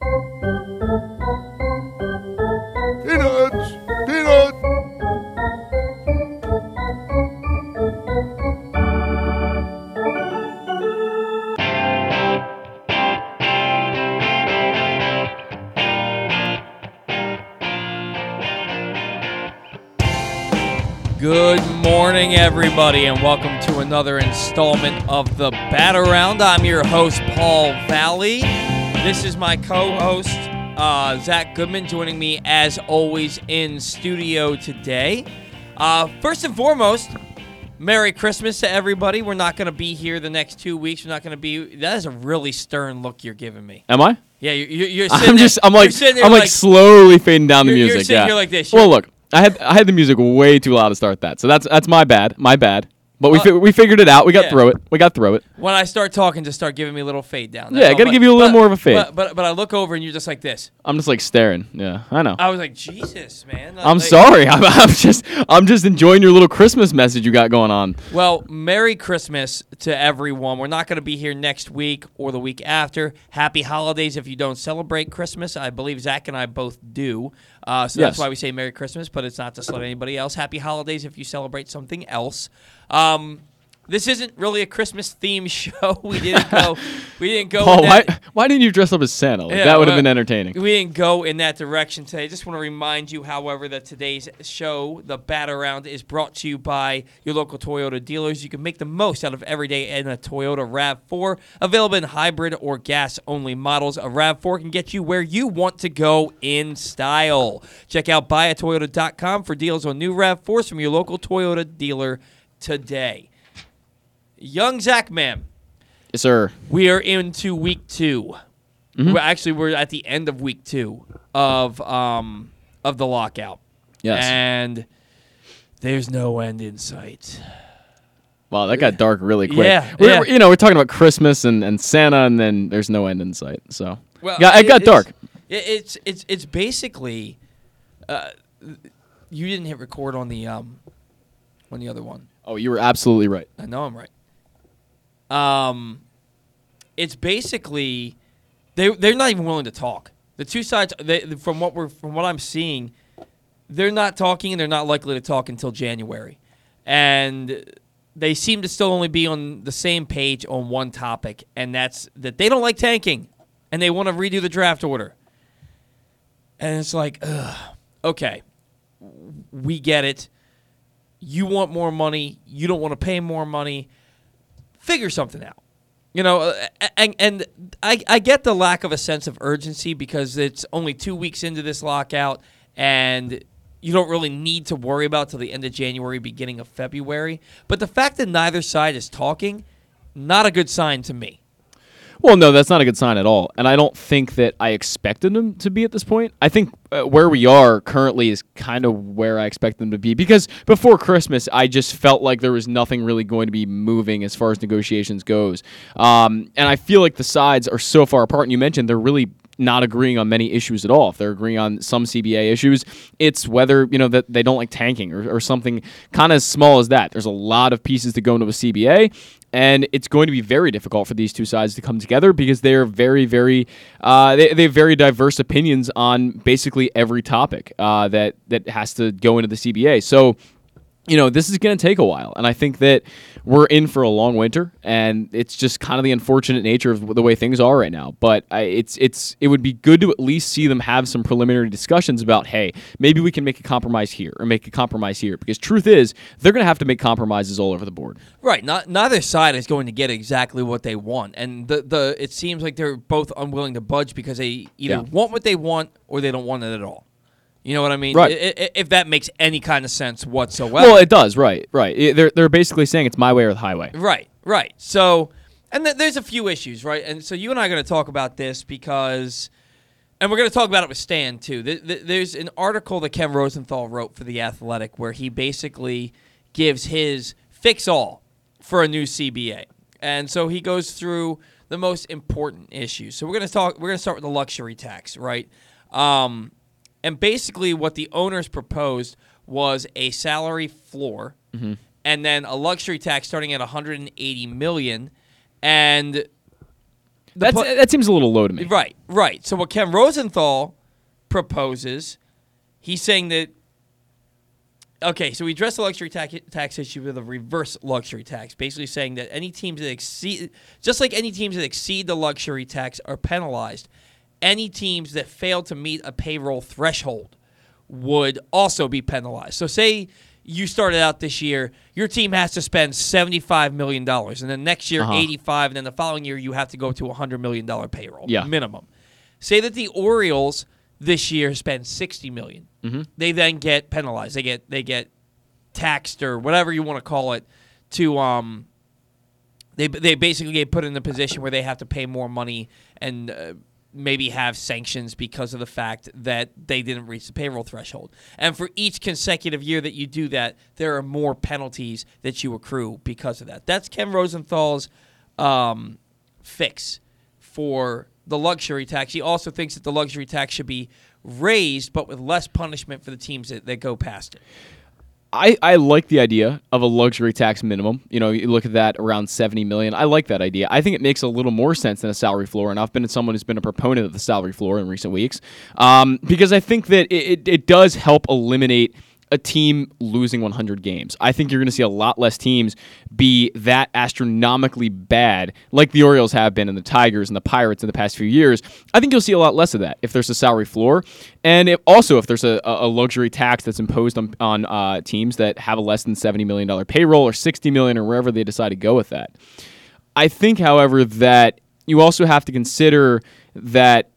Peanuts! Peanuts! Good morning, everybody, and welcome to another installment of the Bat Around. I'm your host, Paul Valley. This is my co-host, uh, Zach Goodman, joining me as always in studio today. Uh, first and foremost, Merry Christmas to everybody. We're not going to be here the next two weeks. We're not going to be. That is a really stern look you're giving me. Am I? Yeah, you're, you're, I'm there- just I'm like I'm like, slowly fading down the You're- you're music. sitting yeah. here like this. Well, look, I had I had the music way too loud to start that. So that's that's my bad. My bad. But we Uh, fi- we figured it out. We got yeah. through it. We got through it. when I start talking, just start giving me a little fade down. Yeah, That's all. gotta But- give you a little but- more of a fade. But, but but I look over and you're just like this. I'm just like staring. Yeah, I know. I was like, Jesus, man. I'm Like- sorry. I'm, I'm just I'm just enjoying your little Christmas message you got going on. Well, Merry Christmas to everyone. We're not going to be here next week or the week after. Happy holidays if you don't celebrate Christmas. I believe Zach and I both do. Uh, so that's why we say Merry Christmas, but it's not to slight anybody else. Happy holidays if you celebrate something else. Um, this isn't really a Christmas themed show. We didn't go. We didn't go. Paul, in why why didn't you dress up as Santa? Like, Yeah, that would have well, been entertaining. We didn't go in that direction today. Just want to remind you, however, that today's show, The Bat Around, is brought to you by your local Toyota dealers. You can make the most out of every day in a Toyota RAV4, available in hybrid or gas only models. A RAV4 can get you where you want to go in style. Check out buyatoyota.com for deals on new RAV4s from your local Toyota dealer today. Young Zach Man. Yes, sir. We are into week 2 Mm-hmm. Well, actually, we're at the end of week two of um of the lockout. Yes. And there's no end in sight. Wow, that got dark really quick. Yeah, We're, yeah. we're- you know, we're talking about Christmas and, and Santa, and then there's no end in sight. So Well, yeah, it got it's- dark. it- it's it's it's basically, uh, you didn't hit record on the um, on the other one. Oh, you were absolutely right. I know I'm right. Um, it's basically they they're not even willing to talk. The two sides, they, from what we're from what I'm seeing, they're not talking and they're not likely to talk until January, and they seem to still only be on the same page on one topic, and that's that they don't like tanking, and they want to redo the draft order. And it's like, ugh, okay, we get it. You want more money. You don't want to pay more money. Figure something out. You know, uh, and, and I, I get the lack of a sense of urgency because it's only two weeks into this lockout and you don't really need to worry about till the end of January, beginning of February. But the fact that neither side is talking, not a good sign to me. Well, no, that's not a good sign at all. And I don't think that I expected them to be at this point. I think uh, where we are currently is kind of where I expect them to be because before Christmas, I just felt like there was nothing really going to be moving as far as negotiations goes. Um, and I feel like the sides are so far apart. And you mentioned they're really not agreeing on many issues at all. If they're agreeing on some CBA issues, it's whether you know that they don't like tanking or, or something kind of as small as that. There's a lot of pieces to go into a CBA, and it's going to be very difficult for these two sides to come together because they're very, very uh, they, they have very diverse opinions on basically every topic uh, that that has to go into the CBA. So you know, this is going to take a while. And I think that we're in for a long winter, and it's just kind of the unfortunate nature of the way things are right now. But I, it's it's it would be good to at least see them have some preliminary discussions about, hey, maybe we can make a compromise here or make a compromise here. Because truth is, they're going to have to make compromises all over the board. Right. Not neither side is going to get exactly what they want, and the the it seems like they're both unwilling to budge because they either Yeah. want what they want or they don't want it at all. You know what I mean? Right. I- I- if that makes any kind of sense whatsoever. Well, it does, right? Right. They're they're basically saying it's my way or the highway. Right, right. So, and th- there's a few issues, right? And so you and I are going to talk about this because, and we're going to talk about it with Stan too. Th- th- there's an article that Ken Rosenthal wrote for the Athletic where he basically gives his fix all for a new CBA, and so he goes through the most important issues. So we're going to talk. We're going to start with the luxury tax, right? Um, and basically, what the owners proposed was a salary floor, mm-hmm. and then a luxury tax starting at 180 million. And That's, pla- that seems a little low to me. Right, right. So what Ken Rosenthal proposes, he's saying that. Okay, so we address the luxury tax, tax issue with a reverse luxury tax, basically saying that any teams that exceed, just like any teams that exceed the luxury tax are penalized, any teams that fail to meet a payroll threshold would also be penalized. So, say you started out this year, your team has to spend $75 million, and then next year, Uh-huh. 85 and then the following year, you have to go to a $100 million payroll Yeah. minimum. Say that the Orioles this year spend 60 million. Mm-hmm. They then get penalized. They get they get taxed or whatever you want to call it to um they they basically get put in a position where they have to pay more money and uh, maybe have sanctions because of the fact that they didn't reach the payroll threshold. And for each consecutive year that you do that, there are more penalties that you accrue because of that. That's Ken Rosenthal's um, fix for the luxury tax. He also thinks that the luxury tax should be raised, but with less punishment for the teams that, that go past it. I, I like the idea of a luxury tax minimum. You know, you look at that around 70 million. I like that idea. I think it makes a little more sense than a salary floor. And I've been someone who's been a proponent of the salary floor in recent weeks um, because I think that it, it, it does help eliminate a team losing 100 games. I think you're going to see a lot less teams be that astronomically bad like the Orioles have been and the Tigers and the Pirates in the past few years. I think you'll see a lot less of that if there's a salary floor. And if, also if there's a, a luxury tax that's imposed on, on uh, teams that have a less than $70 million payroll or 60 million or wherever they decide to go with that. I think, however, that you also have to consider that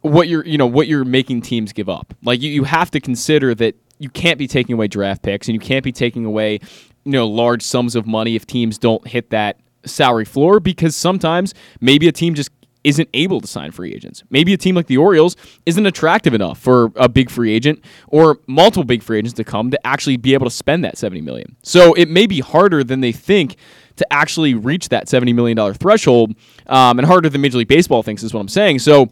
what you're you know what you're making teams give up. Like you, you have to consider that you can't be taking away draft picks and you can't be taking away you know large sums of money if teams don't hit that salary floor because sometimes maybe a team just isn't able to sign free agents. Maybe a team like the Orioles isn't attractive enough for a big free agent or multiple big free agents to come to actually be able to spend that 70 million. So it may be harder than they think to actually reach that $70 million threshold um, and harder than Major League Baseball thinks is what I'm saying. So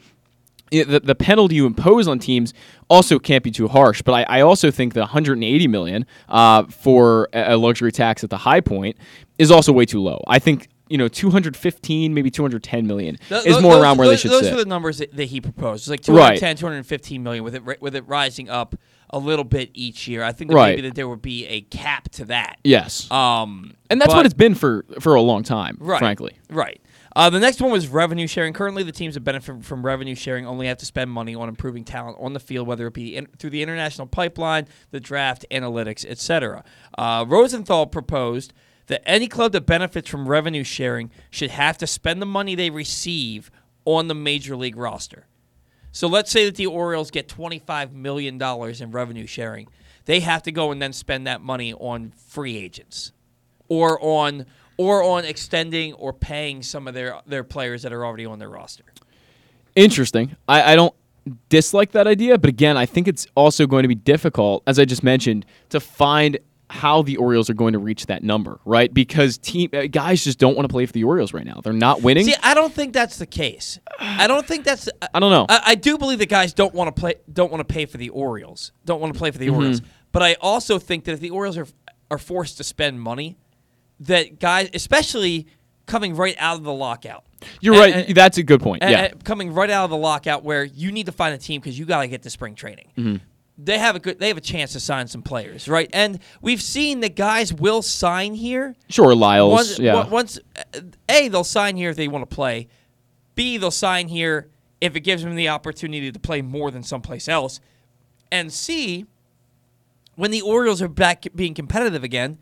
the, the penalty you impose on teams also can't be too harsh. But I, I also think the 180 million uh, for a luxury tax at the high point is also way too low. I think you know 215, maybe 210 million Th- is more those- around where those, they should those sit. are the numbers that, that he proposed. It's like Right. 210, 215 million with it with it rising up a little bit each year. I think that Right. maybe that there would be a cap to that. yes, Um, and that's but- what it's been for for a long time, right, frankly. Right. Uh, the next one was revenue sharing. Currently, the teams that benefit from revenue sharing only have to spend money on improving talent on the field, whether it be in, through the international pipeline, the draft, analytics, etc. Uh, Rosenthal proposed that any club that benefits from revenue sharing should have to spend the money they receive on the major league roster. So let's say that the Orioles get $25 million in revenue sharing. They have to go and then spend that money on free agents or on or on extending or paying some of their, their players that are already on their roster. Interesting. I, I don't dislike that idea, but again, I think it's also going to be difficult, as I just mentioned, to find how the Orioles are going to reach that number, right? Because team uh, guys just don't want to play for the Orioles right now. They're not winning. See, I don't think that's the case. I don't think that's. I don't know. I, I do believe that guys don't want to play, don't want to pay for the Orioles, don't want to play for the Orioles. But I also think that if the Orioles are are forced to spend money, that guys, especially coming right out of the lockout, You're and- right. and- That's a good point. and- yeah. coming right out of the lockout where you need to find a team because you got to get to spring training. Mm-hmm. They have a good. They have a chance to sign some players, right? And we've seen that guys will sign here. sure, Lyles. Once, yeah. once, uh, a they'll sign here if they want to play. B they'll sign here if it gives them the opportunity to play more than someplace else. And C, when the Orioles are back being competitive again,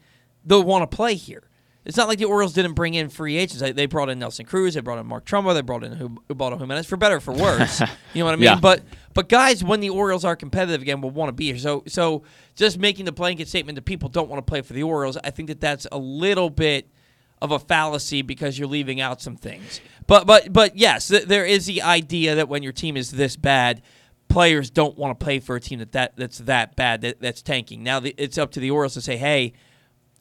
they'll want to play here. It's not like the Orioles didn't bring in free agents. They- They brought in Nelson Cruz, they brought in Mark Trumbo, they brought in Ubaldo Jimenez for better or for worse. you know what I mean? Yeah. But but guys, when the Orioles are competitive again, will want to be here. So so just making the blanket statement that people don't want to play for the Orioles, I think that that's a little bit of a fallacy because you're leaving out some things. But but but yes, th- there is the idea that when your team is this bad, players don't want to play for a team that, that that's that bad that, that's tanking. Now the, it's up to the Orioles to say, hey,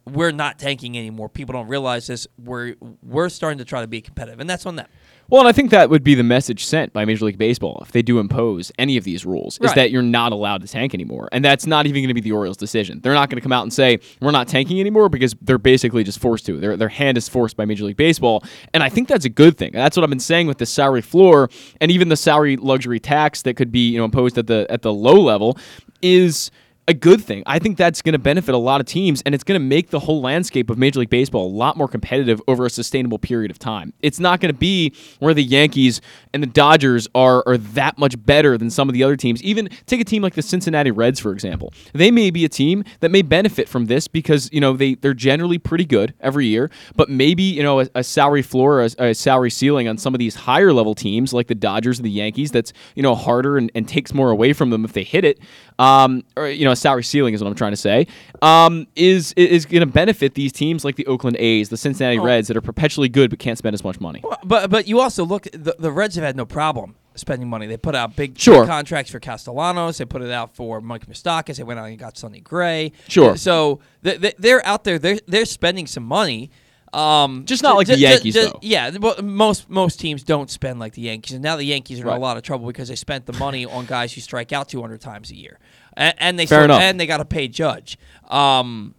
we're not tanking anymore. People don't realize this. We're we're starting to try to be competitive, and that's on them. Well, and I think that would be the message sent by Major League Baseball if they do impose any of these rules, is that you're not allowed to tank anymore. And that's not even going to be the Orioles' decision. They're not going to come out and say, we're not tanking anymore because they're basically just forced to. Their, their hand is forced by Major League Baseball. And I think that's a good thing. That's what I've been saying with the salary floor and even the salary luxury tax that could be you know imposed at the at the low level is a good thing. I think that's going to benefit a lot of teams, and it's going to make the whole landscape of Major League Baseball a lot more competitive over a sustainable period of time. It's not going to be where the Yankees and the Dodgers are are that much better than some of the other teams. Even take a team like the Cincinnati Reds, for example. They may be a team that may benefit from this because you know they they're generally pretty good every year, but maybe you know a, a salary floor, a, a salary ceiling on some of these higher level teams like the Dodgers and the Yankees that's you know harder and, and takes more away from them if they hit it. Um, or you know a salary ceiling is what I'm trying to say. Um, is is going to benefit these teams like the Oakland A's, the Cincinnati Oh. Reds that are perpetually good but can't spend as much money. But but you also look the, the Reds have had no problem spending money. They put out big, big Sure. contracts for Castellanos. They put it out for Mike Moustakas. They went out and got Sonny Gray. Sure. So they, they, they're out there. They're they're spending some money. Um, Just not like the ju- ju- Yankees, though. Yeah, well, most most teams don't spend like the Yankees, and now the Yankees are in a lot of trouble because they spent the money on guys who strike out 200 times a year, and, and they Fair still, enough. and they got to pay Judge. Um,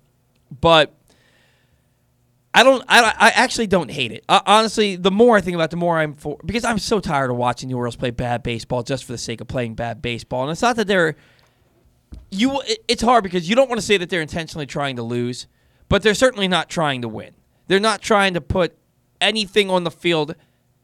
but I don't. I, I actually don't hate it. Uh, honestly, the more I think about, it, the more I'm for because I'm so tired of watching the Orioles play bad baseball just for the sake of playing bad baseball. And it's not that they're you. It's hard because you don't want to say that they're intentionally trying to lose, but they're certainly not trying to win. They're not trying to put anything on the field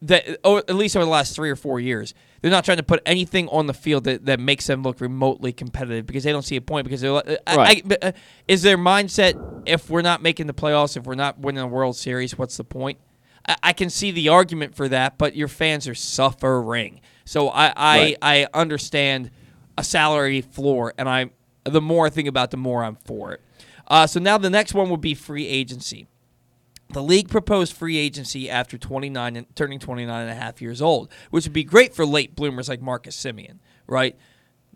that, or at least over the last three or four years, they're not trying to put anything on the field that, that makes them look remotely competitive because they don't see a point. Because they're, like- Right. I- but, uh, is their mindset if we're not making the playoffs, if we're not winning the World Series, what's the point? I, I can see the argument for that, but your fans are suffering. So I I, Right. I understand a salary floor, and I the more I think about, it, the more I'm for it. Uh, so now the next one would be free agency. The league proposed free agency after 29 and turning 29 and a half years old, which would be great for late bloomers like Marcus Semien, right?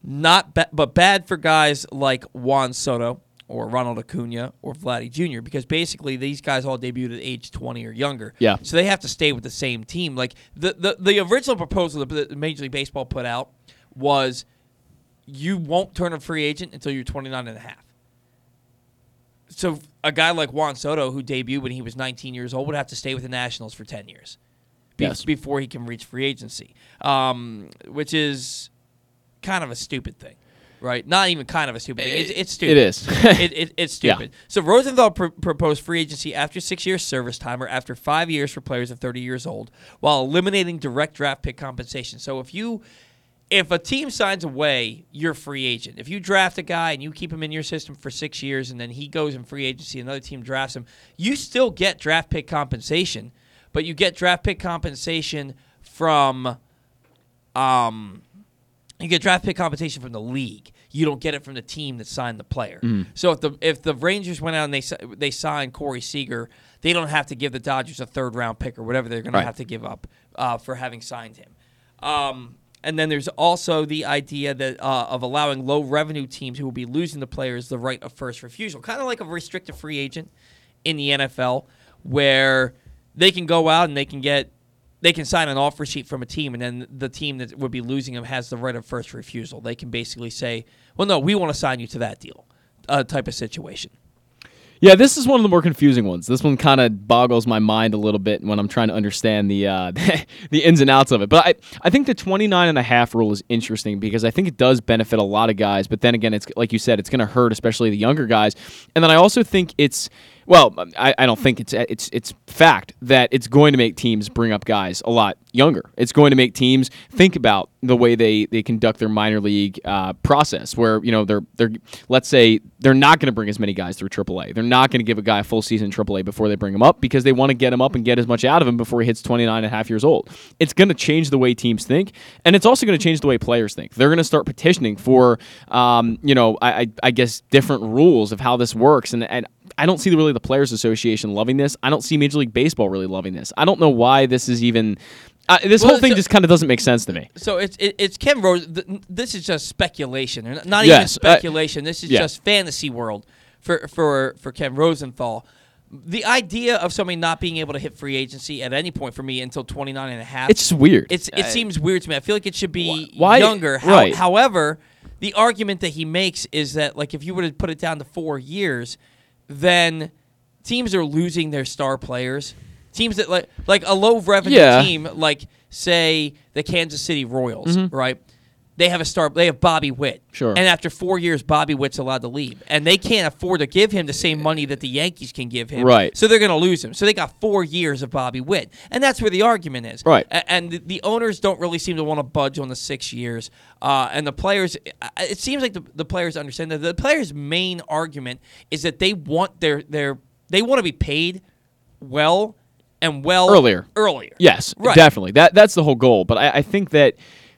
Not ba- but bad for guys like Juan Soto or Ronald Acuna or Vladdy Jr. because basically these guys all debuted at age 20 or younger. Yeah. So they have to stay with the same team. Like the the, the original proposal that the Major League Baseball put out was you won't turn a free agent until you're 29 and a half. So a guy like Juan Soto, who debuted when he was 19 years old, would have to stay with the Nationals for 10 years be- Yes. before he can reach free agency, um, which is kind of a stupid thing, right? Not even kind of a stupid thing. It's, it's stupid. It is. it, it, it's Yeah. stupid. So Rosenthal pr- proposed free agency after six years service time or after five years for players of 30 years old, while eliminating direct draft pick compensation. So if you if a team signs away, you're free agent. If you draft a guy and you keep him in your system for six years and then he goes in free agency, another team drafts him, you still get draft pick compensation, but you get draft pick compensation from um you get draft pick compensation from the league. You don't get it from the team that signed the player. So if the if the Rangers went out and they they signed Corey Seager, they don't have to give the Dodgers a third round pick or whatever they're going to have to give up uh, for having signed him. Um, and then there's also the idea that uh, of allowing low revenue teams who will be losing the players the right of first refusal, kind of like a restricted free agent in the NFL, where they can go out and they can get they can sign an offer sheet from a team, and then the team that would be losing them has the right of first refusal. They can basically say, "Well, no, we want to sign you to that deal," uh, type of situation. Yeah, this is one of the more confusing ones. This one kind of boggles my mind a little bit when I'm trying to understand the uh, the ins and outs of it. But I, I think the 29 and a half rule is interesting because I think it does benefit a lot of guys. But then again, it's like you said, it's going to hurt especially the younger guys. And then I also think it's well, I, I don't think it's it's it's fact that it's going to make teams bring up guys a lot younger. It's going to make teams think about the way they, they conduct their minor league uh, process, where you know they're they're let's say they're not going to bring as many guys through AAA. They're not going to give a guy a full season AAA before they bring him up because they want to get him up and get as much out of him before he hits 29 and a half years old. It's going to change the way teams think, and it's also going to change the way players think. They're going to start petitioning for, um, you know, I, I, I guess different rules of how this works, and and I don't see really the Players Association loving this. I don't see Major League Baseball really loving this. I don't know why this is even. Uh, this Well, whole thing so- just kind of doesn't make sense to me. So it's it, it's Ken Rose. Th- this is just speculation, Or not Yes, even uh, speculation. this is yeah. just fantasy world for for for Ken Rosenthal. the idea of somebody not being able to hit free agency at any point for me until 29 and a half. It's just weird. It's it I- seems weird to me. I feel like it should be Why- younger. How- right. however, the argument that he makes is that like if you were to put it down to four years, then teams are losing their star players. Teams that like like a low revenue Yeah. team, like say the Kansas City Royals, Mm-hmm. right? They have a star. They have Bobby Witt. Sure. And after four years, Bobby Witt's allowed to leave, and they can't afford to give him the same money that the Yankees can give him. Right. So they're going to lose him. So they got four years of Bobby Witt, and that's where the argument is. Right. A- And the, the owners don't really seem to want to budge on the six years. Uh, and the players, it seems like the, the players understand that the players' main argument is that they want their their they want to be paid well and well Earlier. Earlier. Yes, Right. definitely. That that's the whole goal. But I, I think that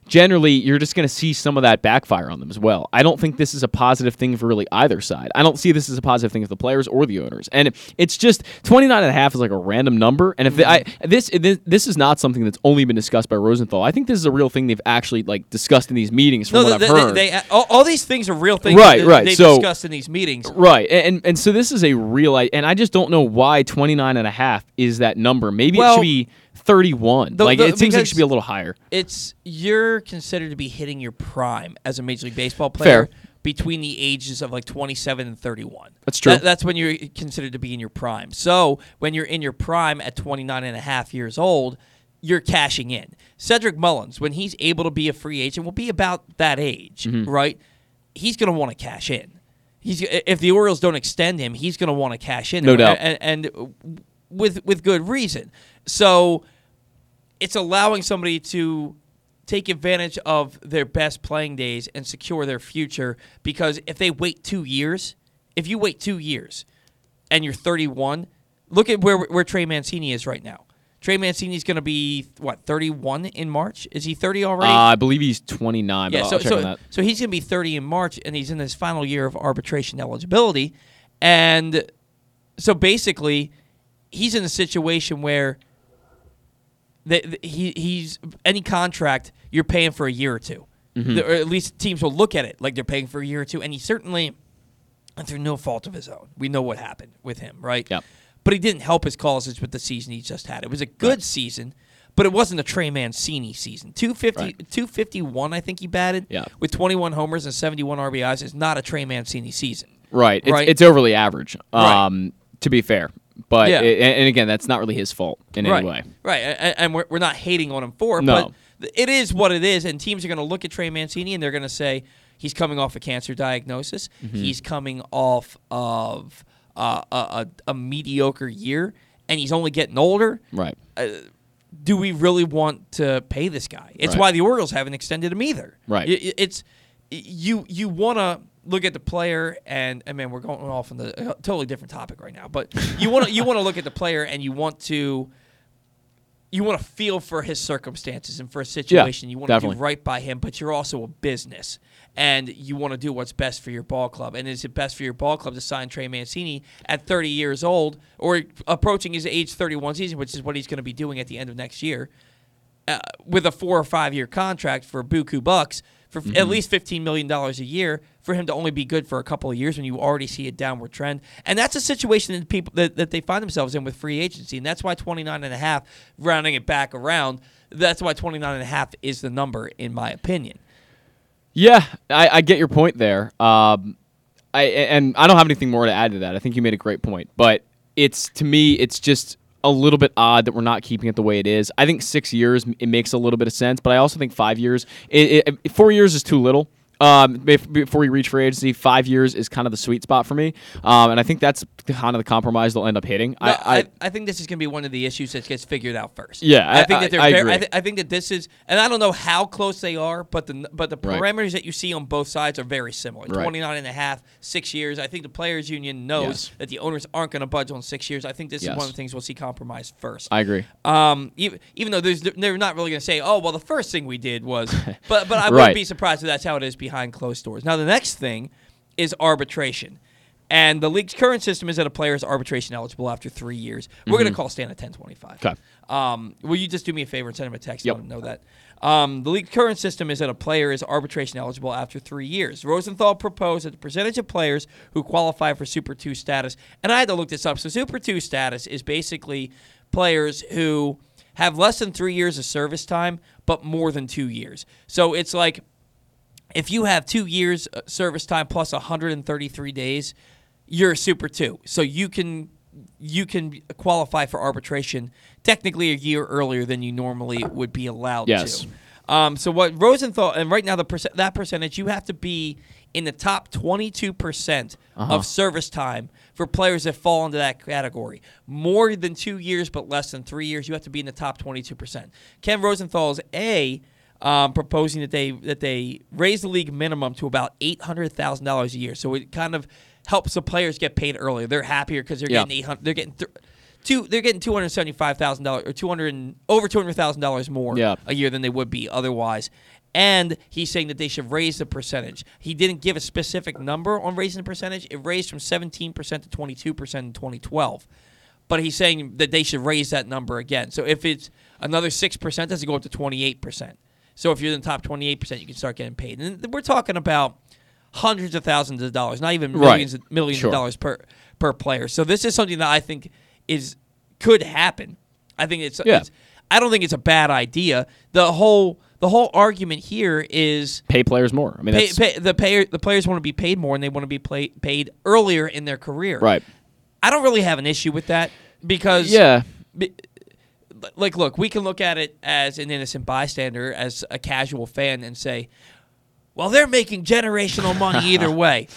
generally you're just going to see some of that backfire on them as well. I don't think this is a positive thing for really either side. I don't see this as a positive thing for the players or the owners. And it's just 29 and a half is like a random number. And if they, I, this, this is not something that's only been discussed by Rosenthal. I think this is a real thing they've actually like discussed in these meetings from No, what they, I've they- heard. they- all, all these things are real things. Right, that right. They So- discussed in these meetings. Right. And and so this is a real and I just don't know why 29 and a half is that number. Maybe it should be 31. the- like the- it seems like it should be a little higher. It's you're considered to be hitting your prime as a major league baseball player Fair. between the ages of like 27 and 31. That's true. That- that's when you're considered to be in your prime. So when you're in your prime at 29 and a half years old, you're cashing in. Cedric Mullins, when he's able to be a free agent, will be about that age, Mm-hmm. right? He's going to want to cash in. He's if the Orioles don't extend him, he's going to want to cash in. No and, doubt. and, and with with good reason. So it's allowing somebody to take advantage of their best playing days and secure their future because if they wait two years, if you wait two years and you're 31, look at where where Trey Mancini is right now. Trey Mancini's going to be what 31 in March? Is he 30 Uh, already? I believe he's 29, but yeah, I'll so so, that. so he's going to be 30 in March, and he's in his final year of arbitration eligibility, and so basically, he's in a situation where that he he's any contract you're paying for a year or 2 Mm-hmm. The- or at least teams will look at it like they're paying for a year or two, and he certainly, through no fault of his own, we know what happened with him, right? Yep. But he didn't help his causes with the season he just had. It was a good season, but it wasn't a Trey Mancini season. 250, Right. 251, I think he batted. Yeah. With 21 homers and 71 RBIs is not a Trey Mancini season. Right. It's, Right. it's overly average, Right. um, to be fair. But Yeah. it- and, again, that's not really his fault in right. any way. Right. And we're, we're not hating on him for it, No. but it is what it is. And teams are going to look at Trey Mancini and they're going to say he's coming off a cancer diagnosis. Mm-hmm. He's coming off of uh, a, a, a mediocre year, and he's only getting older. Right. do we really want to pay this guy? It's Right. why the Orioles haven't extended him either. Right. It's you you want to look at the player and I mean we're going off on the a totally different topic right now, but you want to you want to look at the player and you want to you want to feel for his circumstances and for a situation. you want to do right by him, but you're also a business and you want to do what's best for your ball club. And is it best for your ball club to sign Trey Mancini at 30 years old or approaching his age 31 season, which is what he's going to be doing at the end of next year, uh, with a four or five year contract for buku bucks for f at least $15 million a year for him to only be good for a couple of years when you already see a downward trend. And that's a situation that people that, that they find themselves in with free agency. And that's why 29 and a half, rounding it back around, that's why 29 and a half is the number in my opinion. Yeah, I, I get your point there. Um, I and I don't have anything more to add to that. I think you made a great point, but it's to me, it's just a little bit odd that we're not keeping it the way it is. I think six years it makes a little bit of sense, but I also think five years, it, it, four years is too little. Um, bef- before we reach free agency, five years is kind of the sweet spot for me, um, and I think that's kind of the compromise they'll end up hitting. No, I, I, I, think this is going to be one of the issues that gets figured out first. Yeah, I, I- think that they're. I- very, agree. I, th- I think that this is, and I don't know how close they are, but the but the Right. parameters that you see on both sides are very similar. Right. 29 and a half, six years. I think the players' union knows Yes. that the owners aren't going to budge on six years. I think this is one of the things we'll see compromised first. I agree. Um, even, even though there's, they're not really going to say, "Oh, well, the first thing we did was," but but I Right. wouldn't be surprised if that's how it is behind closed doors. Now, the next thing is arbitration, And the league's current system is that a player is arbitration eligible after three years. We're going to call Stan at 1025. Okay. Um, will you just do me a favor and send him a text? Yep. Let him know that. Um, the league's current system is that a player is arbitration eligible after three years. Rosenthal proposed that the percentage of players who qualify for Super 2 status, and I had to look this up. So, Super 2 status is basically players who have less than three years of service time, but more than two years. So, it's like if you have two years uh, service time plus 133 days, you're a super two. So you can you can qualify for arbitration technically a year earlier than you normally would be allowed Yes. to. Um, so what Rosenthal and right now the percent that percentage you have to be in the top 22 percent of service time for players that fall into that category. More than two years, but less than three years, you have to be in the top 22 percent. Ken Rosenthal is a um, proposing that they that they raise the league minimum to about eight hundred thousand dollars a year. So it kind of helps the players get paid earlier. They're happier because they're Yeah. getting eight hundred. They're getting. Two, they're getting two hundred seventy-five thousand dollars or two hundred over two hundred thousand dollars more Yeah. a year than they would be otherwise. And he's saying that they should raise the percentage. He didn't give a specific number on raising the percentage. It raised from seventeen percent to twenty-two percent in twenty twelve but he's saying that they should raise that number again. So if it's another six percent, does it go up to twenty eight percent? So if you're in the top twenty eight percent, you can start getting paid. And we're talking about hundreds of thousands of dollars, not even Right. millions of, millions Sure. of dollars per per player. So this is something that I think is could happen. I think it's, Yeah. it's I don't think it's a bad idea. The whole the whole argument here is Pay players more. I mean, pay, that's pay, the payer the players want to be paid more and they want to be play, paid earlier in their career. right. I don't really have an issue with that because Yeah. Like look, we can look at it as an innocent bystander, as a casual fan, and say, "Well, they're making generational money either way."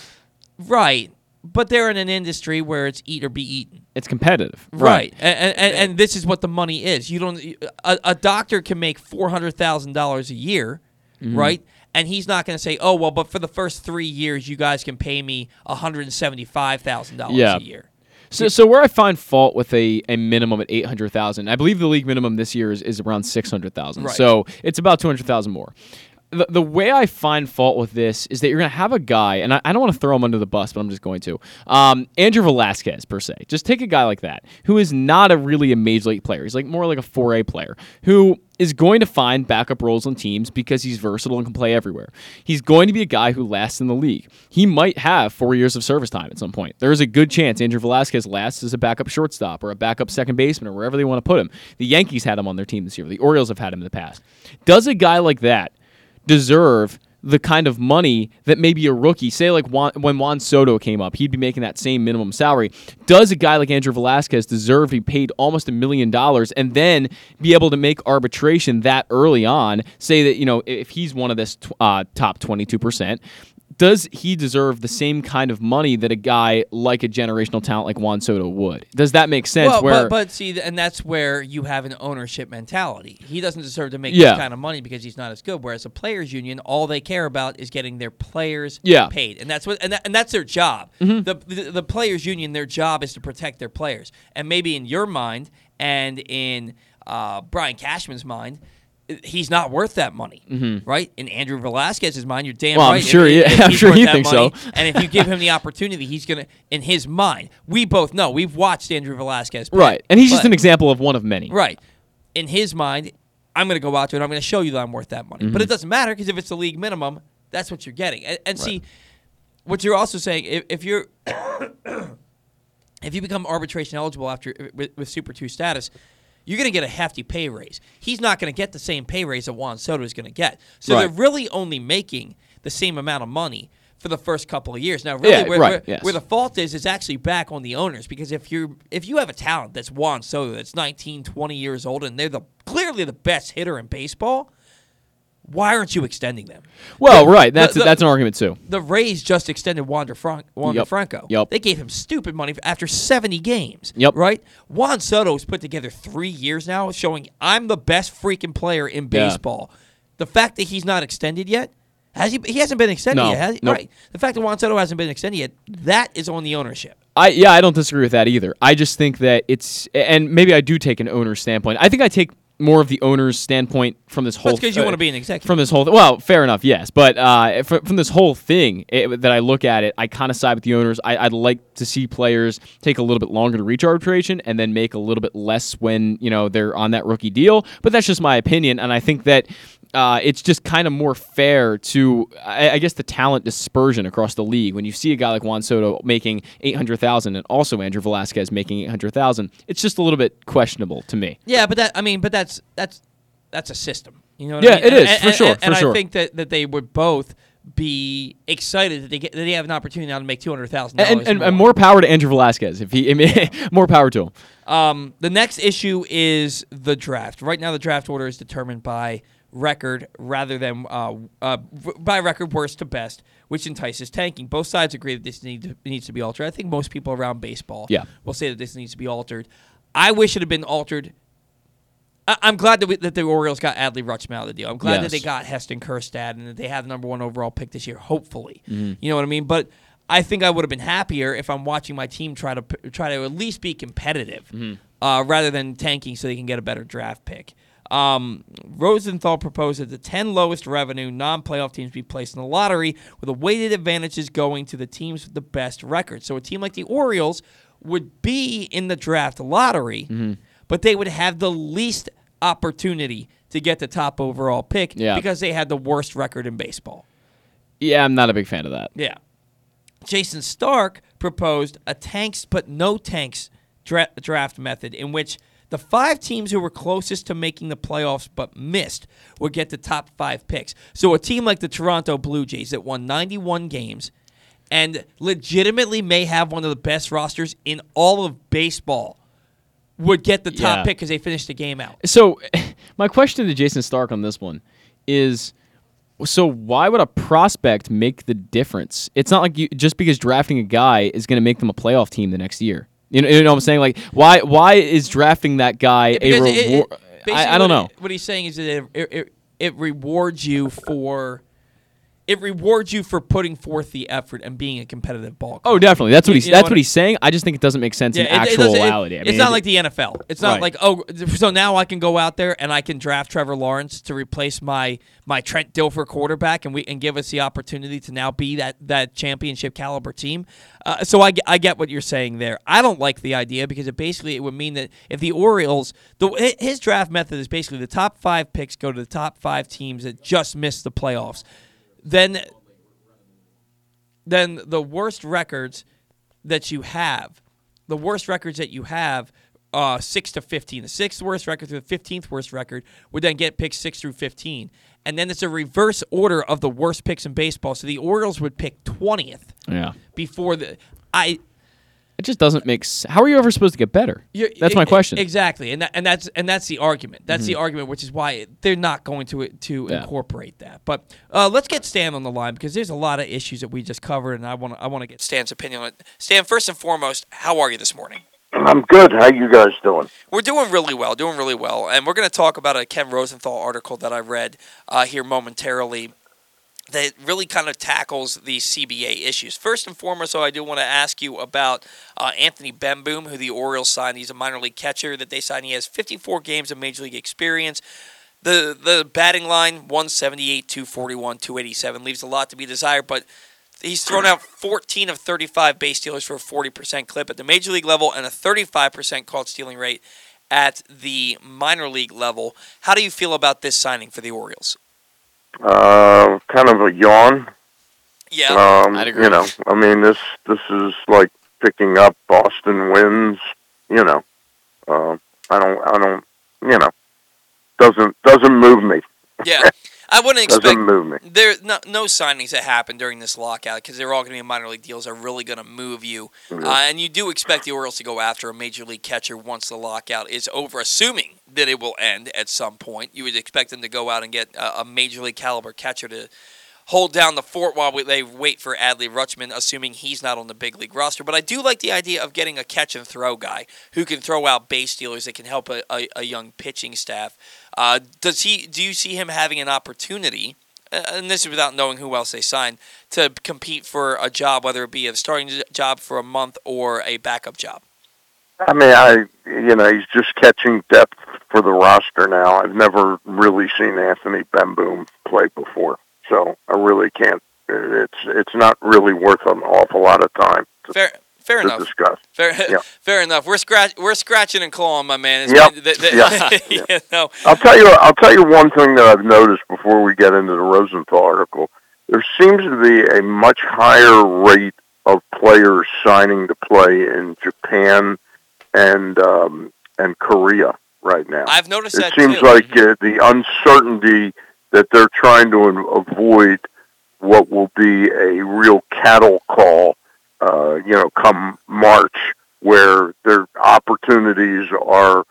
Right, but they're in an industry where it's eat or be eaten. It's competitive. Right, And, and, and this is what the money is. You don't. A, a doctor can make four hundred thousand dollars a year, Mm-hmm. right? And he's not going to say, "Oh, well, but for the first three years, you guys can pay me one hundred and seventy-five thousand dollars Yeah. a year." So, so where I find fault with a, a minimum at eight hundred thousand, I believe the league minimum this year is, is around six hundred thousand. Right. So it's about two hundred thousand more. The, the way I find fault with this is that you're going to have a guy, and I, I don't want to throw him under the bus, but I'm just going to. Um, Andrew Velazquez, per se. Just take a guy like that, who is not a really a major league player. He's like more like a 4A player, who is going to find backup roles on teams because he's versatile and can play everywhere. He's going to be a guy who lasts in the league. He might have four years of service time at some point. There is a good chance Andrew Velazquez lasts as a backup shortstop or a backup second baseman or wherever they want to put him. The Yankees had him on their team this year. The Orioles have had him in the past. Does a guy like that deserve the kind of money that maybe a rookie, say like Juan, when Juan Soto came up, he'd be making that same minimum salary. Does a guy like Andrew Velazquez deserve to be paid almost a million dollars and then be able to make arbitration that early on? Say that, you know, if he's one of this uh, top 22%, does he deserve the same kind of money that a guy like a generational talent like Juan Soto would? Does that make sense? Well, where but, but see, and that's where you have an ownership mentality. He doesn't deserve to make Yeah. this kind of money because he's not as good. Whereas a players' union, all they care about is getting their players Yeah. Mm-hmm. paid, and that's what and, that, and that's their job. The, the the players' union, their job is to protect their players. And maybe in your mind and in uh, Brian Cashman's mind. He's not worth that money, right? In Andrew Velazquez's mind, you're damn Mm-hmm. Well, I'm right. sure he- I'm sure he thinks money, so. And if you give him the opportunity, he's gonna. In his mind, we both know. We've watched Andrew Velazquez, play. right. And he's just an example of one of many. Right. In his mind, I'm going to go out to it. I'm going to show you that I'm worth that money. But it Mm-hmm. doesn't matter because if it's the league minimum, that's what you're getting. And, and see, what you're also saying, if, if you're if you become arbitration eligible after with, with Super Two status, you're going to get a hefty pay raise. He's not going to get the same pay raise that Juan Soto is going to get. So Right. they're really only making the same amount of money for the first couple of years. Now, really, Yeah, where, right, where, yes. where the fault is, is actually back on the owners because if you if you have a talent that's Juan Soto that's 19, 20 years old and they're the clearly the best hitter in baseball, why aren't you extending them? Well, right. That's the- that's an argument too. The Rays just extended Wander, Fran- Wander Yep. Franco. Yep. They gave him stupid money after 70 games. Yep. Right? Juan Soto's put together three years now showing I'm the best freaking player in Yeah. baseball. The fact that he's not extended yet, has he, he hasn't been extended No. yet, has he? Nope. Right. The fact that Juan Soto hasn't been extended yet, that is on the ownership. I yeah, I don't disagree with that either. I just think that it's and maybe I do take an owner's standpoint. I think I take more of the owner's standpoint from this whole. Because you uh, want to be an executive. from this whole th- well fair enough yes but uh, from, from this whole thing it, that i look at it i kind of side with the owners I, i'd like to see players take a little bit longer to reach arbitration and then make a little bit less when you know they're on that rookie deal but that's just my opinion and i think that uh, it's just kind of more fair to, I, I guess, the talent dispersion across the league. When you see a guy like Juan Soto making eight hundred thousand, and also Andrew Velazquez making eight hundred thousand, it's just a little bit questionable to me. Yeah, but that I mean, but that's that's that's a system. You know what Yeah, I mean? it is, And- for and- sure, And, for and sure. I think that, that they would both be excited that they get that they have an opportunity now to make two hundred thousand And, dollars and, and more power to Andrew Velazquez if he, I mean, more power to him. Um, the next issue is the draft. Right now, the draft order is determined by record rather than uh, uh, by record worst to best, which entices tanking. Both sides agree that this need to, needs to be altered. I think most people around baseball Yeah. will say that this needs to be altered. I wish it had been altered. I- I'm glad that, we, that the Orioles got Adley Rutschman out of the deal. I'm glad that they got Heston Kjerstad and that they have the number one overall pick this year. Hopefully, Mm-hmm. you know what I mean. But I think I would have been happier if I'm watching my team try to try to at least be competitive, Mm-hmm. uh, rather than tanking so they can get a better draft pick. Um, Rosenthal proposed that the 10 lowest revenue non-playoff teams be placed in the lottery, with the weighted advantages going to the teams with the best record. So a team like the Orioles would be in the draft lottery, Mm-hmm. but they would have the least opportunity to get the top overall pick Yeah. because they had the worst record in baseball. Yeah, I'm not a big fan of that. Yeah. Jayson Stark proposed a tanks but no tanks dra- draft method in which the five teams who were closest to making the playoffs but missed would get the top five picks. So a team like the Toronto Blue Jays that won 91 games and legitimately may have one of the best rosters in all of baseball would get the top Yeah. pick because they finished the game out. So, my question to Jayson Stark on this one is so why would a prospect make the difference? It's not like you just because drafting a guy is going to make them a playoff team the next year. You know, you know what I'm saying? Like, why why is drafting that guy a it- it- reward? I, I don't know. what he's saying is that it, it, it rewards you for it rewards you for putting forth the effort and being a competitive ball. Oh, definitely. That's what he's you that's what what he's saying. I just think it doesn't make sense in it- doesn't- it- actuality. I it's not it- like the NFL. It's not Right. like oh, so now I can go out there and I can draft Trevor Lawrence to replace my my Trent Dilfer quarterback, and we and give us the opportunity to now be that that championship caliber team. Uh, so I, get- I get what you're saying there. I don't like the idea because it basically it would mean that if the Orioles the his draft method is basically the top five picks go to the top five teams that just missed the playoffs, then then the worst records that you have, the worst records that you have, uh, six to fifteen. The sixth worst record through the fifteenth worst record would then get picked six through fifteen, and then it's a reverse order of the worst picks in baseball. So the Orioles would pick twentieth yeah. before the I. It just doesn't make sense. How are you ever supposed to get better? You're- That's my e- question. Mm-hmm. Exactly, and that, and that's and that's the argument. That's the argument, which is why they're not going to to Yeah. incorporate that. But uh, let's get Stan on the line because there's a lot of issues that we just covered, and I want to I want to get Stan's opinion on it. Stan, first and foremost, how are you this morning? I'm good. How you guys doing? We're doing really well, doing really well, and we're going to talk about a Ken Rosenthal article that I read uh, here momentarily that really kind of tackles these CBA issues. First and foremost, though, I do want to ask you about uh, Anthony Bemboom, who the Orioles signed. He's a minor league catcher that they signed. He has 54 games of major league experience. The the batting line 178, 241, 287 leaves a lot to be desired, but he's thrown out 14 of 35 base stealers for a 40% clip at the major league level and a 35% caught stealing rate at the minor league level. How do you feel about this signing for the Orioles? Uh, kind of a yawn. Yeah. Um, I'd agree. you know, I mean this this is like picking up Boston wins. You know, uh, I don't I don't you know doesn't doesn't move me. Yeah. I wouldn't expect Doesn't move me. there no, no signings that happen during this lockout because they're all going to be minor league deals are really going to move you, uh, and you do expect the Orioles to go after a major league catcher once the lockout is over, assuming that it will end at some point. You would expect them to go out and get a, a major league caliber catcher to hold down the fort while we, they wait for Adley Rutschman, assuming he's not on the big league roster. But I do like the idea of getting a catch and throw guy who can throw out base stealers that can help a, a, a young pitching staff. Uh, does he? Do you see him having an opportunity? uh, And this is without knowing who else they signed to compete for a job, whether it be a starting job for a month or a backup job. I mean, I you know he's just catching depth for the roster now. I've never really seen Anthony Bemboom play before, so I really can't. It's it's not really worth an awful lot of time. Fair, fair enough. discuss. Fair, Yeah. fair enough. We're scratch, we're scratching and clawing, my man. It's Yep. been- Yeah. you know, I'll tell you. I'll tell you one thing that I've noticed before we get into the Rosenthal article. There seems to be a much higher rate of players signing to play in Japan and um, and Korea right now. I've noticed it that seems too. like uh, the uncertainty that they're trying to avoid what will be a real cattle call, uh, you know, come March, where their opportunities are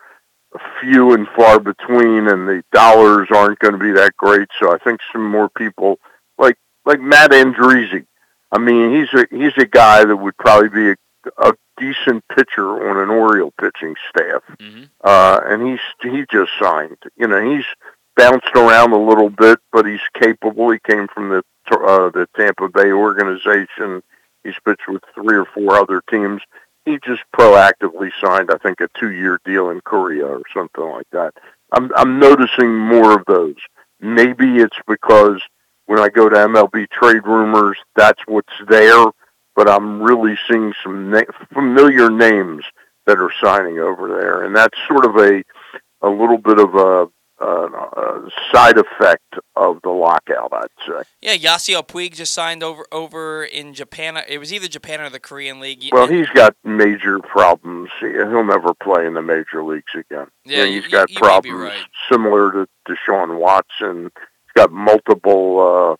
few and far between, and the dollars aren't going to be that great. So I think some more people, like like Matt Andriese, I mean, he's a he's a guy that would probably be a, a decent pitcher on an Oriole pitching staff Mhm. uh, and he's he just signed. You know, he's bounced around a little bit, but he's capable. He came from the uh, the Tampa Bay organization. He's pitched with three or four other teams. He just proactively signed, I think, a two-year deal in Korea or something like that. I'm I'm noticing more of those. Maybe it's because when I go to MLB trade rumors, that's what's there. But I'm really seeing some na- familiar names that are signing over there, and that's sort of a a little bit of a, a side effect of the lockout, I'd say. yeah, Yasiel Puig just signed over over in Japan. It was either Japan or the Korean League. Well, he's got major problems. He- He'll never play in the major leagues again. Yeah, And he's you- got you problems right. similar to Deshaun Watson. He's got multiple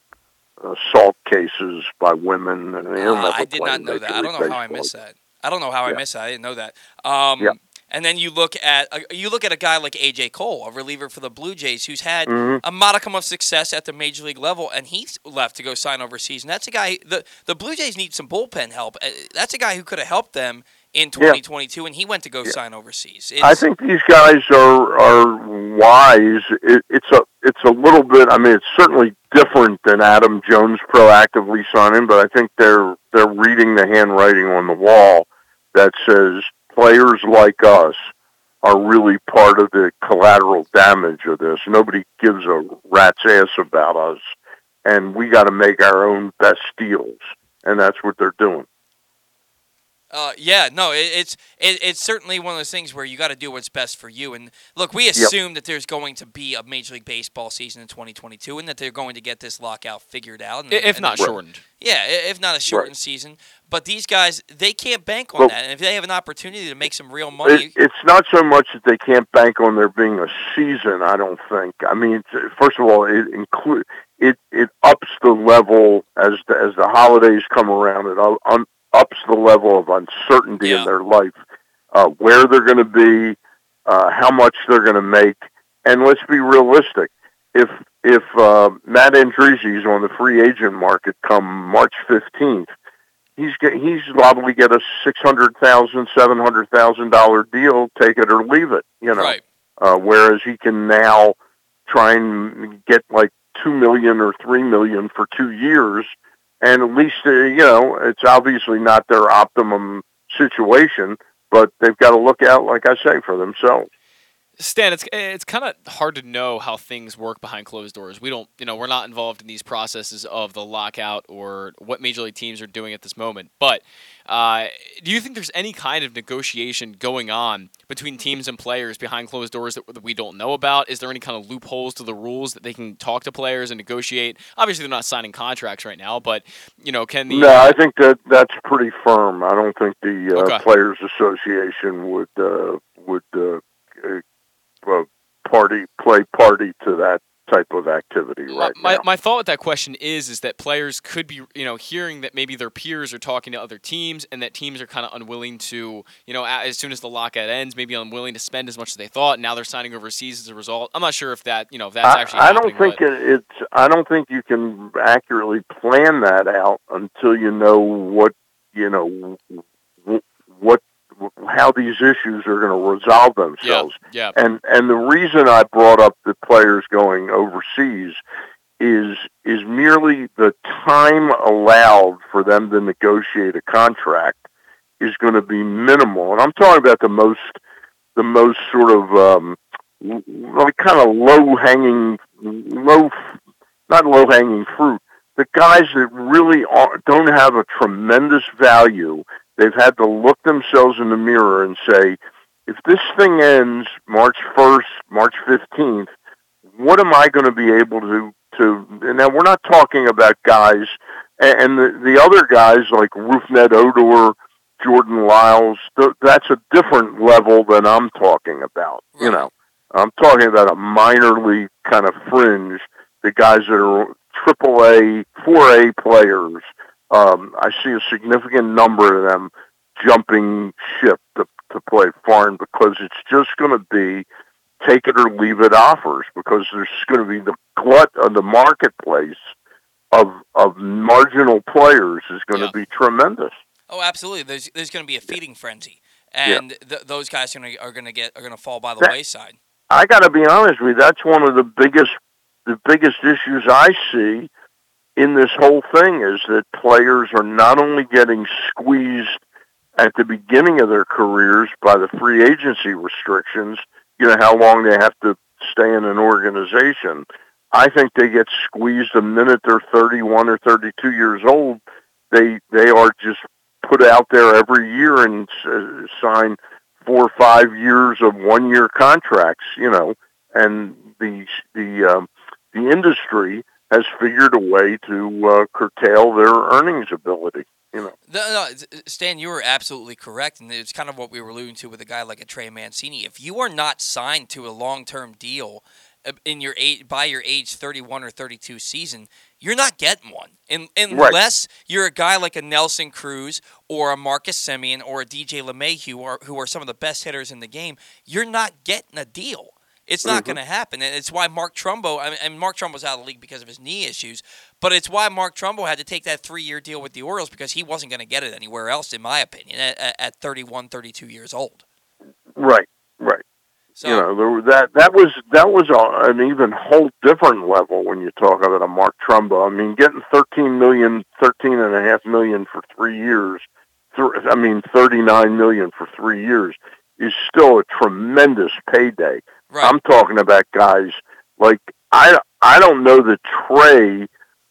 uh, assault cases by women, and he'll Ah, never I did play not know that. I don't know how I missed that. I don't know how I missed that. I didn't know that. Um, Yeah. And then you look at uh, you look at a guy like AJ Cole, a reliever for the Blue Jays, who's had Mhm. a modicum of success at the major league level, and he's left to go sign overseas. And that's a guy. The the Blue Jays need some bullpen help. Uh, That's a guy who could have helped them in 2022, and he went to go sign overseas. I think these guys are are wise. It, it's a it's a little bit. I mean, it's certainly different than Adam Jones proactively signing, but I think they're they're reading the handwriting on the wall that says players like us are really part of the collateral damage of this. Nobody gives a rat's ass about us, and we got to make our own best deals, and that's what they're doing. Uh, yeah, no, it, it's it, it's certainly one of those things where you got to do what's best for you. And look, we assume that there's going to be a Major League Baseball season in 2022, and that they're going to get this lockout figured out. And, if and- not Right. shortened. yeah, if not a shortened season. But these guys, they can't bank on Well- that. And if they have an opportunity to make some real money, It, it's not so much that they can't bank on there being a season. I don't think. I mean, first of all, it include it. It ups the level as the, as the holidays come around. It u- un, ups the level of uncertainty Yeah. in their life, uh, where they're going to be, uh, how much they're going to make, and let's be realistic. If if uh, Matt Andriese is on the free agent market come March fifteenth, he's get, he's to get a six hundred thousand, seven hundred thousand dollar deal. Take it or leave it. You know. right? Uh, whereas he can now try and get like two million or three million for two years, and at least uh, you know it's obviously not their optimum situation, but they've got to look out, like I say, for themselves. Stan, it's it's kind of hard to know how things work behind closed doors. We don't, you know, we're not involved in these processes of the lockout or what major league teams are doing at this moment. But uh, do you think there's any kind of negotiation going on between teams and players behind closed doors that, that we don't know about? Is there any kind of loopholes to the rules that they can talk to players and negotiate? Obviously, they're not signing contracts right now, but you know, can the No, I think that that's pretty firm. I don't think the uh, Okay. Players Association would uh, would uh, uh, party play party to that type of activity right my, now. my thought with that question is is that players could be you know hearing that maybe their peers are talking to other teams and that teams are kind of unwilling to you know as soon as the lockout ends maybe unwilling to spend as much as they thought and now they're signing overseas as a result i'm not sure if that you know if that's I, actually I don't think but- it, it's. I don't think you can accurately plan that out until you know what you know what how these issues are going to resolve yeah themselves. yeah And and the reason I brought up the players going overseas is is merely the time allowed for them to negotiate a contract is going to be minimal. And I'm talking about the most the most sort of um, like kind of low hanging, low, not low hanging fruit. The guys that really are, don't have a tremendous value, they've had to look themselves in the mirror and say, if this thing ends March 1st, March 15th, what am I going to be able to to? And now we're not talking about guys and the the other guys like Rougned Odor, Jordan Lyles. Th- that's a different level than I'm talking about. You know, I'm talking about a minor league kind of fringe. The guys that are triple A, four A players. Um, I see a significant number of them jumping ship to, to play foreign because it's just going to be take it or leave it offers because there's going to be the glut of the marketplace of of marginal players is going Yeah. to be tremendous. Oh, absolutely. There's there's going to be a feeding frenzy, and th- those guys are going to are going to get are going to fall by the That- wayside. I got to be honest with you. That's one of the biggest the biggest issues I see in this whole thing is that players are not only getting squeezed at the beginning of their careers by the free agency restrictions, you know how long they have to stay in an organization. I think they get squeezed the minute they're 31 or 32 years old. They they are just put out there every year and uh, sign four or five years of one year contracts, you know, and the the um, the industry has figured a way to uh, curtail their earnings ability. You know, No, no, Stan, you were absolutely correct, and it's kind of what we were alluding to with a guy like a Trey Mancini. If you are not signed to a long-term deal uh, in your age, by your age 31 or 32 season, you're not getting one, in, unless you're a guy like a Nelson Cruz or a Marcus Semien or a DJ LeMahieu, who are, who are some of the best hitters in the game. You're not getting a deal. It's not Mhm. going to happen, and it's why Mark Trumbo. I mean, and Mark Trumbo's out of the league because of his knee issues. But it's why Mark Trumbo had to take that three-year deal with the Orioles because he wasn't going to get it anywhere else, in my opinion, at, at- at 31, 32 years old. right, right. So you know, there, that that was that was a, an even whole different level when you talk about a Mark Trumbo. I mean, getting thirteen million, thirteen and a half million for three years. Th- I mean, thirty nine million for three years is still a tremendous payday. Right, I'm talking about guys like I I don't know that Trey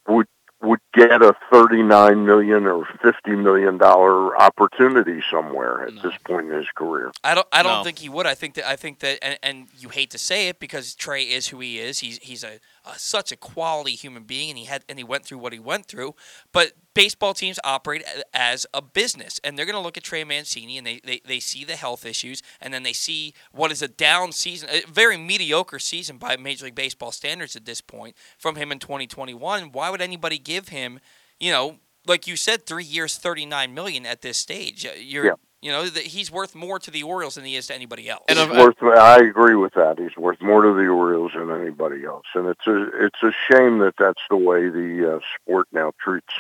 would would get a 39 million or 50 million dollar opportunity somewhere at No. this point in his career. I don't. I don't No. think he would. I think that. I think that. And, and you hate to say it because Trey is who he is. He's he's a, such a quality human being, and he had and he went through what he went through. But baseball teams operate as a business, and they're going to look at Trey Mancini, and they, they they see the health issues, and then they see what is a down season, a very mediocre season by Major League Baseball standards at this point from him in 2021. Why would anybody give him, you know, like you said, three years, 39 million at this stage? Uh, You're Yeah. You know, that he's worth more to the Orioles than he is to anybody else. And He's of- worth. I agree with that. He's worth more to the Orioles than anybody else, and it's a it's a shame that that's the way the uh, sport now treats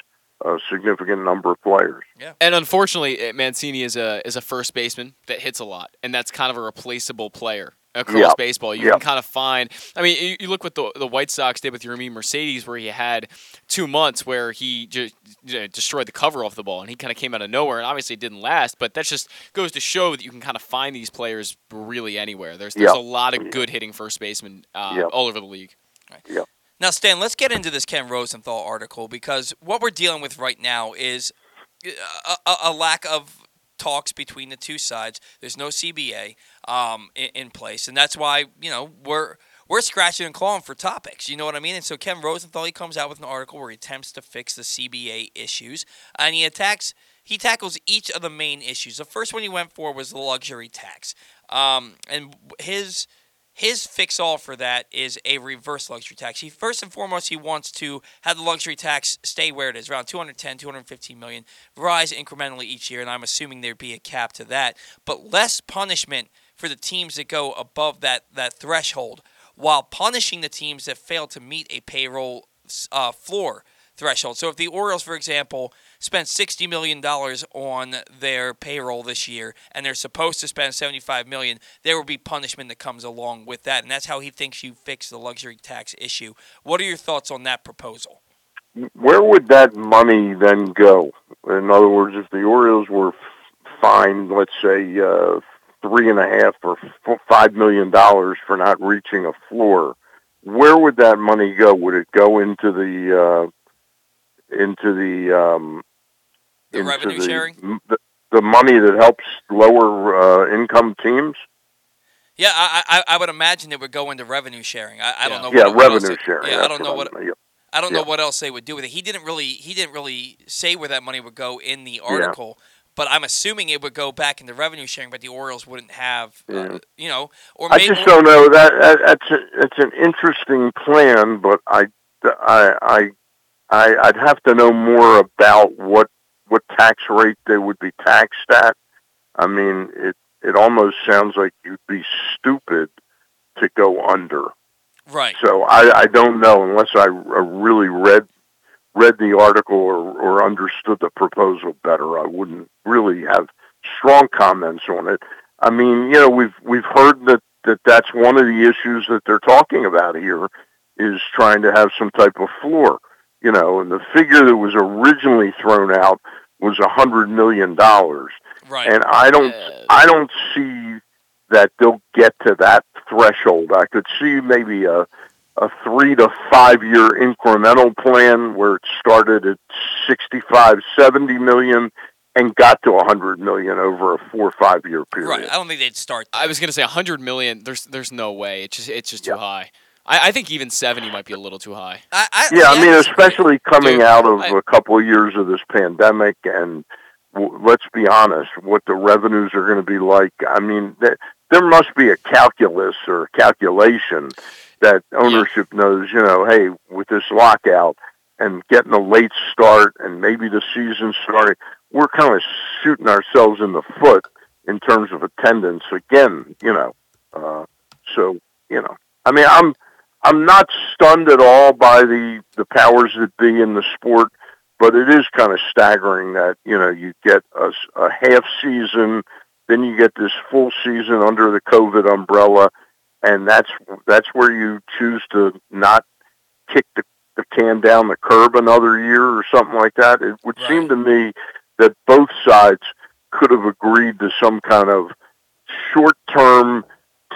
a significant number of players. Yeah. And unfortunately, eh, Mancini is a is a first baseman that hits a lot, and that's kind of a replaceable player across Yep. baseball. You Yep. can kind of find. I mean, you, you look what the the White Sox did with Yermi Mercedes, where he had two months where he just you know, destroyed the cover off the ball, and he kind of came out of nowhere, and obviously it didn't last. But that just goes to show that you can kind of find these players really anywhere. There's there's Yep. a lot of good hitting first basemen uh, Yep. all over the league. Now, Stan, let's get into this Ken Rosenthal article because what we're dealing with right now is a, a, a lack of talks between the two sides. There's no CBA um, in, in place, and that's why you know we're we're scratching and clawing for topics. You know what I mean? And so Ken Rosenthal he comes out with an article where he attempts to fix the CBA issues, and he attacks. He tackles each of the main issues. The first one he went for was the luxury tax, um, and his his fix all for that is a reverse luxury tax. He first and foremost he wants to have the luxury tax stay where it is, around 210, 215 million, rise incrementally each year, and I'm assuming there'd be a cap to that, but less punishment for the teams that go above that that threshold, while punishing the teams that fail to meet a payroll uh, floor threshold. So if the Orioles, for example, spent $60 million on their payroll this year and they're supposed to spend 75 million, there will be punishment that comes along with that. And that's how he thinks you fix the luxury tax issue. What are your thoughts on that proposal? Where would that money then go? In other words, if the Orioles were fined, let's say, uh, three and a half or five million dollars for not reaching a floor, where would that money go? Would it go into the uh, into the um, The into revenue the, sharing? The, the money that helps lower uh, income teams? Yeah, I, I I would imagine it would go into revenue sharing. I, I don't know. Yeah, what, what revenue it- sharing. Yeah, I don't know what I'm- yeah. I don't know what else they would do with it. He didn't really he didn't really say where that money would go in the article, but I'm assuming it would go back into revenue sharing. But the Orioles wouldn't have, uh, Yeah. you know, or I maybe just don't know that, that that's a, that's an interesting plan, but I, I, I, I, I'd have to know more about what what tax rate they would be taxed at. I mean, it it almost sounds like you'd be stupid to go under. right. So I, I don't know unless I really read read the article or, or understood the proposal better. I wouldn't really have strong comments on it. I mean, you know, we've we've heard that, that that's one of the issues that they're talking about here is trying to have some type of floor. You know, and the figure that was originally thrown out was a hundred million dollars, Right. and I don't I don't see that they'll get to that threshold. I could see maybe a a three to five year incremental plan where it started at 65, 70 million and got to a 100 million over a four or five year period. right. I don't think they'd start. I was gonna say a 100 million. There's there's no way. It's just it's just too high. I, I think even 70 might be a little too high. I, I, Yeah, I mean, especially coming Dude, out of I- a couple of years of this pandemic, and w- let's be honest, what the revenues are going to be like. I mean, th- there must be a calculus or a calculation that ownership knows. You know, hey, with this lockout and getting a late start, and maybe the season starting, we're kind of shooting ourselves in the foot in terms of attendance again. You know, uh, so you know, I mean, I'm. I'm not stunned at all by the the powers that be in the sport, but it is kind of staggering that you know you get a, a half season, then you get this full season under the COVID umbrella, and that's that's where you choose to not kick the, the can down the curb another year or something like that. It would seem to me that both sides could have agreed to some kind of short term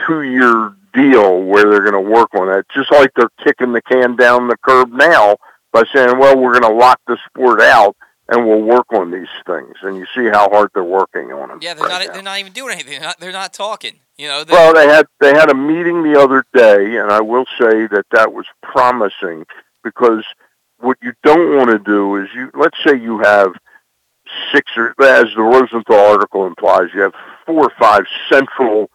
two year deal where they're going to work on that, just like they're kicking the can down the curb now by saying, well, we're going to lock the sport out and we'll work on these things. And you see how hard they're working on them. Yeah, they're right not. now. They're not even doing anything. They're not, they're not talking. You know. Well, they had they had a meeting the other day, and I will say that that was promising because what you don't want to do is you let's say you have six or as the Rosenthal article implies, you have four or five central,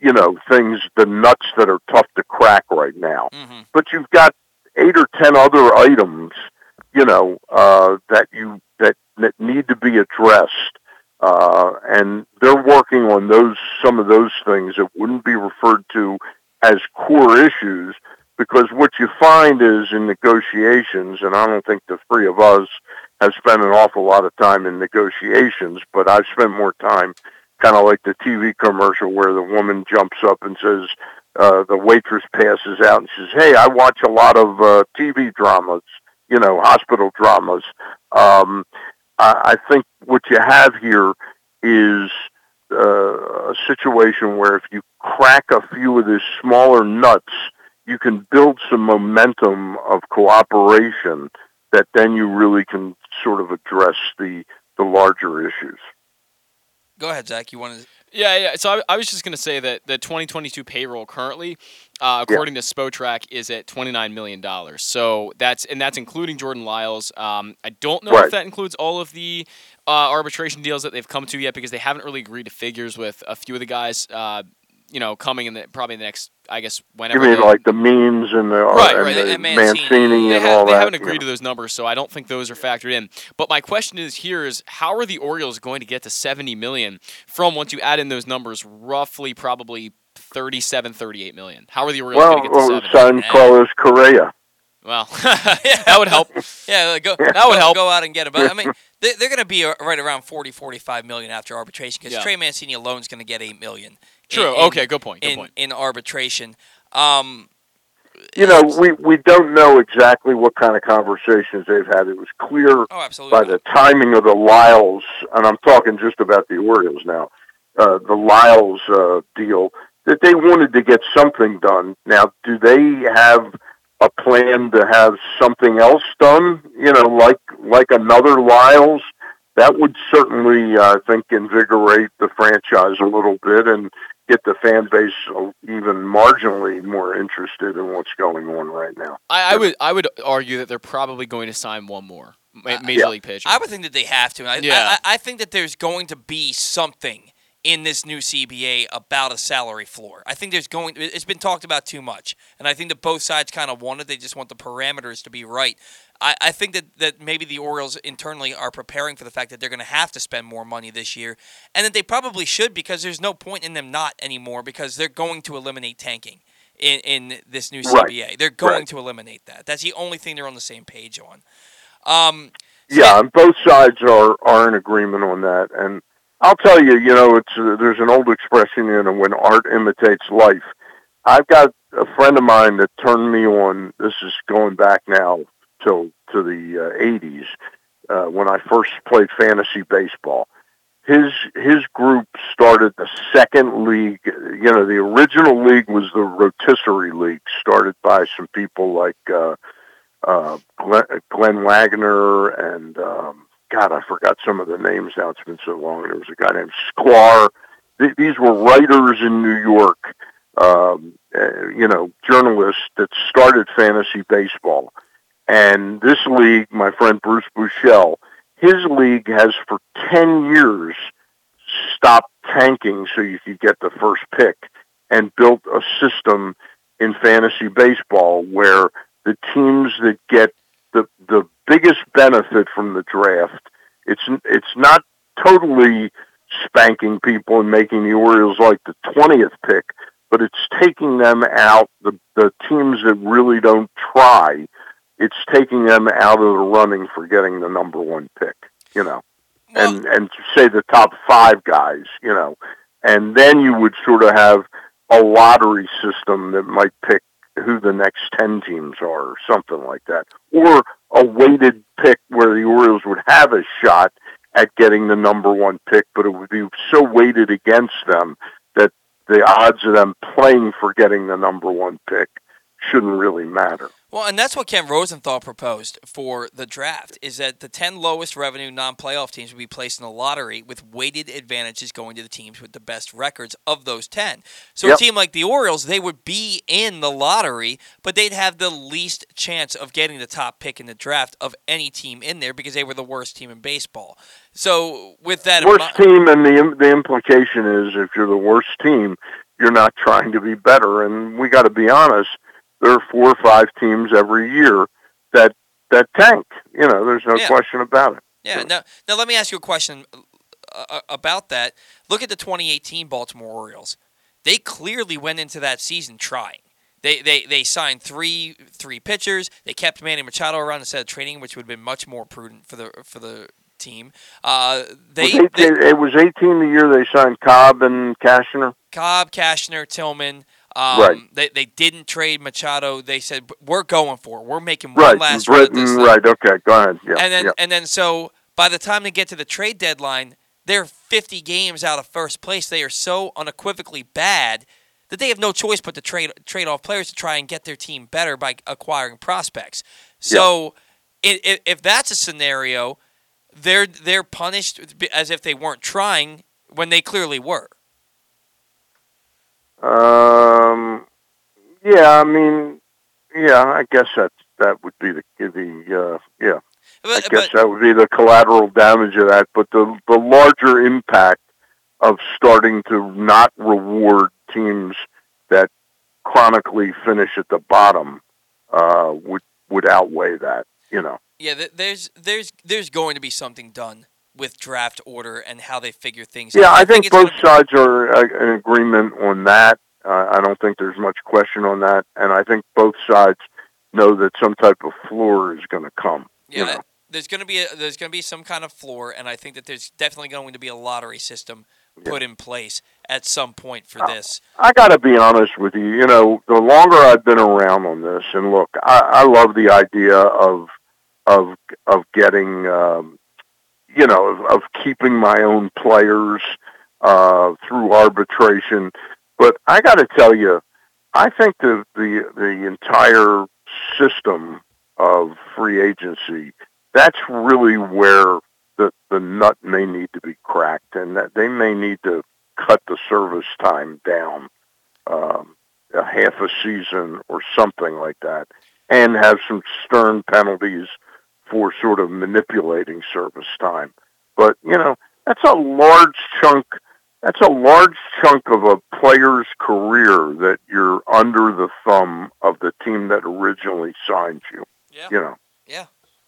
you know, things the nuts that are tough to crack right now. Mhm. But you've got eight or ten other items, you know, uh, that you that that need to be addressed uh, and they're working on those some of those things that wouldn't be referred to as core issues because what you find is in negotiations and I don't think the three of us have spent an awful lot of time in negotiations but I've spent more time kind of like the TV commercial where the woman jumps up and says uh, the waitress passes out and says hey I watch a lot of uh, TV dramas you know hospital dramas um, I, I think what you have here is uh, a situation where if you crack a few of these smaller nuts, you can build some momentum of cooperation that then you really can sort of address the the larger issues. Go ahead, Zach. You want to? Yeah, yeah. So I, I was just going to say that the 2022 payroll currently, uh, according to Spotrac, is at 29 million dollars. So that's and that's including Jordan Lyles. Um, I don't know Right. if that includes all of the uh, arbitration deals that they've come to yet because they haven't really agreed to figures with a few of the guys. Uh, you know, coming in the probably the next, I guess, whenever. You mean they- like the Means and the, Right, and right, the and Mancini. Mancini they, and ha- all they that? haven't agreed know. to those numbers, so I don't think those are factored in. But my question is here is how are the Orioles going to get to 70 million from once you add in those numbers, roughly probably 37, 38 million? How are the Orioles Well, going to get to well 70? sign Yeah. Carlos Correa. Well, that would help. Yeah, like, go. That would help. Go out and get him. But I mean, they, they're going to be uh, right around 40, 45 million after arbitration because Yeah. Trey Mancini alone is going to get eight million. In- True. in- okay, good point. Good in, point. in arbitration. Um, You know, we we don't know exactly what kind of conversations they've had. It was clear oh, by the timing of the Lyles, and I'm talking just about the Orioles now. uh, the Lyles uh, deal that they wanted to get something done. Now, do they have a plan to have something else done? You know, like like another Lyles. That would certainly, uh, I think, invigorate the franchise a little bit and get the fan base even marginally more interested in what's going on right now. I, I would I would argue that they're probably going to sign one more uh, major yeah. league pitcher. I would think that they have to. I, yeah. I, I think that there's going to be something in this new CBA about a salary floor. I think there's going it's been talked about too much. And I think that both sides kind of want it. They just want the parameters to be right. I, I think that, that maybe the Orioles internally are preparing for the fact that they're going to have to spend more money this year, and that they probably should because there's no point in them not anymore because they're going to eliminate tanking in, in this new CBA. Right. They're going right. to eliminate that. That's the only thing they're on the same page on. Um, yeah, and both sides are, are in agreement on that. And I'll tell you, you know, it's uh, there's an old expression, you know, when art imitates life. I've got a friend of mine that turned me on. This is going back now till to the uh, 80s uh, when I first played fantasy baseball. His his group started the second league. You know, the original league was the rotisserie league, started by some people like uh, uh, Glenn, Glenn Waggoner and um, God, I forgot some of the names now. It's been so long. There was a guy named Sklar. Th- these were writers in New York, um, uh, you know, journalists that started fantasy baseball and this league, my friend Bruce Buechele, his league has for 10 years stopped tanking so you could get the first pick and built a system in fantasy baseball where the teams that get the the biggest benefit from the draft it's it's not totally spanking people and making the Orioles like the 20th pick but it's taking them out the the teams that really don't try it's taking them out of the running for getting the number one pick, you know, well, and and say the top five guys, you know, and then you would sort of have a lottery system that might pick who the next 10 teams are or something like that. Or a weighted pick where the Orioles would have a shot at getting the number one pick, but it would be so weighted against them that the odds of them playing for getting the number one pick shouldn't really matter. Well, and that's what Ken Rosenthal proposed for the draft is that the 10 lowest revenue non-playoff teams would be placed in the lottery with weighted advantages going to the teams with the best records of those 10. So yep. a team like the Orioles, they would be in the lottery, but they'd have the least chance of getting the top pick in the draft of any team in there because they were the worst team in baseball. So with that worst team and the the implication is if you're the worst team, you're not trying to be better and we got to be honest there are four or five teams every year that that tank. You know, there's no yeah. question about it. Yeah. Now, now let me ask you a question uh, uh about that. Look at the 2018 Baltimore Orioles. They clearly went into that season trying. They, they, they signed three three pitchers. They kept Manny Machado around instead of training, which would have been much more prudent for the for the team. Uh, they, it, was 18, they, it was 18 the year they signed Cobb and Cashner. Cobb, Cashner, Tillman. Um, right. They, they didn't trade Machado. They said we're going for. It. We're making one right. last Britain, run Right. Okay. Go ahead. Yeah. And then yeah. and then so by the time they get to the trade deadline, they're 50 games out of first place. They are so unequivocally bad that they have no choice but to trade trade off players to try and get their team better by acquiring prospects. So yeah. if, if that's a scenario, they're they're punished as if they weren't trying when they clearly were. Um, yeah, I mean, yeah, I guess that that would be the the uh, yeah. But, I guess but, that would be the collateral damage of that. But the the larger impact of starting to not reward teams that chronically finish at the bottom uh, would would outweigh that. You know. Yeah, there's there's there's going to be something done with draft order and how they figure things yeah, out. I, I think, think both sides are uh, in agreement on that. Uh, I don't think there's much question on that, and I think both sides know that some type of floor is going to come. Yeah, you know? there's going to be a, there's going to be some kind of floor, and I think that there's definitely going to be a lottery system put in place at some point for this. I got to be honest with you. You know, the longer I've been around on this, and look, I, I love the idea of of of getting um, you know, of, of keeping my own players. uh, through arbitration. But I got to tell you, I think the, the the entire system of free agency that's really where the the nut may need to be cracked, and that they may need to cut the service time down um, a half a season or something like that, and have some stern penalties for sort of manipulating service time. But you know, that's a large chunk. That's a large chunk of a player's career that you're under the thumb of the team that originally signed you. Yeah. You know, Yeah.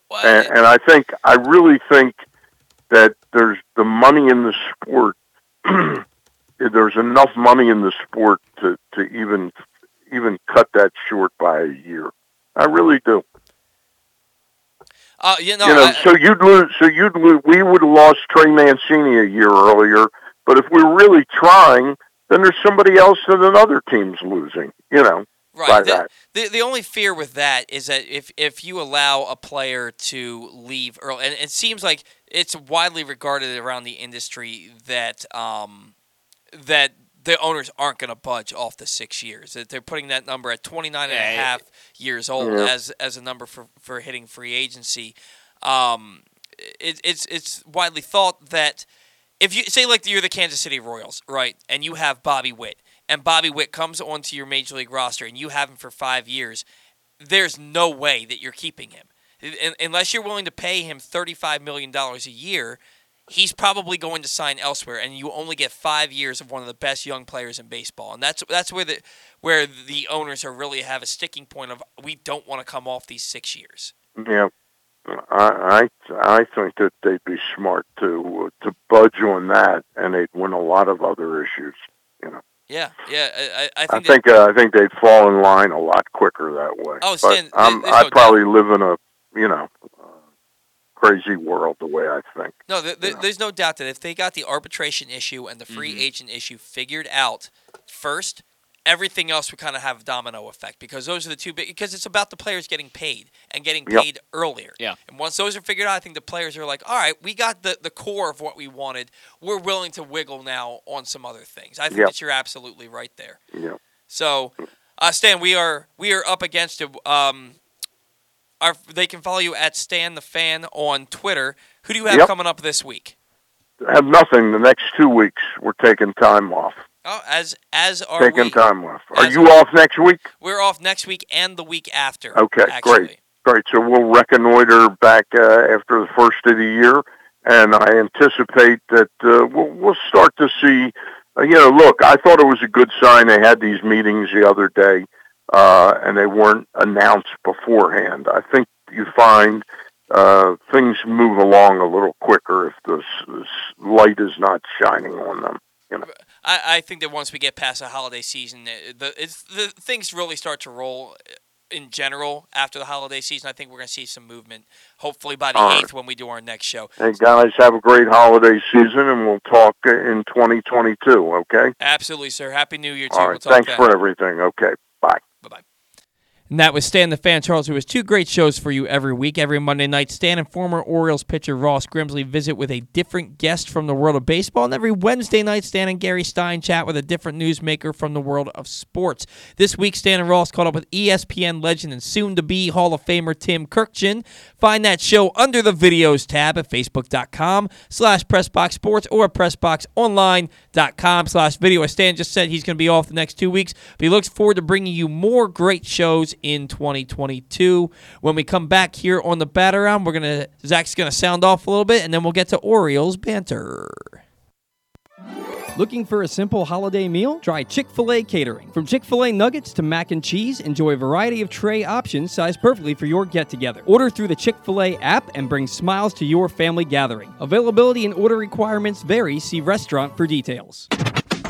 Well, and, and I think I really think that there's the money in the sport. there's enough money in the sport to to even even cut that short by a year. I really do. Uh, you know, you know, I- so you'd lose. So you'd lose. We would have lost Trey Mancini a year earlier, but if we're really trying, then there's somebody else that another team's losing. You know, by right. The, that. the the only fear with that is that if if you allow a player to leave early, and it seems like it's widely regarded around the industry that um that the owners aren't going to budge off the six years. That they're putting that number at 29 and a half years old Yeah. as as a number for for hitting free agency. Um, it, it's it's widely thought that if you say like you're the Kansas City Royals, right, and you have Bobby Witt, and Bobby Witt comes onto your major league roster, and you have him for five years, there's no way that you're keeping him, unless you're willing to pay him thirty-five million dollars a year. He's probably going to sign elsewhere, and you only get five years of one of the best young players in baseball, and that's that's where the where the owners are really have a sticking point of we don't want to come off these six years. Yeah, I I I think that they'd be smart to to budge on that, and they'd win a lot of other issues. You know. Yeah, yeah, I, I I I think. uh, I think they'd fall in line a lot quicker that way. Oh, but Stan, I'm, there's I probably live in a you know crazy world the way I think. No, th- th- Yeah. there's no doubt that if they got the arbitration issue and the free Mhm. agent issue figured out first, everything else would kind of have a domino effect because those are the two big. Because it's about the players getting paid and getting Yep. paid earlier. Yeah. And once those are figured out, I think the players are like, all right, we got the, the core of what we wanted. We're willing to wiggle now on some other things. I think Yep. that you're absolutely right there. Yeah. So, uh, Stan, we are we are up against it. Um, our, they can follow you at Stan the Fan on Twitter. Who do you have Yep. coming up this week? Have nothing the next two weeks. We're taking time off. Oh, as as are taking we. time off. Are As- you off next week? We're off next week and the week after. Okay, actually. great. Great. So we'll reconnoiter back uh, after the first of the year, and I anticipate that uh, we'll, we'll start to see. Uh, you know, look, I thought it was a good sign they had these meetings the other day, uh, and they weren't announced beforehand. I think you find uh, things move along a little quicker if the light is not shining on them. You I, I think that once we get past the holiday season, the it's, the things really start to roll uh, in general after the holiday season. I think we're going to see some movement. Hopefully by the All right. eighth when we do our next show. Hey guys, have a great holiday season, and we'll talk in 2022. Okay. Absolutely, sir. Happy New Year to All you. right. We'll talk Thanks then. for everything. Okay. And that was Stan the Fan Charles, who has two great shows for you every week. Every Monday night, Stan and former Orioles pitcher Ross Grimsley visit with a different guest from the world of baseball. And every Wednesday night, Stan and Gary Stein chat with a different newsmaker from the world of sports. This week, Stan and Ross caught up with ESPN legend and soon to be Hall of Famer Tim Kurkjian. Find that show under the videos tab at facebook.com slash pressboxsports or pressboxonline.com slash video. As Stan just said, he's going to be off the next two weeks, but he looks forward to bringing you more great shows in 2022. When we come back here on the Bat Around, we're to, Zach's to sound off a little bit, and then we'll get to Orioles banter. Looking for a simple holiday meal? Try Chick fil A catering. From Chick fil A nuggets to mac and cheese, enjoy a variety of tray options sized perfectly for your get together. Order through the Chick fil A app and bring smiles to your family gathering. Availability and order requirements vary. See restaurant for details.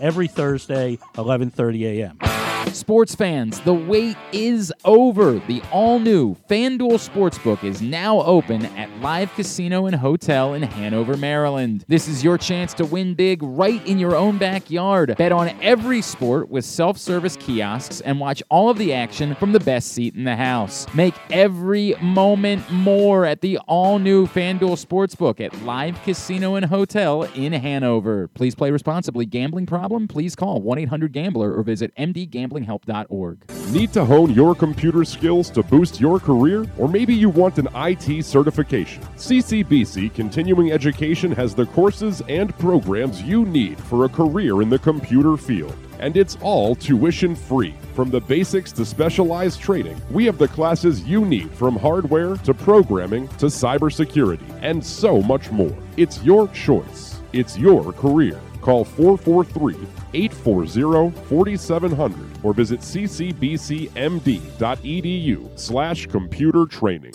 every Thursday, 11:30 a.m. Sports fans, the wait is over. The all new FanDuel Sportsbook is now open at Live Casino and Hotel in Hanover, Maryland. This is your chance to win big right in your own backyard. Bet on every sport with self service kiosks and watch all of the action from the best seat in the house. Make every moment more at the all new FanDuel Sportsbook at Live Casino and Hotel in Hanover. Please play responsibly. Gambling problem? Please call 1 800 Gambler or visit mdgamblinghelp.org. Need to hone your computer skills to boost your career? Or maybe you want an IT certification? CCBC Continuing Education has the courses and programs you need for a career in the computer field. And it's all tuition free. From the basics to specialized training, we have the classes you need from hardware to programming to cybersecurity and so much more. It's your choice. It's your career. Call 443 840 4700 or visit ccbcmd.edu slash computer training.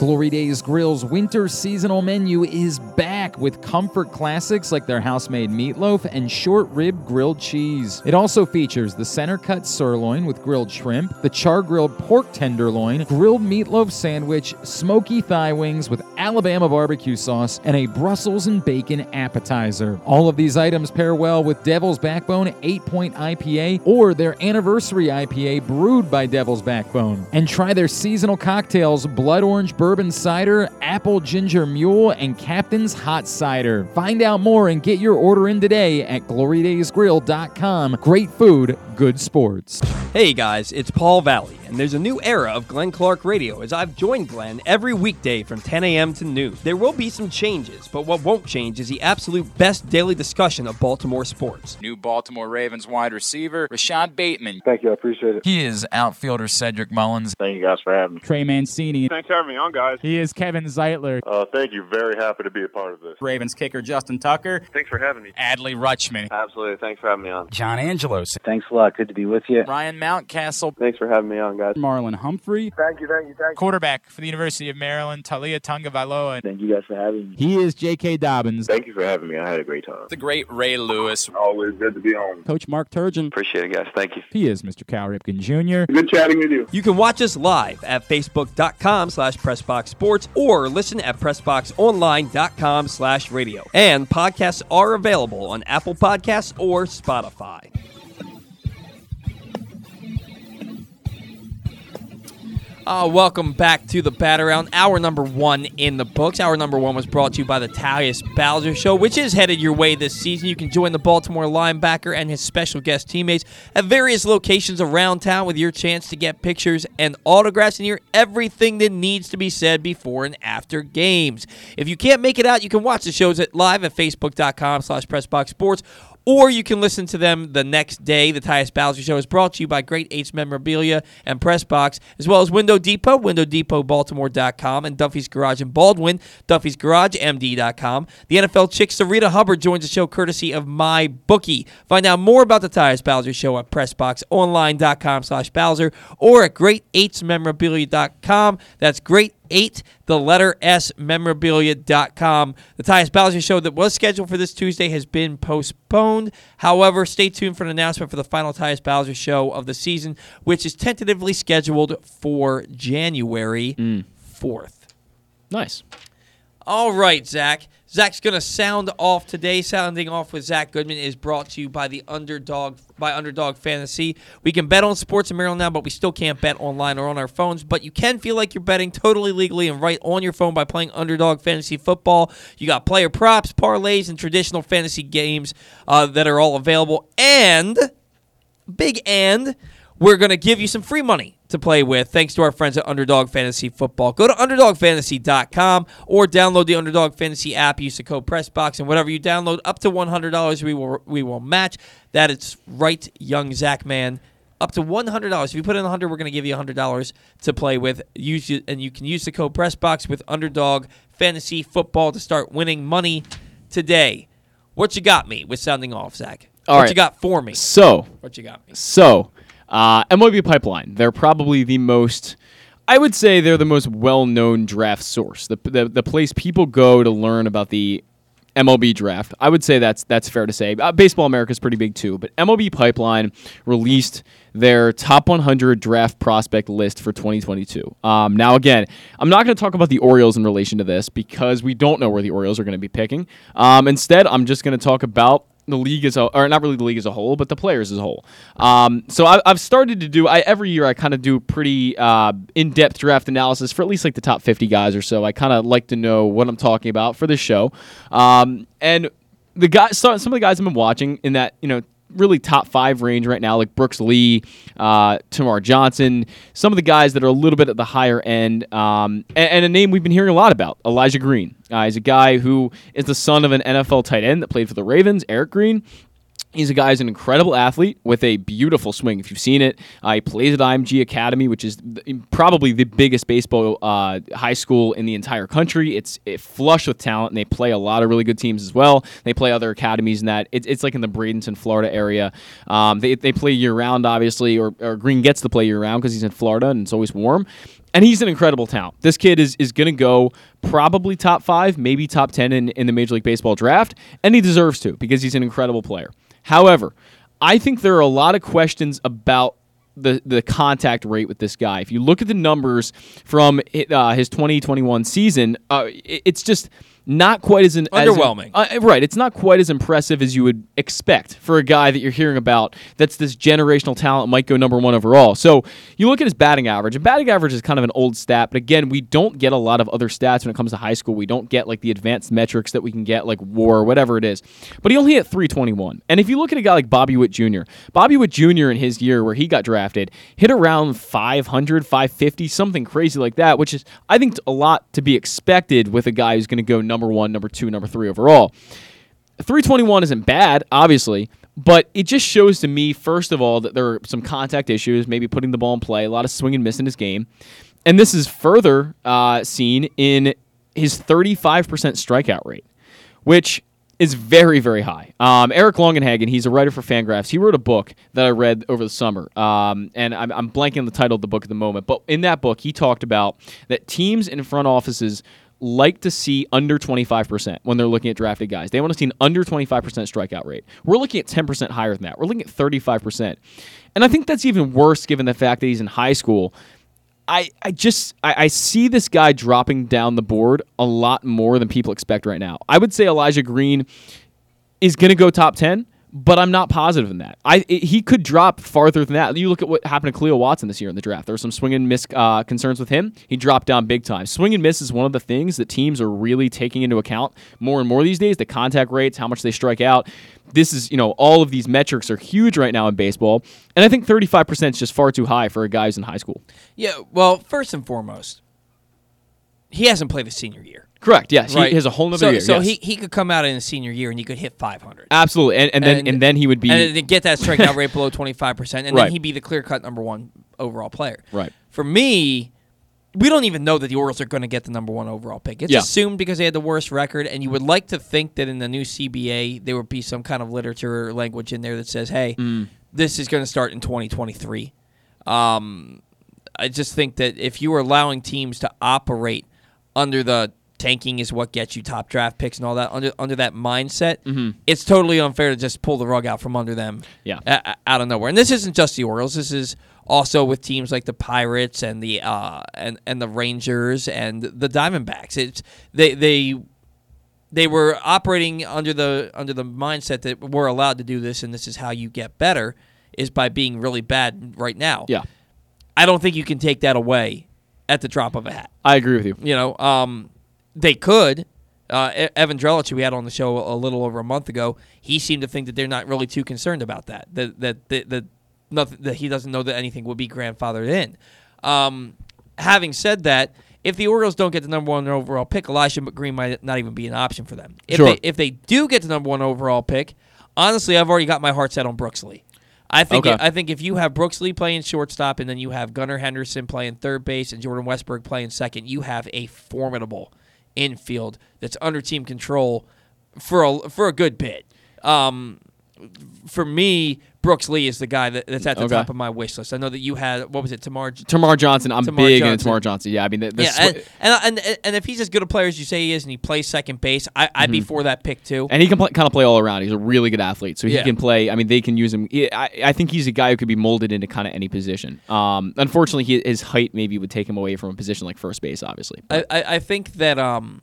Glory Days Grill's winter seasonal menu is back with comfort classics like their house made meatloaf and short rib grilled cheese. It also features the center cut sirloin with grilled shrimp, the char grilled pork tenderloin, grilled meatloaf sandwich, smoky thigh wings with Alabama barbecue sauce, and a Brussels and bacon appetizer. All of these items pair well with Devil's Backbone 8 point IPA or their anniversary IPA brewed by Devil's Backbone. And try their seasonal cocktails Blood Orange Bourbon Urban cider, Apple Ginger Mule, and Captain's Hot Cider. Find out more and get your order in today at glorydaysgrill.com. Great food, good sports. Hey guys, it's Paul Valle, and there's a new era of Glenn Clark Radio as I've joined Glenn every weekday from 10 a.m. to noon. There will be some changes, but what won't change is the absolute best daily discussion of Baltimore sports. New Baltimore Ravens wide receiver, Rashod Bateman. Thank you, I appreciate it. He is outfielder Cedric Mullins. Thank you guys for having me. Trey Mancini. Thanks for having me on, guys. He is Kevin Zeitler. Uh, thank you. Very happy to be a part of this. Ravens kicker Justin Tucker. Thanks for having me. Adley Rutschman. Absolutely. Thanks for having me on. John Angelos. Thanks a lot. Good to be with you. Ryan Mountcastle. Thanks for having me on, guys. Marlon Humphrey. Thank you, thank you, thank you. Quarterback for the University of Maryland, Taulia Tagovailoa. Thank you guys for having me. He is J.K. Dobbins. Thank you for having me. I had a great time. The great Ray Lewis. Always good to be on. Coach Mark Turgeon. Appreciate it, guys. Thank you. He is Mr. Cal Ripken Jr. Good chatting with you. You can watch us live at facebook.com slash pressboxsports or listen at pressboxonline.com slash radio. And podcasts are available on Apple Podcasts or Spotify. Uh, welcome back to the Bat Around. Hour number one in the books. Hour number one was brought to you by the Tyus Bowser Show, which is headed your way this season. You can join the Baltimore linebacker and his special guest teammates at various locations around town with your chance to get pictures and autographs and hear everything that needs to be said before and after games. If you can't make it out, you can watch the shows at live at facebook.com slash pressboxsports or you can listen to them the next day. The Tyus Bowser Show is brought to you by Great Eights Memorabilia and Pressbox, as well as Window Depot, WindowDepotBaltimore.com, and Duffy's Garage in Baldwin, Duffy'sGarageMD.com. The NFL chick Sarita Hubbard joins the show courtesy of My Bookie. Find out more about the Tyus Bowser Show at PressBoxOnline.com slash Bowser or at Great8smemorabilia.com. That's Great 8, the letter S, memorabilia.com. The Tyus Bowser show that was scheduled for this Tuesday has been postponed. However, stay tuned for an announcement for the final Tyus Bowser show of the season, which is tentatively scheduled for January mm. 4th. Nice. All right, Zach. Zach's gonna sound off today. Sounding off with Zach Goodman is brought to you by the Underdog by Underdog Fantasy. We can bet on sports in Maryland now, but we still can't bet online or on our phones. But you can feel like you're betting totally legally and right on your phone by playing Underdog Fantasy Football. You got player props, parlays, and traditional fantasy games uh, that are all available. And big and we're to give you some free money to play with thanks to our friends at Underdog Fantasy Football. Go to underdogfantasy.com or download the Underdog Fantasy app. Use the code PressBox and whatever you download up to $100 we will we will match. That is right, young Zach man. Up to $100. If you put in 100, we're going to give you $100 to play with. Use and you can use the code PressBox with Underdog Fantasy Football to start winning money today. What you got me with sounding off, Zach? All what right. you got for me? So, What you got me? So, uh, MLB Pipeline, they're probably the most, I would say they're the most well known draft source, the, the, the place people go to learn about the MLB draft. I would say that's that's fair to say. Uh, Baseball America is pretty big too, but MLB Pipeline released their top 100 draft prospect list for 2022. Um, now, again, I'm not going to talk about the Orioles in relation to this because we don't know where the Orioles are going to be picking. Um, instead, I'm just going to talk about the league as a, or not really the league as a whole, but the players as a whole. Um, so I, I've started to do. I every year I kind of do pretty uh, in-depth draft analysis for at least like the top 50 guys or so. I kind of like to know what I'm talking about for this show. Um, and the guys, some of the guys I've been watching in that you know really top five range right now, like Brooks Lee, uh, Termarr Johnson, some of the guys that are a little bit at the higher end, um, and, and a name we've been hearing a lot about, Elijah Green. Uh, he's a guy who is the son of an NFL tight end that played for the Ravens, Eric Green. He's a guy who's an incredible athlete with a beautiful swing. If you've seen it, uh, he plays at IMG Academy, which is th- probably the biggest baseball uh, high school in the entire country. It's it flush with talent, and they play a lot of really good teams as well. They play other academies in that. It's, it's like in the Bradenton, Florida area. Um, they, they play year round, obviously, or, or Green gets to play year round because he's in Florida and it's always warm. And he's an incredible talent. This kid is, is going to go probably top five, maybe top 10 in, in the Major League Baseball draft, and he deserves to because he's an incredible player. However, I think there are a lot of questions about the the contact rate with this guy. If you look at the numbers from uh, his 2021 season, uh, it- it's just not quite as an as- Underwhelming. uh, right, it's not quite as impressive as you would expect for a guy that you're hearing about. That's this generational talent might go number one overall. So you look at his batting average. And batting average is kind of an old stat, but again, we don't get a lot of other stats when it comes to high school. We don't get like the advanced metrics that we can get, like WAR or whatever it is. But he only hit 321. And if you look at a guy like Bobby Witt Jr., Bobby Witt Jr. in his year where he got drafted hit around 500, 550, something crazy like that, which is I think a lot to be expected with a guy who's going to go number one, number two, number three overall. 321 isn't bad, obviously, but it just shows to me, first of all, that there are some contact issues, maybe putting the ball in play, a lot of swing and miss in his game. And this is further uh, seen in his 35% strikeout rate, which is very, very high. Um, Eric Longenhagen, he's a writer for Fangraphs. He wrote a book that I read over the summer, um, and I'm, I'm blanking on the title of the book at the moment. But in that book, he talked about that teams in front offices like to see under 25% when they're looking at drafted guys. They want to see an under 25% strikeout rate. We're looking at 10% higher than that. We're looking at 35%. And I think that's even worse given the fact that he's in high school. I, I just I, I see this guy dropping down the board a lot more than people expect right now. I would say Elijah Green is going to go top 10, but I'm not positive in that. I it- he could drop farther than that. You look at what happened to Kahlil Watson this year in the draft. There were some swing and miss uh, concerns with him. He dropped down big time. Swing and miss is one of the things that teams are really taking into account more and more these days. The contact rates, how much they strike out. This is, you know, all of these metrics are huge right now in baseball. And I think 35% is just far too high for a guy who's in high school. Yeah, well, first and foremost, he hasn't played his senior year. Correct. Yes, right? he has a whole nother so, year. So yes. he, he could come out in his senior year and he could hit 500. absolutely, and, and then and, then he would be and then get that strikeout rate below 25%, and Right. then he'd be the clear cut number one overall player. Right. For me, we don't even know that the Orioles are going to get the number one overall pick. It's Yeah. assumed because they had the worst record, and you would like to think that in the new CBA there would be some kind of literature or language in there that says, "Hey, Mm. this is going to start in 2023." Um, I just think that if you are allowing teams to operate under the tanking is what gets you top draft picks and all that under under that mindset, it's totally unfair to just pull the rug out from under them. Yeah. a- out of nowhere. And this isn't just the Orioles. This is also with teams like the Pirates and the uh, and and the Rangers and the Diamondbacks. It's they they they were operating under the under the mindset that we're allowed to do this and this is how you get better is by being really bad right now. Yeah. I don't think you can take that away at the drop of a hat. I agree with you. You know, um, they could. Uh, Evan Drellich, who we had on the show a little over a month ago, he seemed to think that they're not really too concerned about that. That that that, that nothing that he doesn't know that anything would be grandfathered in. Um, having said that, if the Orioles don't get the number one overall pick, Elijah Green might not even be an option for them. If Sure. they if they do get the number one overall pick, honestly, I've already got my heart set on Brooks Lee. I think Okay. I think if you have Brooks Lee playing shortstop and then you have Gunnar Henderson playing third base and Jordan Westburg playing second, you have a formidable infield that's under team control for a for a good bit. Um, for me, Brooks Lee is the guy that, that's at the Okay. top of my wish list. I know that you had what was it, Termarr? Termarr Johnson, I'm Termarr big Johnson. into Termarr Johnson. Yeah, I mean, the, the yeah, swi- and, and and and if he's as good a player as you say he is, and he plays second base, I, I'd be Mhm. for that pick too. And he can play, kind of play all around. He's a really good athlete, so he Yeah. can play. I mean, they can use him. I, I think he's a guy who could be molded into kind of any position. Um, unfortunately, he, his height maybe would take him away from a position like first base, obviously. I, I, I think that um,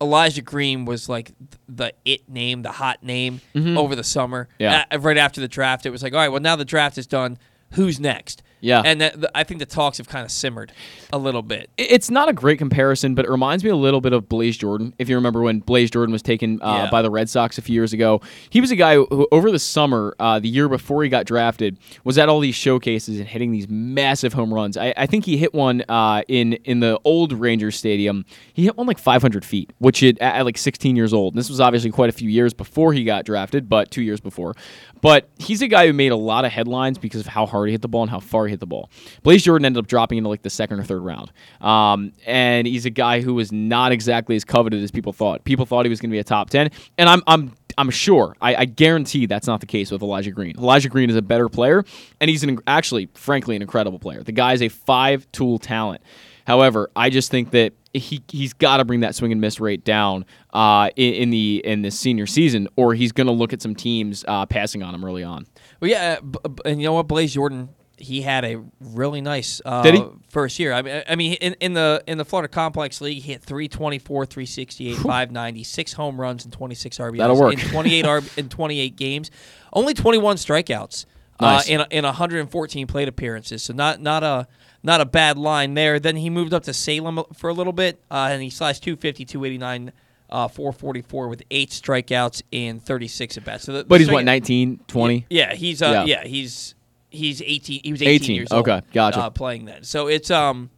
Elijah Green was like the it name, the hot name Mhm. over the summer. Yeah. A- right after the draft, it was like, all right, well now the draft is done. Who's next? Yeah. and that, the, I think the talks have kind of simmered a little bit. It's not a great comparison, but it reminds me a little bit of Blaze Jordan. If you remember when Blaze Jordan was taken uh, Yeah. by the Red Sox a few years ago, he was a guy who, who over the summer, uh, the year before he got drafted, was at all these showcases and hitting these massive home runs. I, I think he hit one uh, in in the old Rangers Stadium. He hit one like 500 feet, which it, at, at like 16 years old. And this was obviously quite a few years before he got drafted, but two years before. But he's a guy who made a lot of headlines because of how hard he hit the ball and how far he hit the ball. Blaze Jordan ended up dropping into like the second or third round. Um, and he's a guy who was not exactly as coveted as people thought. People thought he was going to be a top 10. And I'm, I'm, I'm sure, I, I guarantee that's not the case with Elijah Green. Elijah Green is a better player, and he's an, actually, frankly, an incredible player. The guy is a five tool talent. However, I just think that he he's got to bring that swing and miss rate down uh, in, in the in the senior season, or he's going to look at some teams uh, passing on him early on. Well, yeah, b- and you know what, Blaze Jordan, he had a really nice uh, first year. I mean, I mean, in, in the in the Florida Complex League, he hit 324, 368, 590, six home runs and 26 RBIs That'll work. in 28 RB, in 28 games, only 21 strikeouts Nice. uh, in in 114 plate appearances. So not not a not a bad line there. Then he moved up to Salem for a little bit, uh, and he slashed 250, 289. Uh, 444 with eight strikeouts in 36 at bats. So the, But the he's what strike- 19, 20? yeah, he's uh, Yeah. yeah. he's he's 18 he was 18, 18, years old. okay, gotcha. Uh, playing then. So it's um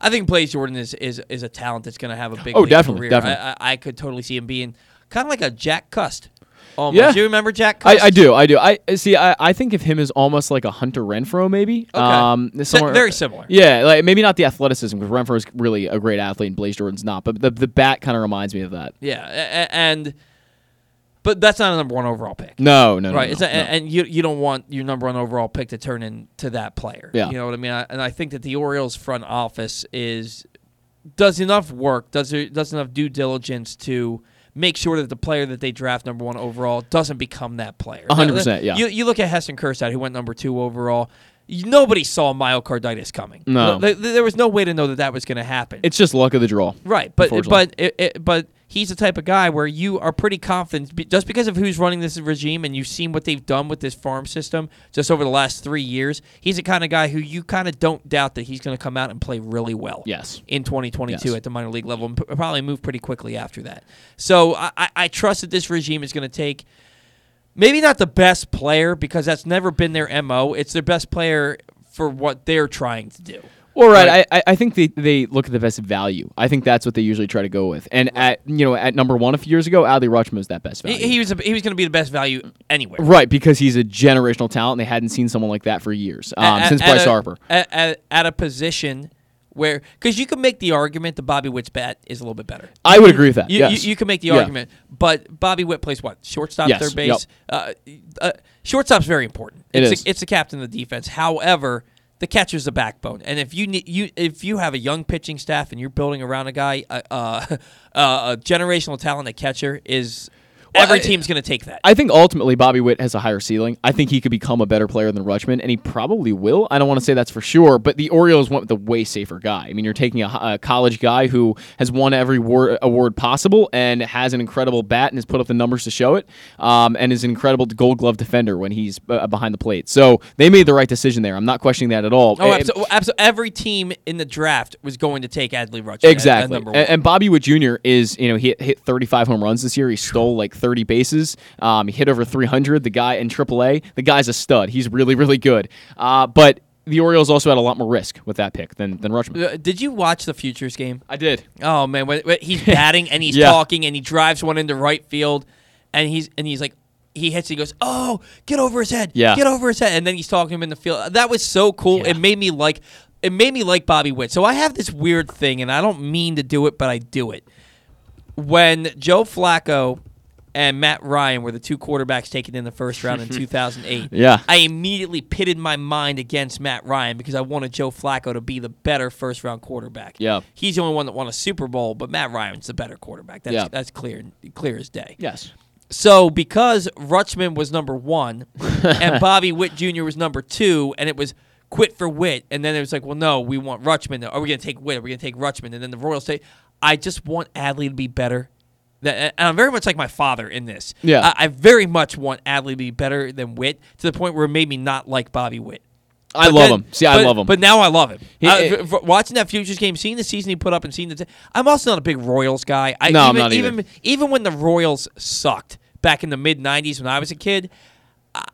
I think Blaze Jordan is is is a talent that's going to have a big Oh, definitely, career. definitely. I, I, I could totally see him being kind of like a Jack Cust. Almost. Yeah. Do you remember Jack I, Cust? I do, I do. I see. I, I think of him as almost like a Hunter Renfroe, maybe. Okay. Um, somewhere- very similar. Yeah, like maybe not the athleticism because Renfroe is really a great athlete and Blaze Jordan's not, but the the bat kind of reminds me of that. Yeah, and but that's not a number 1 overall pick. No, no, no, right. no, it's a, no. And you you don't want your number one overall pick to turn into that player. Yeah. You know what I mean? I, and I think that the Orioles front office is does enough work, does does enough due diligence to make sure that the player that they draft number one overall doesn't become that player. A hundred percent, yeah. You, you look at Heston Kjerstad, who went number two overall. Nobody saw myocarditis coming. No. Th- th- there was no way to know that that was going to happen. It's just luck of the draw. Right, but but it, it, but he's the type of guy where you are pretty confident just because of who's running this regime and you've seen what they've done with this farm system just over the last three years. He's the kind of guy who you kind of don't doubt that he's going to come out and play really well. Yes. in 2022 Yes. at the minor league level and probably move pretty quickly after that. So I, I, I trust that this regime is going to take. Maybe not the best player because that's never been their mo. It's their best player for what they're trying to do. Well, right. I, I- I think they, they look at the best value. I think that's what they usually try to go with. And at you know at number one a few years ago, Adley Rutschman was that best value. he was a, he was going to be the best value anywhere. right, because he's a generational talent, and they hadn't seen someone like that for years um, At- since at Bryce a- Harper. At, at, a position where, because you can make the argument that Bobby Witt's bat is a little bit better. I would agree with that, You, yes. you, you can make the Yeah. argument, but Bobby Witt plays what? Shortstop, Yes, third base. Uh, uh, shortstop's very important. It it's is. The, it's the captain of the defense. However, the catcher's the backbone, and if you need you if you have a young pitching staff and you're building around a guy, uh, uh, a generational talent at catcher is. Every I- team's going to take that. I think ultimately Bobby Witt has a higher ceiling. I think he could become a better player than Rutschman, and he probably will. I don't want to say that's for sure, but the Orioles went with the way safer guy. I mean, you're taking a, a college guy who has won every war, award possible and has an incredible bat and has put up the numbers to show it, um, and is an incredible Gold Glove defender when he's uh, behind the plate. So they made the right decision there. I'm not questioning that at all. Oh, absolutely. absolutely. Every team in the draft was going to take Adley Rutschman. at- at Exactly. number And, and Bobby Witt Jr. is, you know, he hit, hit 35 home runs this year. He stole like 30 bases. Um, he hit over 300. The guy in AAA, the guy's a stud. He's really, really good. Uh, but the Orioles also had a lot more risk with that pick than than Rutschman. Uh, Did you watch the Futures game? I did. Oh man, when, when he's batting and he's Yeah. talking and he drives one into right field, and he's and he's like. He hits. He goes, "Oh, get over his head! Yeah. get over his head!" And then he's talking to him in the field. That was so cool. It made me like. It made me like Bobby Witt. So I have this weird thing, and I don't mean to do it, but I do it. When Joe Flacco and Matt Ryan were the two quarterbacks taken in the first round in 2008, Yeah. I immediately pitted my mind against Matt Ryan because I wanted Joe Flacco to be the better first round quarterback. Yeah. He's the only one that won a Super Bowl, but Matt Ryan's the better quarterback. That's Yeah. that's clear clear as day. Yes. So because Rutschman was number one and Bobby Witt Jr. was number two, and it was quit for Witt, and then it was like, well, no, we want Rutschman. Are we going to take Witt? Are we going to take Rutschman? And then the Royals say, I just want Adley to be better. That, and I'm very much like my father in this. Yeah. I, I very much want Adley to be better than Witt to the point where it made me not like Bobby Witt. I But love then- him. See, I but- love him. But now I love him. He- it- f- f- watching that Futures game, seeing the season he put up, and seeing the, t- I'm also not a big Royals guy. I, No, I'm even, not either. even even when the Royals sucked back in the mid '90s when I was a kid, I,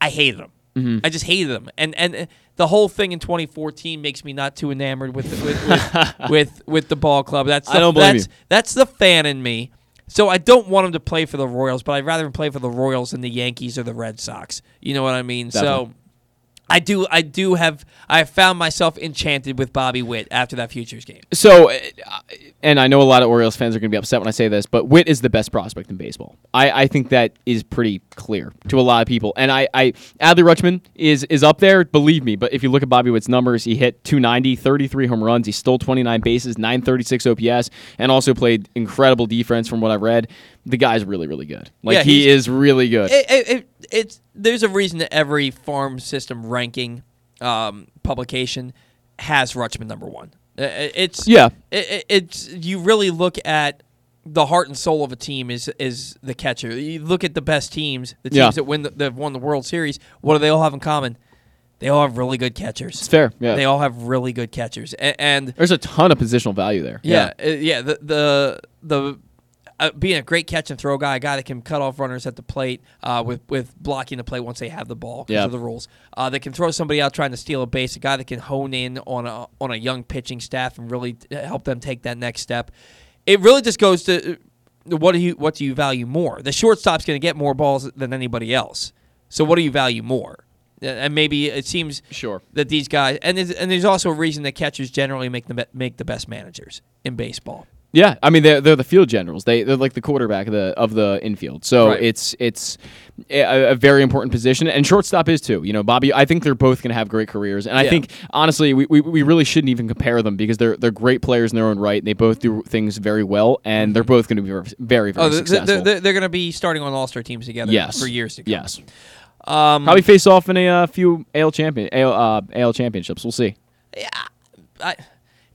I hated them. Mm-hmm. I just hated them, and and uh, the whole thing in 2014 makes me not too enamored with with with, with, with the ball club. That's the, I don't blame that's, you. That's the fan in me. So I don't want him to play for the Royals, but I'd rather him play for the Royals than the Yankees or the Red Sox. You know what I mean? So. I do. I do have. I found myself enchanted with Bobby Witt after that Futures game. So, uh, and I know a lot of Orioles fans are going to be upset when I say this, but Witt is the best prospect in baseball. I, I think that is pretty clear to a lot of people. And I, I Adley Rutschman is is up there, believe me. But if you look at Bobby Witt's numbers, he hit 290, 33 home runs, he stole 29 bases, 936 OPS, and also played incredible defense from what I've read. The guy's really, really good. Like Yeah, he is really good. It, it, it, it's there's a reason that every farm system ranking um, publication has Rutschman number one. Uh, it- It's Yeah. It, it- it's you really look at the heart and soul of a team is is the catcher. You look at the best teams, the teams Yeah. that win the, that have won the World Series. What do they all have in common? They all have really good catchers. It's fair. Yeah. They all have really good catchers, A- and There's a ton of positional value there. yeah, yeah. yeah the the the uh, being a great catch and throw guy, a guy that can cut off runners at the plate uh, with with blocking the plate once they have the ball because Yeah. of the rules. Uh, that can throw somebody out trying to steal a base, a guy that can hone in on a on a young pitching staff and really help them take that next step. It really just goes to uh, what do you what do you value more? The shortstop's going to get more balls than anybody else. So what do you value more? Uh, And maybe it seems Sure. that these guys and there's, and there's also a reason that catchers generally make the make the best managers in baseball. Yeah, I mean they're they're the field generals. They they're like the quarterback of the of the infield. So Right. it's it's a, a very important position, and shortstop is too. You know, Bobby. I think they're both going to have great careers, and I Yeah. think honestly we, we, we really shouldn't even compare them because they're they're great players in their own right. And they both do things very well, and they're both going to be very very, Oh, they're, successful. they're, they're, going to be starting on All Star teams together Yes. for years to come. yes, Um, probably face off in a uh, few AL champion AL, uh, AL championships. We'll see. Yeah, I,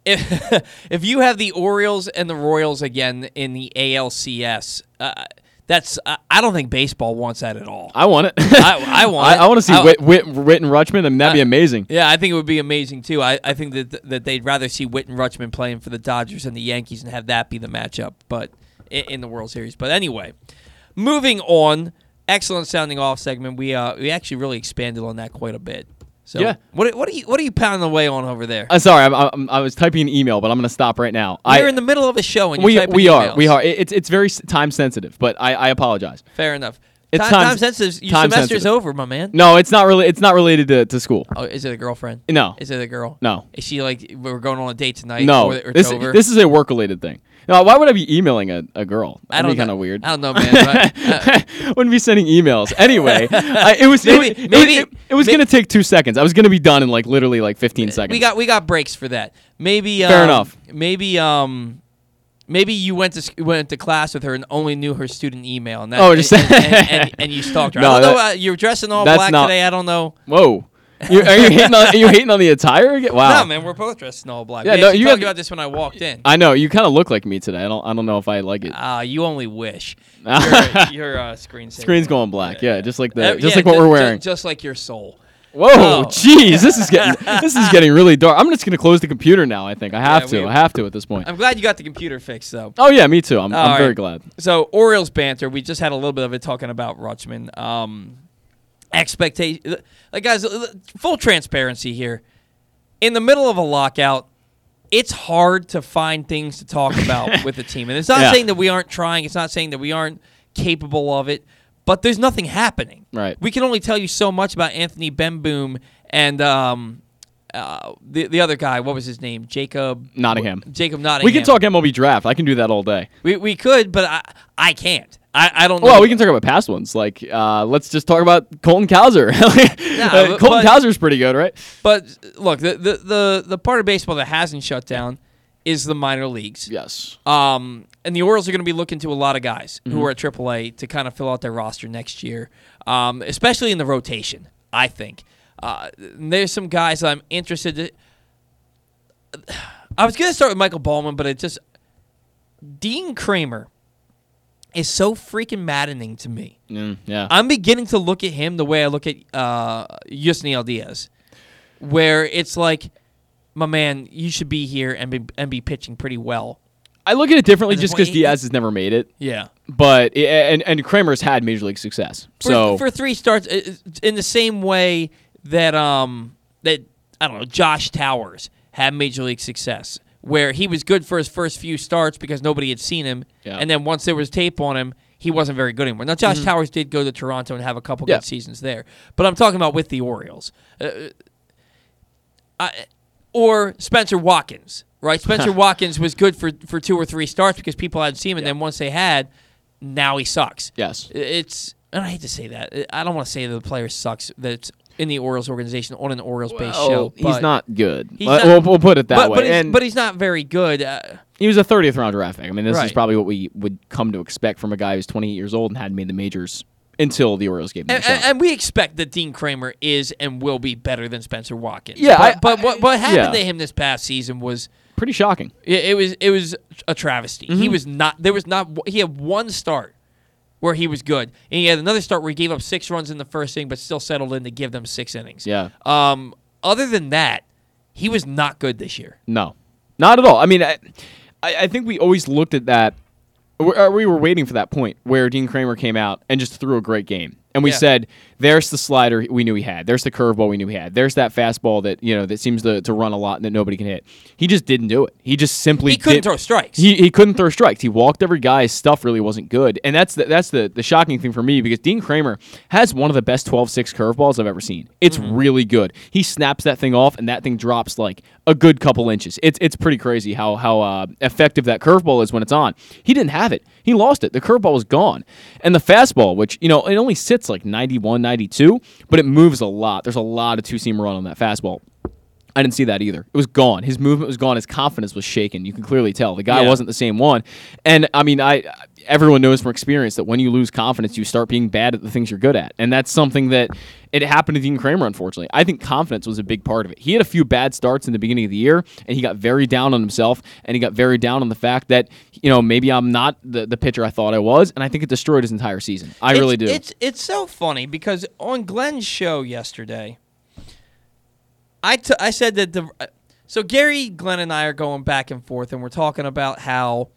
if if you have the Orioles and the Royals again in the ALCS, uh, that's I I don't think baseball wants that at all. I want it. I, I want. I, it. I want to see I- Witt, Witt, Witt and Rutschman, and that'd be amazing. Yeah, I think it would be amazing too. I, I think that that they'd rather see Witt and Rutschman playing for the Dodgers and the Yankees and have that be the matchup, but in, in the World Series. But anyway, moving on. Excellent sounding off segment. We uh we actually really expanded on that quite a bit. So Yeah. what what are you what are you pounding away on over there? Uh, sorry, I'm, I'm, I was typing an email, but I'm going to stop right now. You're I, in the middle of a show and you're we we are we are. It- It's it's very time sensitive, but I, I apologize. Fair enough. It's time, time- time sensitive. Your time semester's sensitive. over, my man. No, it's not really. It's not related to, to school. Oh, is it a girlfriend? No. Is it a girl? No. Is she like we're going on a date tonight? No, it's this over? this is a work related thing. No, why would I be emailing a, a girl? That'd don't be kind of weird. I don't know, man. but, uh, Wouldn't be sending emails anyway. I, it was it Maybe- was- maybe- was, it, it was gonna take two seconds. I was gonna be done in like literally like 15 seconds. we got we got breaks for that. Maybe Fair um, enough. Maybe um maybe you went to went to class with her and only knew her student email and that Oh, just- and, and, and, and you stalked her. No, I don't know. Uh, you're dressing all black not- today. I don't know. Whoa. You, are you hating on? Are you hating on the attire? again? Wow. No, man, we're both dressed in all black. Yeah, no, you talked about this when I walked in. I know you kind of look like me today. I don't. I don't know if I like it. Ah, you only wish. Your, your uh, screen Screen's going black. Yeah, just like the Uh, just yeah, like what we're wearing. just like your soul. Whoa, Oh. jeez, this is getting this is getting really dark. I'm just gonna close the computer now. I think I have Yeah, to. we- I have to at this point. I'm glad you got the computer fixed, though. Oh yeah, me too. I'm, I'm very glad. So Orioles banter. We just had a little bit of it talking about Rutschman. Um, expectation, like guys, full transparency here. In the middle of a lockout, it's hard to find things to talk about with the team, and it's not Yeah. saying that we aren't trying. It's not saying that we aren't capable of it, but there's nothing happening. Right. We can only tell you so much about Anthony Bemboom and um, uh, the the other guy. What was his name? Jacob Nottingham. Jacob Nottingham. We can talk MLB draft. I can do that all day. We, we could, but I I can't. I, I don't know. Well, we can talk about past ones. Like, uh, let's just talk about Colton Cowser. Nah, Uh, Colton but- Cowser's pretty good, right? But look, the, the the the part of baseball that hasn't shut down is the minor leagues. Yes. Um, and the Orioles are going to be looking to a lot of guys Mm-hmm. who are at AAA to kind of fill out their roster next year, um, especially in the rotation. I think uh, there's some guys that I'm interested. To, I was going to start with Michael Baumann, but it just Dean Kremer is so freaking maddening to me. Mm, yeah. I'm beginning to look at him the way I look at uh, Yusniel Diaz, where it's like, my man, you should be here and be and be pitching pretty well. I look at it differently just because Diaz has never made it. Yeah. But and and Kremer's had major league success. For, so for three starts, in the same way that um that I don't know Josh Towers had major league success, where he was good for his first few starts because nobody had seen him, Yeah. and then once there was tape on him, he wasn't very good anymore. Now Josh Mhm. Towers did go to Toronto and have a couple Yeah. good seasons there, but I'm talking about with the Orioles. Uh, I, or Spencer Watkins, right? Spencer Watkins was good for, for two or three starts because people hadn't seen him, and then once they had, now he sucks. Yes. It's, and I hate to say that. I don't want to say that the player sucks, that it's in the Orioles organization on an Orioles based Well, show. he's not good. He's not- we'll, we'll put it that but, way. But he's, and but he's not very good. Uh, he was a 30th round draft pick. I mean, this is probably what we would come to expect from a guy who's 28 years old and hadn't made the majors until the Orioles gave him a and, shot. and, and we expect that Dean Kremer is and will be better than Spencer Watkins. Yeah, but, I- but what what happened yeah. to him this past season was Pretty shocking. It, it was it was a travesty. He Mhm. was not. There was not. He had one start where he was good, and he had another start where he gave up six runs in the first inning, but still settled in to give them six innings. Yeah. Um. Other than that, he was not good this year. No, not at all. I mean, I, I I think we always looked at that. We uh, we were waiting for that point where Dean Kremer came out and just threw a great game, and we Yeah. said, "There's the slider we knew he had. There's the curveball we knew he had. There's that fastball that you know that seems to, to run a lot and that nobody can hit." He just didn't do it. He just simply He couldn't throw strikes. He, he couldn't throw strikes. He walked every guy. His stuff really wasn't good, and that's the, that's the the shocking thing for me because Dean Kremer has one of the best 12-6 curveballs I've ever seen. It's Mm-hmm. really good. He snaps that thing off, and that thing drops like a good couple inches. It's it's pretty crazy how how uh, effective that curveball is when it's on. He didn't have it. He lost it. The curveball was gone, and the fastball, which you know it only sits like 91, 92, but it moves a lot. There's a lot of two seam run on that fastball. I didn't see that either. It was gone. His movement was gone. His confidence was shaken. You can clearly tell the guy Yeah. wasn't the same one. And I mean, I everyone knows from experience that when you lose confidence, you start being bad at the things you're good at, and that's something that it happened to Dean Kremer. Unfortunately, I think confidence was a big part of it. He had a few bad starts in the beginning of the year, and he got very down on himself, and he got very down on the fact that you know maybe I'm not the the pitcher I thought I was, and I think it destroyed his entire season. I It's- really do. It's it's so funny because on Glenn's show yesterday, I t- I said that the uh, so Gary, Glenn, and I are going back and forth, and we're talking about how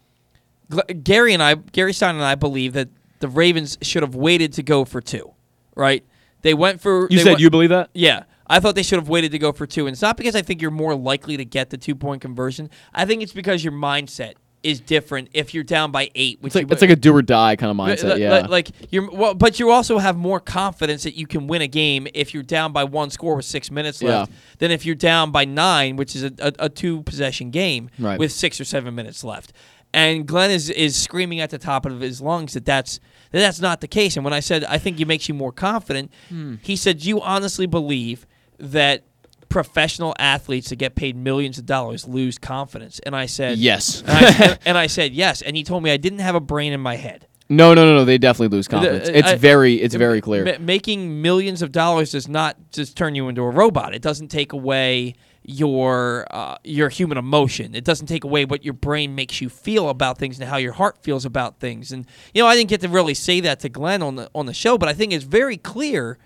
Gary and I, Gary Stein and I, believe that the Ravens should have waited to go for two, right? They went for. You said went- you believe that? Yeah. I thought they should have waited to go for two. And it's not because I think you're more likely to get the two point conversion. I think it's because your mindset is different if you're down by eight. Which It's like, it's like a do or die kind of mindset. Yeah. li- Like you're, well, but you also have more confidence that you can win a game if you're down by one score with six minutes left Yeah. than if you're down by nine, which is a, a, a two possession game Right. with six or seven minutes left. And Glenn is is screaming at the top of his lungs that that's that that's not the case. And when I said I think it makes you more confident, Hmm. he said you honestly believe that professional athletes that get paid millions of dollars lose confidence. And I said Yes. and I, and I said yes. And he told me I didn't have a brain in my head. no, no, no, no. They definitely lose confidence. The- It's I- very, it's very clear. ma- making millions of dollars does not just turn you into a robot. It doesn't take away your uh, your human emotion. It doesn't take away what your brain makes you feel about things and how your heart feels about things. And you know, I didn't get to really say that to Glenn on the on the show, but I think it's very clear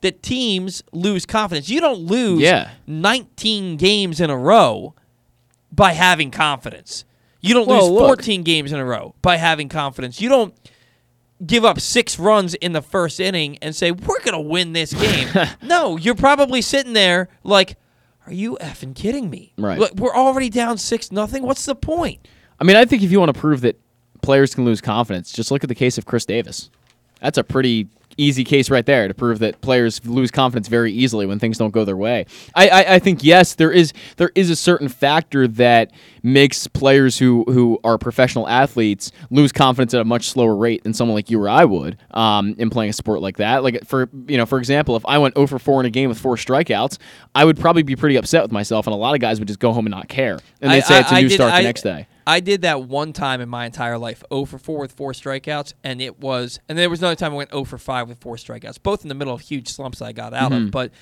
that teams lose confidence. You don't lose Yeah. 19 games in a row by having confidence. You don't Well, lose look. 14 games in a row by having confidence. You don't give up six runs in the first inning and say, we're going to win this game. no, you're probably sitting there like, are you effing kidding me? Right. Look, we're already down 6 nothing. What's the point? I mean, I think if you want to prove that players can lose confidence, just look at the case of Chris Davis. That's a pretty easy case right there to prove that players lose confidence very easily when things don't go their way. I, I, I think yes, there is there is a certain factor that makes players who who are professional athletes lose confidence at a much slower rate than someone like you or I would um, in playing a sport like that. Like for you know, for example, if I went 0 for 4 in a game with four strikeouts, I would probably be pretty upset with myself, and a lot of guys would just go home and not care, and they'd I- say it's a I- I new did- start I- the next day. I did that one time in my entire life, 0 for 4 with four strikeouts, and it was, and there was another time I went 0 for 5 with four strikeouts, both in the middle of huge slumps I got out Mhm. of. But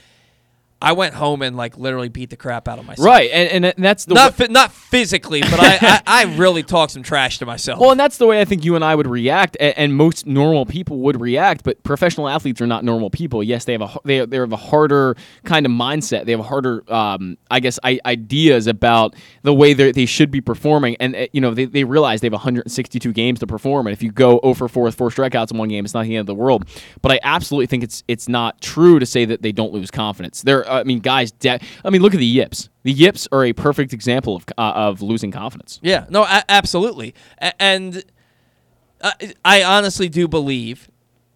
I went home and like literally beat the crap out of myself. Right, and, and that's the not not physically, but I, I I really talked some trash to myself. Well, and that's the way I think you and I would react, and, and most normal people would react. But professional athletes are not normal people. Yes, they have a they they have a harder kind of mindset. They have a harder, um, I guess, I, ideas about the way they they should be performing, and uh, you know they, they realize they have 162 games to perform, and if you go over four with four strikeouts in one game, it's not the end of the world. But I absolutely think it's it's not true to say that they don't lose confidence. There, I mean, guys, de- I mean, look at the Yips. The Yips are a perfect example of uh, of losing confidence. Yeah, no, a- absolutely. A- and I, I honestly do believe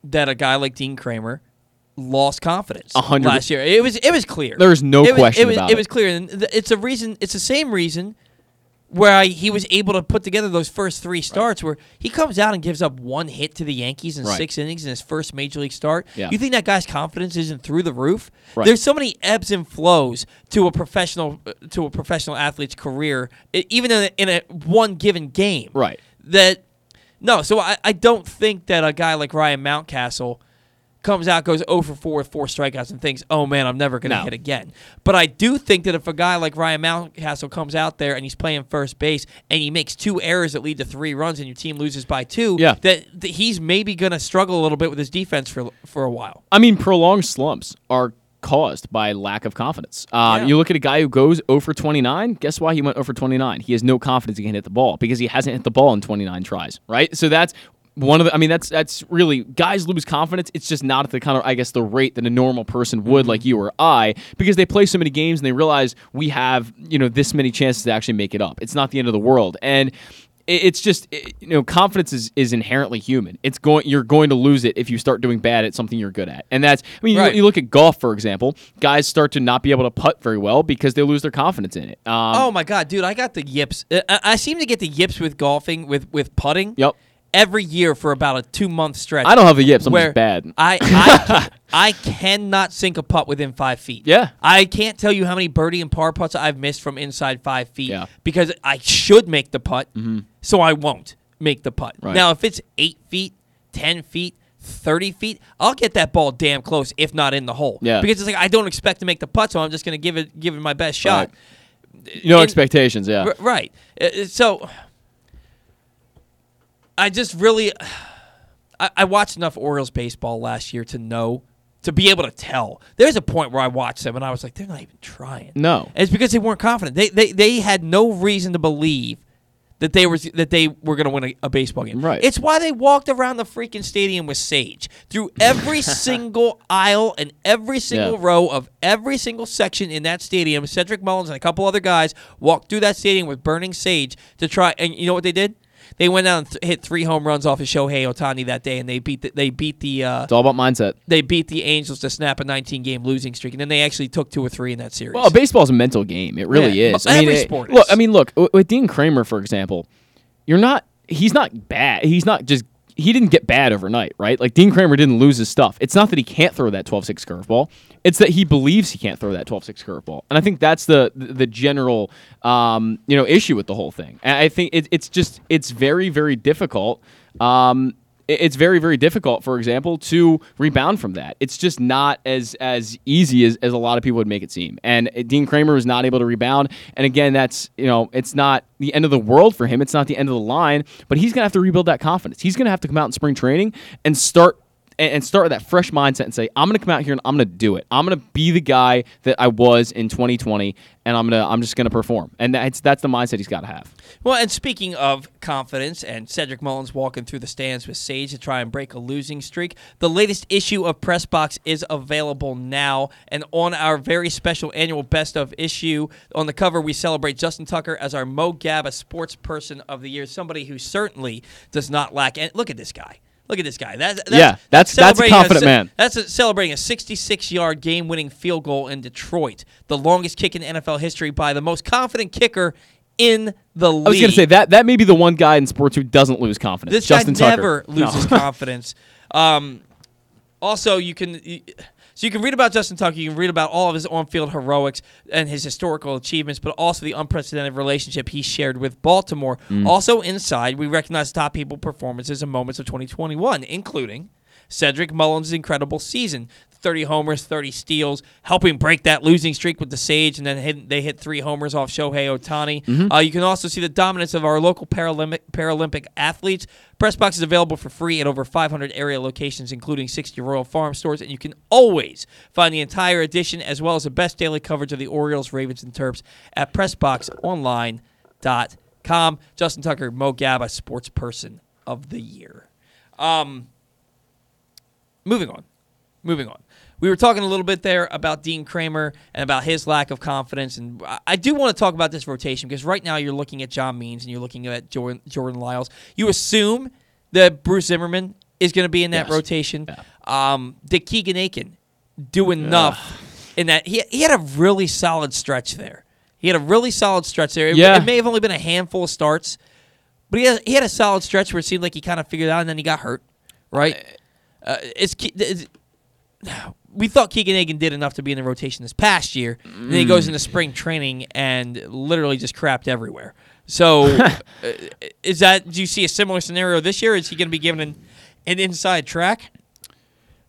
that a guy like Dean Kremer lost confidence hundred- last year. It was it was clear. There's no it was, question it was, about it it. was clear, and it's a reason. It's the same reason where I, he was able to put together those first three starts, where he comes out and gives up one hit to the Yankees in Right. six innings in his first major league start. Yeah. You think that guy's confidence isn't through the roof? Right. There's so many ebbs and flows to a professional uh, to a professional athlete's career, even in a, in a one given game. Right. That no, so I, I don't think that a guy like Ryan Mountcastle comes out, goes 0 for 4 with four strikeouts, and thinks, oh man, I'm never going to No. hit again. But I do think that if a guy like Ryan Mountcastle comes out there and he's playing first base and he makes two errors that lead to three runs and your team loses by two, Yeah. that, that he's maybe going to struggle a little bit with his defense for for a while. I mean, prolonged slumps are caused by lack of confidence. Um, Yeah. You look at a guy who goes 0 for 29. Guess why he went 0 for 29? He has no confidence he can hit the ball because he hasn't hit the ball in 29 tries, right? So that's one of the. I mean, that's that's really guys lose confidence. It's just not at the kind of I guess the rate that a normal person would, like you or I, because they play so many games and they realize we have you know this many chances to actually make it up. It's not the end of the world, and it's just it- you know confidence is, is inherently human it's going you're going to lose it if you start doing bad at something you're good at and that's i mean you- Right. you, look at golf for example guys start to not be able to putt very well because they lose their confidence in it um, oh my god, dude, I got the yips. I, I I seem to get the yips with golfing, with with putting. Yep. Every year for about a two month stretch. I don't have the yips, I'm where just bad. I I, I cannot sink a putt within five feet. Yeah. I can't tell you how many birdie and par putts I've missed from inside five feet. Yeah. Because I should make the putt, so I won't make the putt. Right. Now, if it's eight feet, ten feet. 30 feet, I'll get that ball damn close, if not in the hole. Yeah. Because it's like I don't expect to make the putt, so I'm just going to give it give it my best shot. no in- expectations yeah R- right. Uh, uh, So I just really I, I watched enough Orioles baseball last year to know to be able to tell. There's a point where I watched them and I was like, they're not even trying. no And it's because they weren't confident. They they, they had no reason to believe that they were that they were going to win a, a baseball game. Right. It's why they walked around the freaking stadium with sage through every single aisle and every single Yeah. row of every single section in that stadium. Cedric Mullins and a couple other guys walked through that stadium with burning sage to try. And you know what they did? They went out and th- hit three home runs off of Shohei Ohtani that day, and they beat the, they beat the uh, it's all about mindset they beat the Angels to snap a 19 game losing streak, and then they actually took two or three in that series. Well, baseball's a mental game. It really Yeah, is. I mean, every it- sport look. I mean, look with Dean Kremer, for example. You're not. He's not bad. He's not just. He didn't get bad overnight, right? Like Dean Kremer didn't lose his stuff. It's not that he can't throw that 12-6 curveball. It's that he believes he can't throw that 12-6 curveball. And I think that's the the, general um, you know issue with the whole thing. I think it, it's just it's very very difficult. Um, it's very very difficult for example to rebound from that. It's just not as as easy as, as a lot of people would make it seem. And uh, dean kremer was not able to rebound. And again that's you know it's not the end of the world for him. It's not the end of the line. But he's gonna have to rebuild that confidence. He's gonna have to come out in spring training and start and, start with that fresh mindset and say, I'm to come out here and I'm to do it. I'm to be the guy that I was in 2020, and I'm gonna I'm just to perform. And that's that's the mindset he's got to have. Well, and speaking of confidence and Cedric Mullins walking through the stands with Sage to try and break a losing streak, the latest issue of Press Box is available now. And on our very special annual Best of issue, on the cover, we celebrate Justin Tucker as our Mo Gaba Sports Person of the Year, somebody who certainly does not lack. And look at this guy. Look at this guy. That's, that's Yeah, that's- that's a confident se- man. That's a, celebrating a 66-yard game-winning field goal in Detroit, the longest kick in NFL history by the most confident kicker in the league. I was going to say that that may be the one guy in sports who doesn't lose confidence. This Justin guy Tucker. never No. loses confidence. Um, also, you can you- so you can read about Justin Tucker. You can read about all of his on-field heroics and his historical achievements, but also the unprecedented relationship he shared with Baltimore. Mm. Also, inside, we recognize top people performances and moments of 2021, including Cedric Mullins' incredible season. 30 homers, 30 steals, helping break that losing streak with the Sage, and then hit, they hit three homers off Shohei Ohtani. Mhm. Uh, you can also see the dominance of our local Paralympic, Paralympic athletes. Pressbox is available for free at over 500 area locations, including 60 Royal Farm stores, and you can always find the entire edition as well as the best daily coverage of the Orioles, Ravens, and Terps at PressBoxOnline.com. Justin Tucker, Mo Gaba, Sports Person of the Year. Um, moving on. Moving on. We were talking a little bit there about Dean Kremer and about his lack of confidence, and I- do want to talk about this rotation because right now you're looking at John Means and you're looking at Jordan, Jordan Lyles. You assume that Bruce Zimmermann is going to be in that Yes. rotation. Um, did Keegan Akin do enough in that? He, he had a really solid stretch there. He had a really solid stretch there. It, Yeah. it may have only been a handful of starts, but he had, he had a solid stretch where it seemed like he kind of figured it out, and then he got hurt. Right? Uh, it's we thought Keegan Akin did enough to be in the rotation this past year. And then he goes Mm. into spring training and literally just crapped everywhere. So, uh, is that? Do you see a similar scenario this year? Is he going to be given an, an inside track?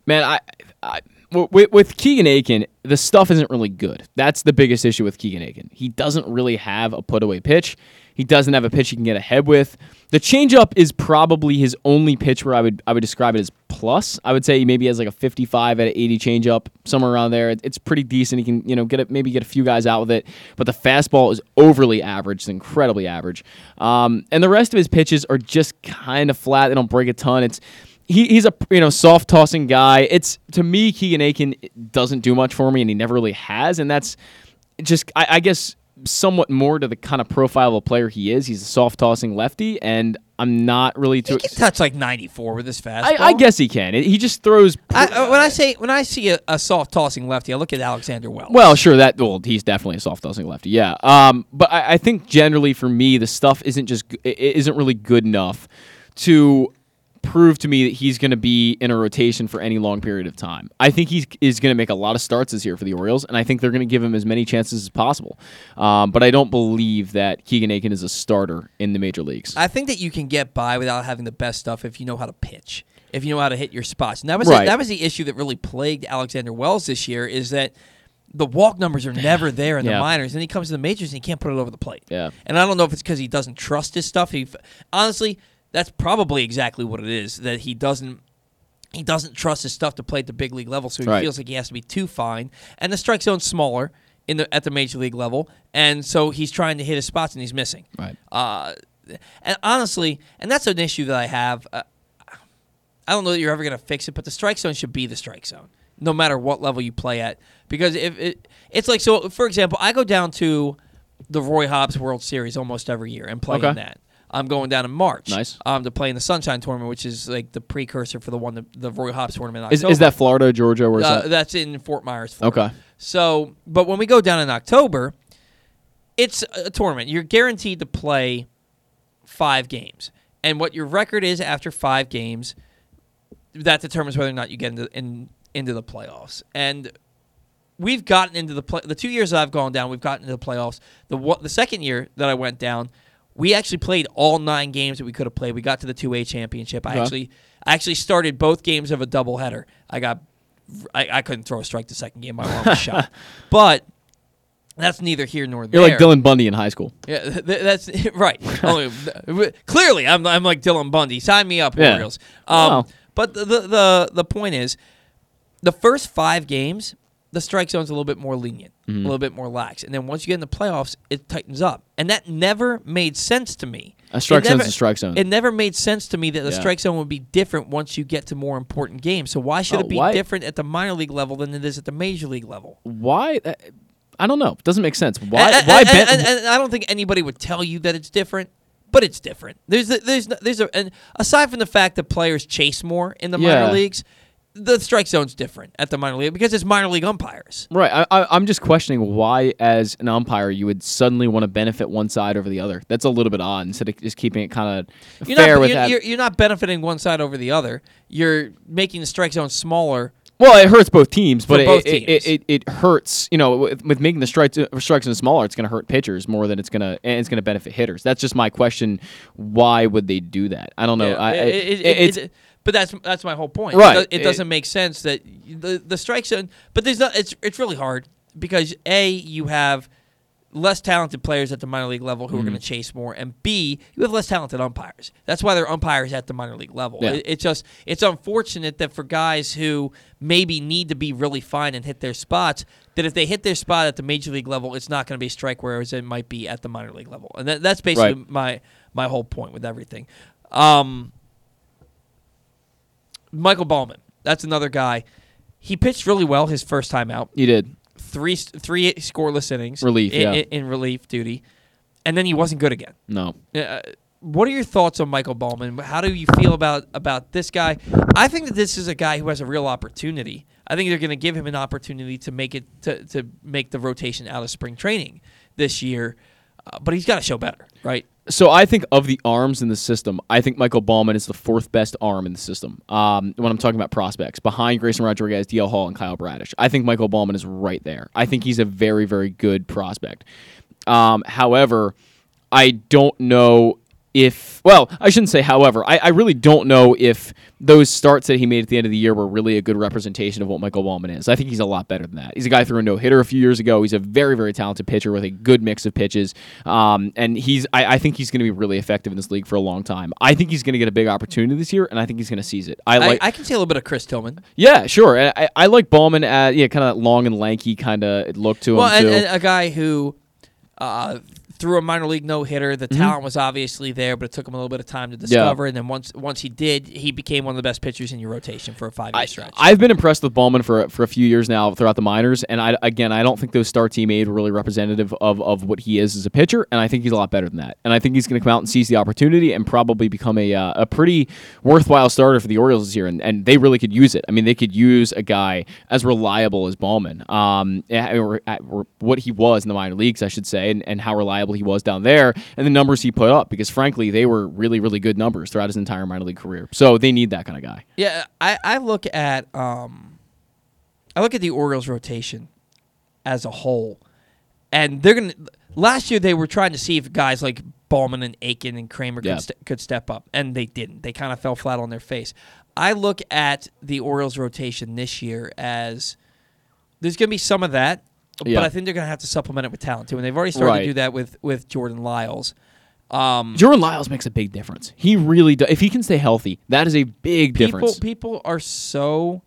Man, I with, with Keegan Akin, the stuff isn't really good. That's the biggest issue with Keegan Akin. He doesn't really have a put away pitch. He doesn't have a pitch he can get ahead with. The changeup is probably his only pitch where I would I would describe it as plus. I would say he maybe has like a 55 out of 80 changeup somewhere around there. It's pretty decent. He can you know get it maybe get a few guys out with it. But the fastball is overly average. It's incredibly average. Um, and the rest of his pitches are just kind of flat. They don't break a ton. It's he, he's a you know soft tossing guy. It's to me Keegan Akin doesn't do much for me, and he never really has, and that's just I, I guess somewhat more to the kind of profile of a player he is. He's a soft tossing lefty, and I'm not really too. He can touch like 94 with his fastball. I, I guess he can. He just throws. I, uh, when I say when I see a, a soft tossing lefty, I look at Alexander Wells. Well, sure that well he's definitely a soft tossing lefty, yeah. Um, but I, I think generally for me the stuff isn't just it isn't really good enough to prove to me that he's going to be in a rotation for any long period of time. I think he is going to make a lot of starts this year for the Orioles, and I think they're going to give him as many chances as possible. Um, but I don't believe that Keegan Akin is a starter in the major leagues. I think that you can get by without having the best stuff if you know how to pitch, if you know how to hit your spots. And that was Right. that was the issue that really plagued Alexander Wells this year is that the walk numbers are never there in the Yeah. minors, and he comes to the majors and he can't put it over the plate. Yeah. And I don't know if it's because he doesn't trust his stuff. He honestly, that's probably exactly what it is that he doesn't. He doesn't trust his stuff to play at the big league level, so he Right. feels like he has to be too fine. And the strike zone's smaller in the at the major league level, and so he's trying to hit his spots and he's missing. Right. Uh, and honestly, and that's an issue that I have. Uh, I don't know that you're ever going to fix it, but the strike zone should be the strike zone, no matter what level you play at. Because if it, it's like so, for example, I go down to the Roy Hobbs World Series almost every year and play in that. I'm going down in March. Nice. Um, to play in the Sunshine Tournament, which is like the precursor for the one the, the Roy Hobbs Tournament. In Is, is that Florida, Georgia? Where's Uh, that? That's in Fort Myers. Florida. Okay. So, but when we go down in October, it's a tournament. You're guaranteed to play five games, and what your record is after five games, that determines whether or not you get into in, into the playoffs. And we've gotten into the play. The two years that I've gone down, we've gotten into the playoffs. The the second year that I went down, we actually played all nine games that we could have played. We got to the two A championship. I Okay. actually I actually started both games of a doubleheader. I got I, I couldn't throw a strike the second game. My arm was shot, but that's neither here nor there. You're like Dylan Bundy in high school. Yeah, th- th- that's right. Only, clearly, I'm, I'm like Dylan Bundy. Sign me up, Yeah. Orioles. Um, Wow. But the the the point is, the first five games, the strike zone's a little bit more lenient, Mhm. a little bit more lax, and then once you get in the playoffs, it tightens up, and that never made sense to me. A strike zone's a strike zone. It never made sense to me that the Yeah. strike zone would be different once you get to more important games. So why should Oh, it be why- different at the minor league level than it is at the major league level? Why? uh, I don't know. It doesn't make sense. Why? And, why and, bet? and- and I don't think anybody would tell you that it's different, but it's different. There's a, there's there's a and aside from the fact that players chase more in the Yeah. minor leagues, the strike zone's different at the minor league because it's minor league umpires. Right. I, I, I'm just questioning why, as an umpire, you would suddenly want to benefit one side over the other. That's a little bit odd. Instead of just keeping it kind of You're fair not with you're, that. you're, you're not benefiting one side over the other. You're making the strike zone smaller. Well, it hurts both teams, but it, both teams. It, it, it hurts. You know, with, with making the strikes uh, strikes zone smaller, it's going to hurt pitchers more than it's going to and it's going to benefit hitters. That's just my question. Why would they do that? I don't know. Yeah, I, it- But that's that's my whole point. Right. It, it It- doesn't make sense that the the strike zone. But there's not. It's it's really hard because a you have less talented players at the minor league level who are Mhm. going to chase more, and b you have less talented umpires. That's why they're umpires at the minor league level. Yeah. It, it's just it's unfortunate that for guys who maybe need to be really fine and hit their spots, that if they hit their spot at the major league level, it's not going to be a strike, whereas it might be at the minor league level. And that, that's basically Right. my my whole point with everything. Um, Michael Baumann, that's another guy. He pitched really well his first time out. He did. Three three scoreless innings. Relief, in, yeah. in, in relief duty, and then he wasn't good again. No. Uh, what are your thoughts on Michael Baumann? How do you feel about about this guy? I think that this is a guy who has a real opportunity. I think they're going to give him an opportunity to make it to, to make the rotation out of spring training this year, uh, but he's got to show better, right? So I think of the arms in the system, I think Michael Baumann is the fourth best arm in the system. Um, when I'm talking about prospects, behind Grayson Rodriguez, DL Hall, and Kyle Bradish, I think Michael Baumann is right there. I think he's a very, very good prospect. Um, however, I don't know if well, I shouldn't say however. I, I really don't know if those starts that he made at the end of the year were really a good representation of what Michael Baumann is. I think he's a lot better than that. He's a guy who threw a no hitter a few years ago. He's a very, very talented pitcher with a good mix of pitches. Um, and he's I, I think he's gonna be really effective in this league for a long time. I think he's gonna get a big opportunity this year and I think he's gonna seize it. I I, like I, can see a little bit of Chris Tillman. Yeah, sure. I, I- I like Baumann at yeah, kind of long and lanky kind of look to Well, him and, and a guy who uh, threw a minor league no hitter. The Mhm. talent was obviously there, but it took him a little bit of time to discover. And then once once he did, he became one of the best pitchers in your rotation for a five year stretch. I've been impressed with Baumann for for a few years now throughout the minors, and I again I don't think those starts he made were really representative of of what he is as a pitcher, and I think he's a lot better than that. And I think he's going to come out and seize the opportunity and probably become a uh, a pretty worthwhile starter for the Orioles this year, and, and they really could use it. I mean, they could use a guy as reliable as Baumann, um, or, or what he was in the minor leagues, I should say, and, and how reliable he was down there, and the numbers he put up, because frankly they were really really good numbers throughout his entire minor league career. So they need that kind of guy. Yeah, I, I look at um, I look at the Orioles rotation as a whole, and they're gonna. Last year they were trying to see if guys like Baumann and Akin and Kremer Yeah. could, st- could step up, and they didn't. They kind of fell flat on their face. I look at the Orioles rotation this year as there's gonna be some of that, Yeah. but I think they're gonna have to supplement it with talent too, and they've already started Right. to do that with with Jordan Lyles. Um, Jordan Lyles makes a big difference. He really does. If he can stay healthy, that is a big people difference. people are so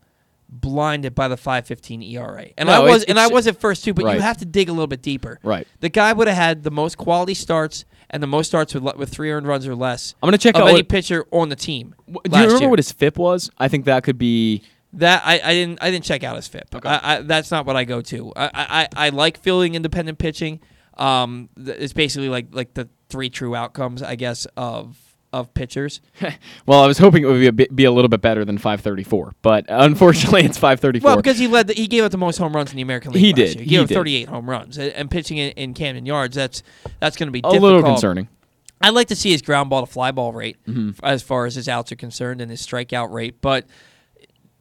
blinded by the 515 ERA. And No, I was and I was at first too, but you have to dig a little bit deeper. Right. The guy would have had the most quality starts and the most starts with with 3 earned runs or less. I'm gonna check of out any what- pitcher on the team. Do you remember year. what his FIP was? I think that could be. That I, I didn't I didn't check out his FIP. I, I, that's not what I go to. I, I, I like fielding independent pitching. Um, it's basically like like the three true outcomes, I guess, of of pitchers. Well, I was hoping it would be a, bit, be a little bit better than 534, but unfortunately, it's 534. Well, because he led, the, he gave up the most home runs in the American League. He did, Year. He he gave up did. 38 home runs, and, pitching in, in Camden Yards. That's that's going to be a difficult. little concerning. I'd like to see his ground ball to fly ball rate Mhm. as far as his outs are concerned and his strikeout rate, but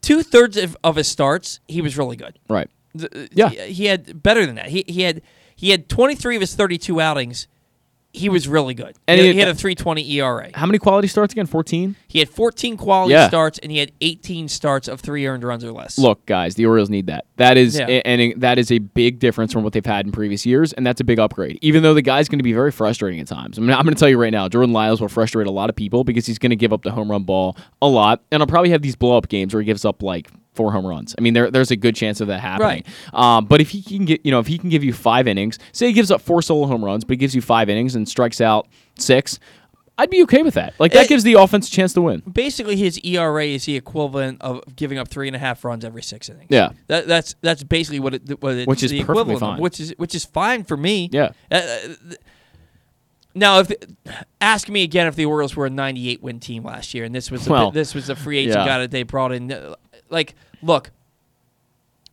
two thirds of, of his starts, he was really good. Right. Th- uh, Yeah. he, he had better than that. He he had he had 23 of his 32 outings he was really good. And he, he- had a 3.20 ERA. How many quality starts again? 14? He had 14 quality Yeah. starts and he had 18 starts of three earned runs or less. Look, guys, the Orioles need that. That is Yeah. a- and that is a big difference from what they've had in previous years, and that's a big upgrade. Even though the guy's going to be very frustrating at times. I mean, I'm going to tell you right now, Jordan Lyles will frustrate a lot of people because he's going to give up the home run ball a lot, and he'll probably have these blow up games where he gives up like four home runs. I mean, there, there's a good chance of that happening. Um, but if he can get, you know, if he can give you five innings, say he gives up four solo home runs, but he gives you five innings and strikes out six. I'd be okay with that. Like that It- gives the offense a chance to win. Basically, his ERA is the equivalent of giving up three and a half runs every six innings. Yeah. that, that's that's basically what it what it's Which is the perfectly equivalent of, fine. which is which is fine for me. Yeah. Uh, uh, now, if ask me again if the Orioles were a 98 win team last year, and this was a, Well, this was a free agent yeah. guy that they brought in. Like, look,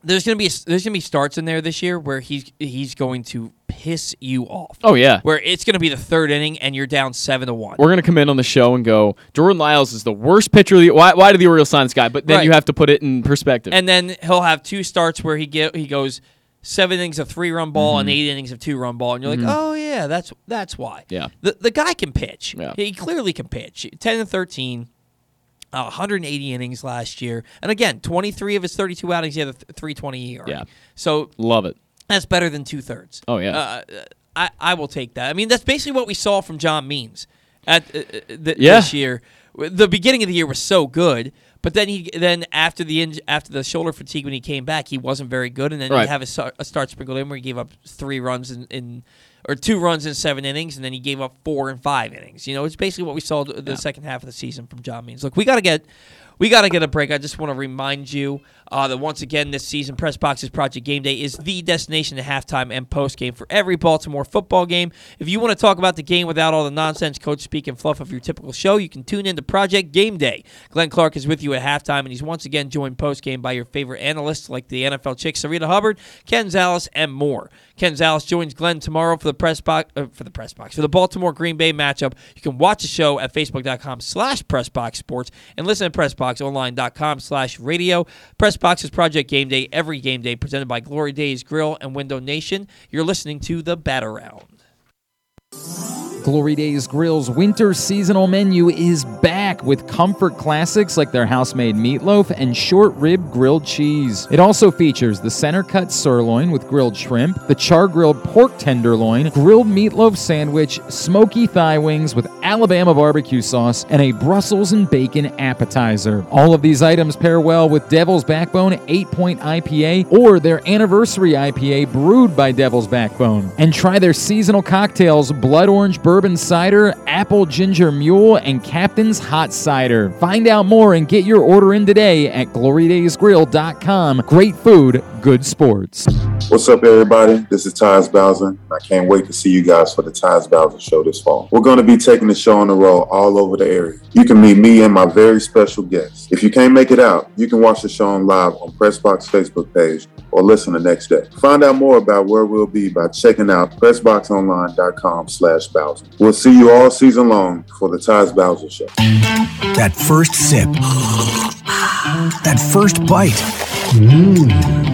there's gonna be there's gonna be starts in there this year where he's he's going to piss you off. Oh yeah. Where it's gonna be the third inning and you're down seven to one. We're gonna come in on the show and go, Jordan Lyles is the worst pitcher. Of the, why, why did the Orioles sign this guy? But then Right. you have to put it in perspective. and then he'll have two starts where he get he goes seven innings of three run ball and mm-hmm. eight innings of two run ball, and you're like, mm-hmm. oh yeah, that's that's why. Yeah. the the guy can pitch. Yeah. He clearly can pitch. Ten and thirteen. Uh, 180 innings last year, and again, 23 of his 32 outings, he had a th- 320 ERA. Yeah. So Love it. that's better than two thirds. Oh, yeah. Uh, I I will take that. I mean, that's basically what we saw from John Means at uh, uh, th- Yeah. this year. The beginning of the year was so good, but then he then after the inj- after the shoulder fatigue when he came back, he wasn't very good, and then Right. he have a, start- a start sprinkled in where he gave up three runs in, in or two runs in seven innings, and then he gave up four in five innings. You know, it's basically what we saw the, the second half of the season from John Means. Look, we got to get. We got to get a break. I just want to remind you uh, that once again this season, Press Boxes Project Game Day is the destination to halftime and post game for every Baltimore football game. If you want to talk about the game without all the nonsense, coach speak, and fluff of your typical show, you can tune in to Project Game Day. Glenn Clark is with you at halftime, and he's once again joined post game by your favorite analysts like the NFL chick Sarita Hubbard, Ken Zales, and more. Ken Zales joins Glenn tomorrow for the press box uh, for the press box for the Baltimore Green Bay matchup. You can watch the show at facebook.com/slash pressboxsports and listen to pressboxonline.com/slash radio. Is Project Game Day every game day presented by Glory Days Grill and Window Nation. You're listening to the Bat Around. Glory Days Grill's winter seasonal menu is back with comfort classics like their house made meatloaf and short rib grilled cheese. It also features the center cut sirloin with grilled shrimp, the char grilled pork tenderloin, grilled meatloaf sandwich, smoky thigh wings with Alabama barbecue sauce, and a Brussels and bacon appetizer. All of these items pair well with Devil's Backbone 8 Point IPA or their anniversary IPA brewed by Devil's Backbone. And try their seasonal cocktails Blood Orange Bourbon Cider, Apple Ginger Mule, and Captain's Hot Cider. Find out more and get your order in today at glorydaysgrill.com. Great food, good sports. What's up, everybody? This is Tyus Bowser. I can't wait to see you guys for the Tyus Bowser Show this fall. We're going to be taking the show on the road all over the area. You can meet me and my very special guests. If you can't make it out, you can watch the show on live on Pressbox Facebook page or listen the next day. Find out more about where we'll be by checking out pressboxonline.com slash Bowser. We'll see you all season long for the Tyus Bowser Show. That first sip. That first bite. Mmm.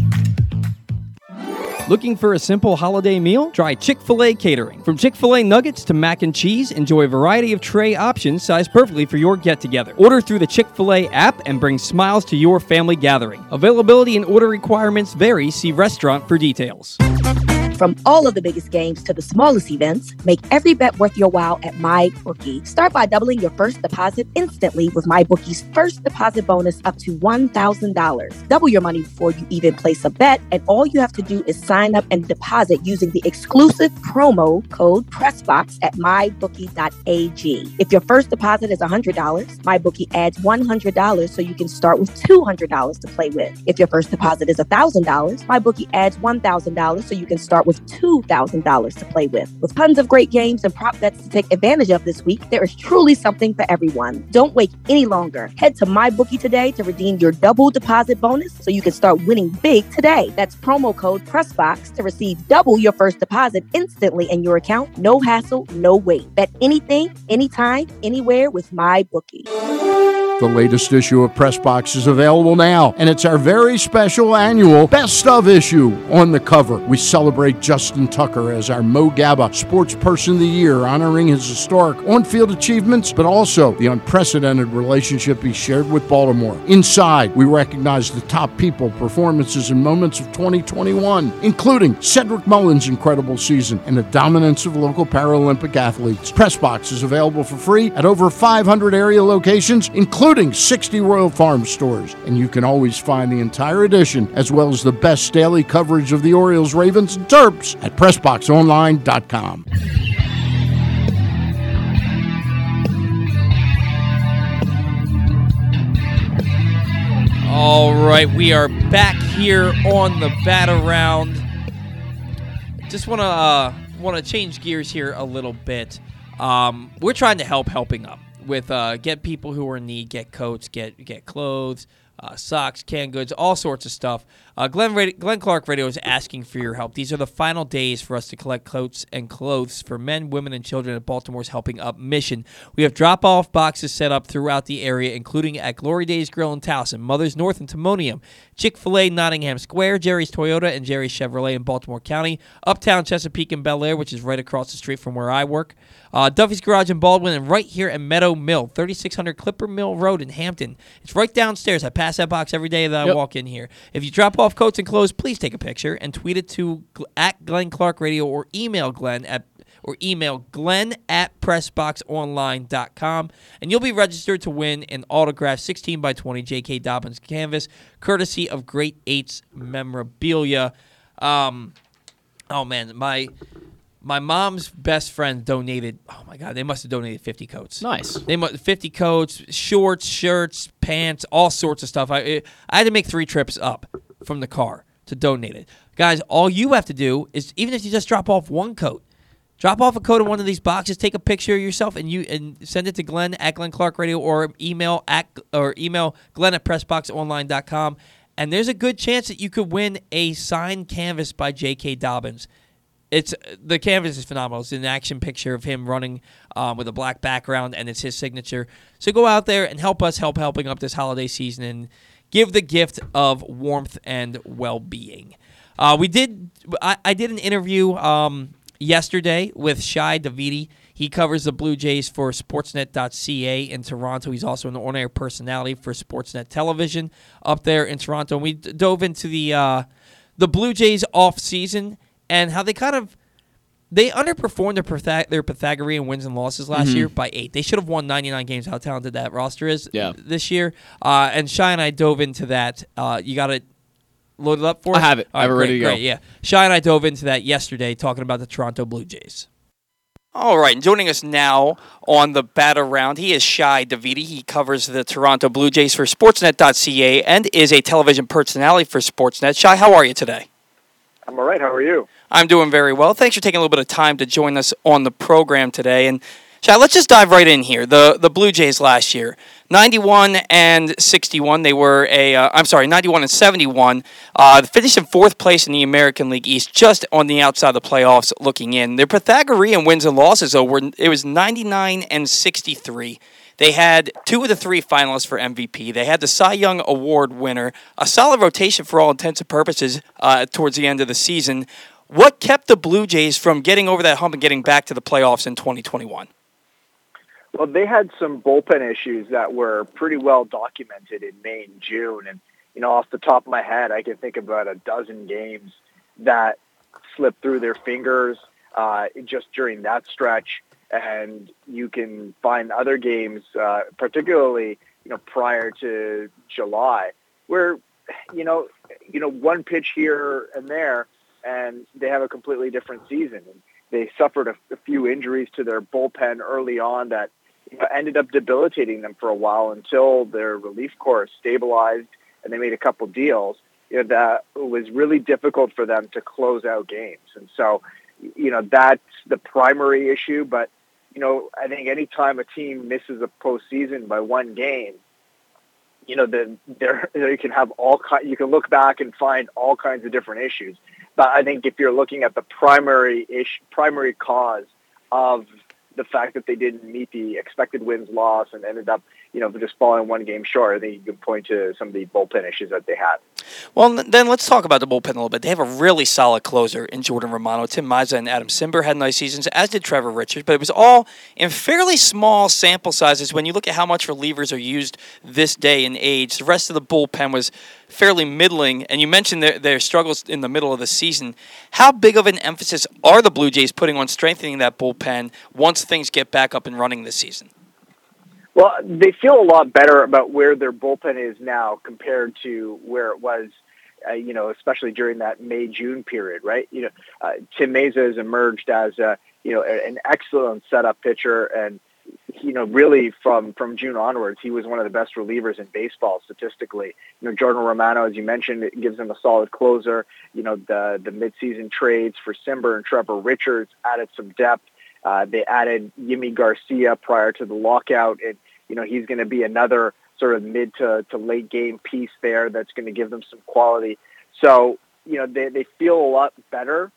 Looking for a simple holiday meal? Try Chick fil A catering. From Chick fil A nuggets to mac and cheese, enjoy a variety of tray options sized perfectly for your get together. Order through the Chick fil A app and bring smiles to your family gathering. Availability and order requirements vary. See restaurant for details. From all of the biggest games to the smallest events, make every bet worth your while at MyBookie. Start by doubling your first deposit instantly with MyBookie's first deposit bonus up to $1,000. Double your money before you even place a bet, and all you have to do is sign up and deposit using the exclusive promo code PRESSBOX at MyBookie.ag. If your first deposit is $100, MyBookie adds $100 so you can start with $200 to play with. If your first deposit is $1,000, MyBookie adds $1,000 so you can start with with $2,000 to play with. With tons of great games and prop bets to take advantage of this week, there is truly something for everyone. Don't wait any longer. Head to MyBookie today to redeem your double deposit bonus so you can start winning big today. That's promo code PRESSBOX to receive double your first deposit instantly in your account. No hassle, no wait. Bet anything, anytime, anywhere with MyBookie. The latest issue of Pressbox is available now, and it's our very special annual Best of issue. On the cover, we celebrate Justin Tucker as our Mo Gaba Sports Person of the Year, honoring his historic on field achievements, but also the unprecedented relationship he shared with Baltimore. Inside, we recognize the top people, performances, and moments of 2021, including Cedric Mullins' incredible season and the dominance of local Paralympic athletes. Pressbox is available for free at over 500 area locations, including 60 Royal Farm stores. And you can always find the entire edition, as well as the best daily coverage of the Orioles, Ravens, and Terps at PressBoxOnline.com. All right, we are back here on the Bat Around. Just want to uh, want to change gears here a little bit. Um, we're trying to help helping up with uh, get people who are in need, get coats, get get clothes, uh, socks, canned goods, all sorts of stuff. Uh, Glenn, Radio, Glenn Clark Radio is asking for your help. These are the final days for us to collect coats and clothes for men, women, and children at Baltimore's Helping Up mission. We have drop off boxes set up throughout the area, including at Glory Days Grill in Towson, Mother's North in Timonium, Chick fil A Nottingham Square, Jerry's Toyota, and Jerry's Chevrolet in Baltimore County, Uptown Chesapeake and Bel Air, which is right across the street from where I work. Uh, Duffy's Garage in Baldwin, and right here at Meadow Mill, 3600 Clipper Mill Road in Hampton. It's right downstairs. I pass that box every day that I Yep. walk in here. If you drop off coats and clothes, please take a picture and tweet it to at Glenn Clark Radio or email Glenn at or email Glenn at PressBoxOnline.com, and you'll be registered to win an autographed 16 by 20 J.K. Dobbins canvas, courtesy of Great Eights Memorabilia. Um, oh man, my my mom's best friend donated. Oh my god, they must have donated 50 coats. Nice. They must 50 coats, shorts, shirts, pants, all sorts of stuff. I I had to make three trips up from the car to donate it. Guys, all you have to do is even if you just drop off one coat, drop off a coat in one of these boxes, take a picture of yourself, and you and send it to Glenn at Glenn Clark Radio or email at or email Glenn at PressBoxOnline.com. And there's a good chance that you could win a signed canvas by J.K. Dobbins. It's the canvas is phenomenal. It's an action picture of him running um, with a black background, and it's his signature. So go out there and help us help helping up this holiday season and give the gift of warmth and well-being. Uh, we did. I, I did an interview um, yesterday with Shi Davidi. He covers the Blue Jays for Sportsnet.ca in Toronto. He's also an on-air personality for Sportsnet Television up there in Toronto. And we d- dove into the uh, the Blue Jays off season and how they kind of they underperformed their, Pythag- their Pythagorean wins and losses last Mhm. year by eight. They should have won 99 games. How talented that roster is Yeah. this year. Uh, and Shi and I dove into that. Uh, you got it loaded up for I have it. All I have it ready great, to go. great, Yeah. Shi and I dove into that yesterday talking about the Toronto Blue Jays. All right, and joining us now on the bat around, he is Shi Davidi. He covers the Toronto Blue Jays for Sportsnet.ca and is a television personality for Sportsnet. Shi, how are you today? I'm all right. How are you? I'm doing very well. Thanks for taking a little bit of time to join us on the program today. And Shi, let's just dive right in here. The the Blue Jays last year, 91 and 61. They were a uh, I'm sorry, 91 and 71. Uh, finished in fourth place in the American League East, just on the outside of the playoffs, looking in. Their Pythagorean wins and losses though were it was 99 and 63. They had two of the three finalists for MVP. They had the Cy Young Award winner, a solid rotation for all intents and purposes uh, towards the end of the season. What kept the Blue Jays from getting over that hump and getting back to the playoffs in 2021? Well, they had some bullpen issues that were pretty well documented in May and June. And, you know, off the top of my head, I can think about a dozen games that slipped through their fingers uh, just during that stretch. And you can find other games, uh, particularly, you know, prior to July, where, you know, you know, one pitch here and there, and they have a completely different season. And they suffered a, a few injuries to their bullpen early on that ended up debilitating them for a while until their relief corps stabilized and they made a couple deals. you know, that was really difficult for them to close out games. And so, you know, that's the primary issue. But, you know, I think anytime a team misses a postseason by one game, you know, then there you can have all ki- you can look back and find all kinds of different issues. But I think if you're looking at the primary ish, primary cause of the fact that they didn't meet the expected wins loss and ended up, you know, just falling one game short, I think you can point to some of the bullpen issues that they had. Well, then let's talk about the bullpen a little bit. They have a really solid closer in Jordan Romano. Tim Mayza and Adam Cimber had nice seasons, as did Trevor Richards, but it was all in fairly small sample sizes when you look at how much relievers are used this day and age. The rest of the bullpen was fairly middling, and you mentioned their, their struggles in the middle of the season. How big of an emphasis are the Blue Jays putting on strengthening that bullpen once things get back up and running this season? Well, they feel a lot better about where their bullpen is now compared to where it was, uh, you know, especially during that May June period, right? You know, uh, Tim Mayza has emerged as a, you know, an excellent setup pitcher, and you know, really from from June onwards, he was one of the best relievers in baseball statistically. You know, Jordan Romano, as you mentioned, gives him a solid closer. You know, the the midseason trades for Cimber and Trevor Richards added some depth. Uh, they added Yimi Garcia prior to the lockout, and you know he's going to be another sort of mid to, to late game piece there that's going to give them some quality. So you know they they feel a lot better.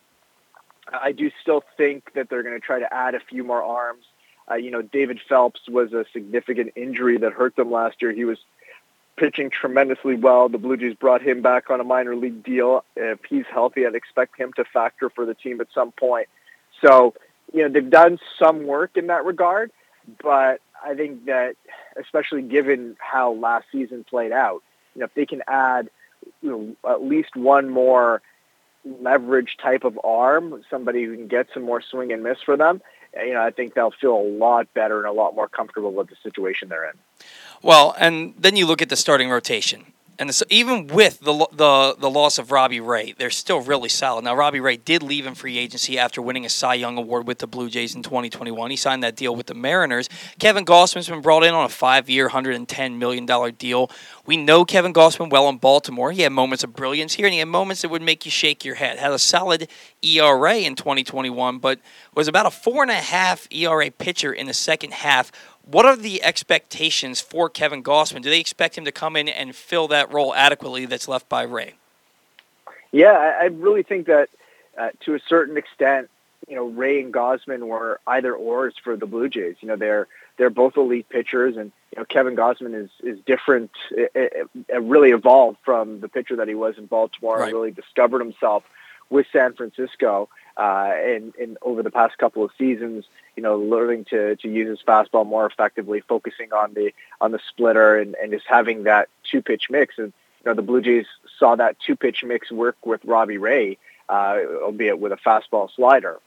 I do still think that they're going to try to add a few more arms. Uh, you know, David Phelps was a significant injury that hurt them last year. He was pitching tremendously well. The Blue Jays brought him back on a minor league deal. If he's healthy, I'd expect him to factor for the team at some point. So, you know, they've done some work in that regard, but I think that, especially given how last season played out, you know, if they can add, you know, at least one more leverage type of arm, somebody who can get some more swing and miss for them, you know, I think they'll feel a lot better and a lot more comfortable with the situation they're in. Well, and then you look at the starting rotation. And so even with the, the the loss of Robbie Ray, they're still really solid. Now, Robbie Ray did leave in free agency after winning a Cy Young Award with the Blue Jays in 2021. He signed that deal with the Mariners. Kevin Gausman's been brought in on a five-year, $110 million deal. We know Kevin Gausman well in Baltimore. He had moments of brilliance here, and he had moments that would make you shake your head. Had a solid ERA in 2021, but was about a four and a half ERA pitcher in the second half. What are the expectations for Kevin Gausman? Do they expect him to come in and fill that role adequately that's left by Ray? Yeah, I, I really think that uh, to a certain extent, you know, Ray and Gausman were either ors for the Blue Jays. You know, they're they're both elite pitchers, and you know, Kevin Gausman is is different. It, it, it really evolved from the pitcher that he was in Baltimore. Right. And really discovered himself with San Francisco, uh, and and over the past couple of seasons, you know, learning to to use his fastball more effectively, focusing on the on the splitter, and and just having that two pitch mix. And you know, the Blue Jays saw that two pitch mix work with Robbie Ray, uh, albeit with a fastball slider.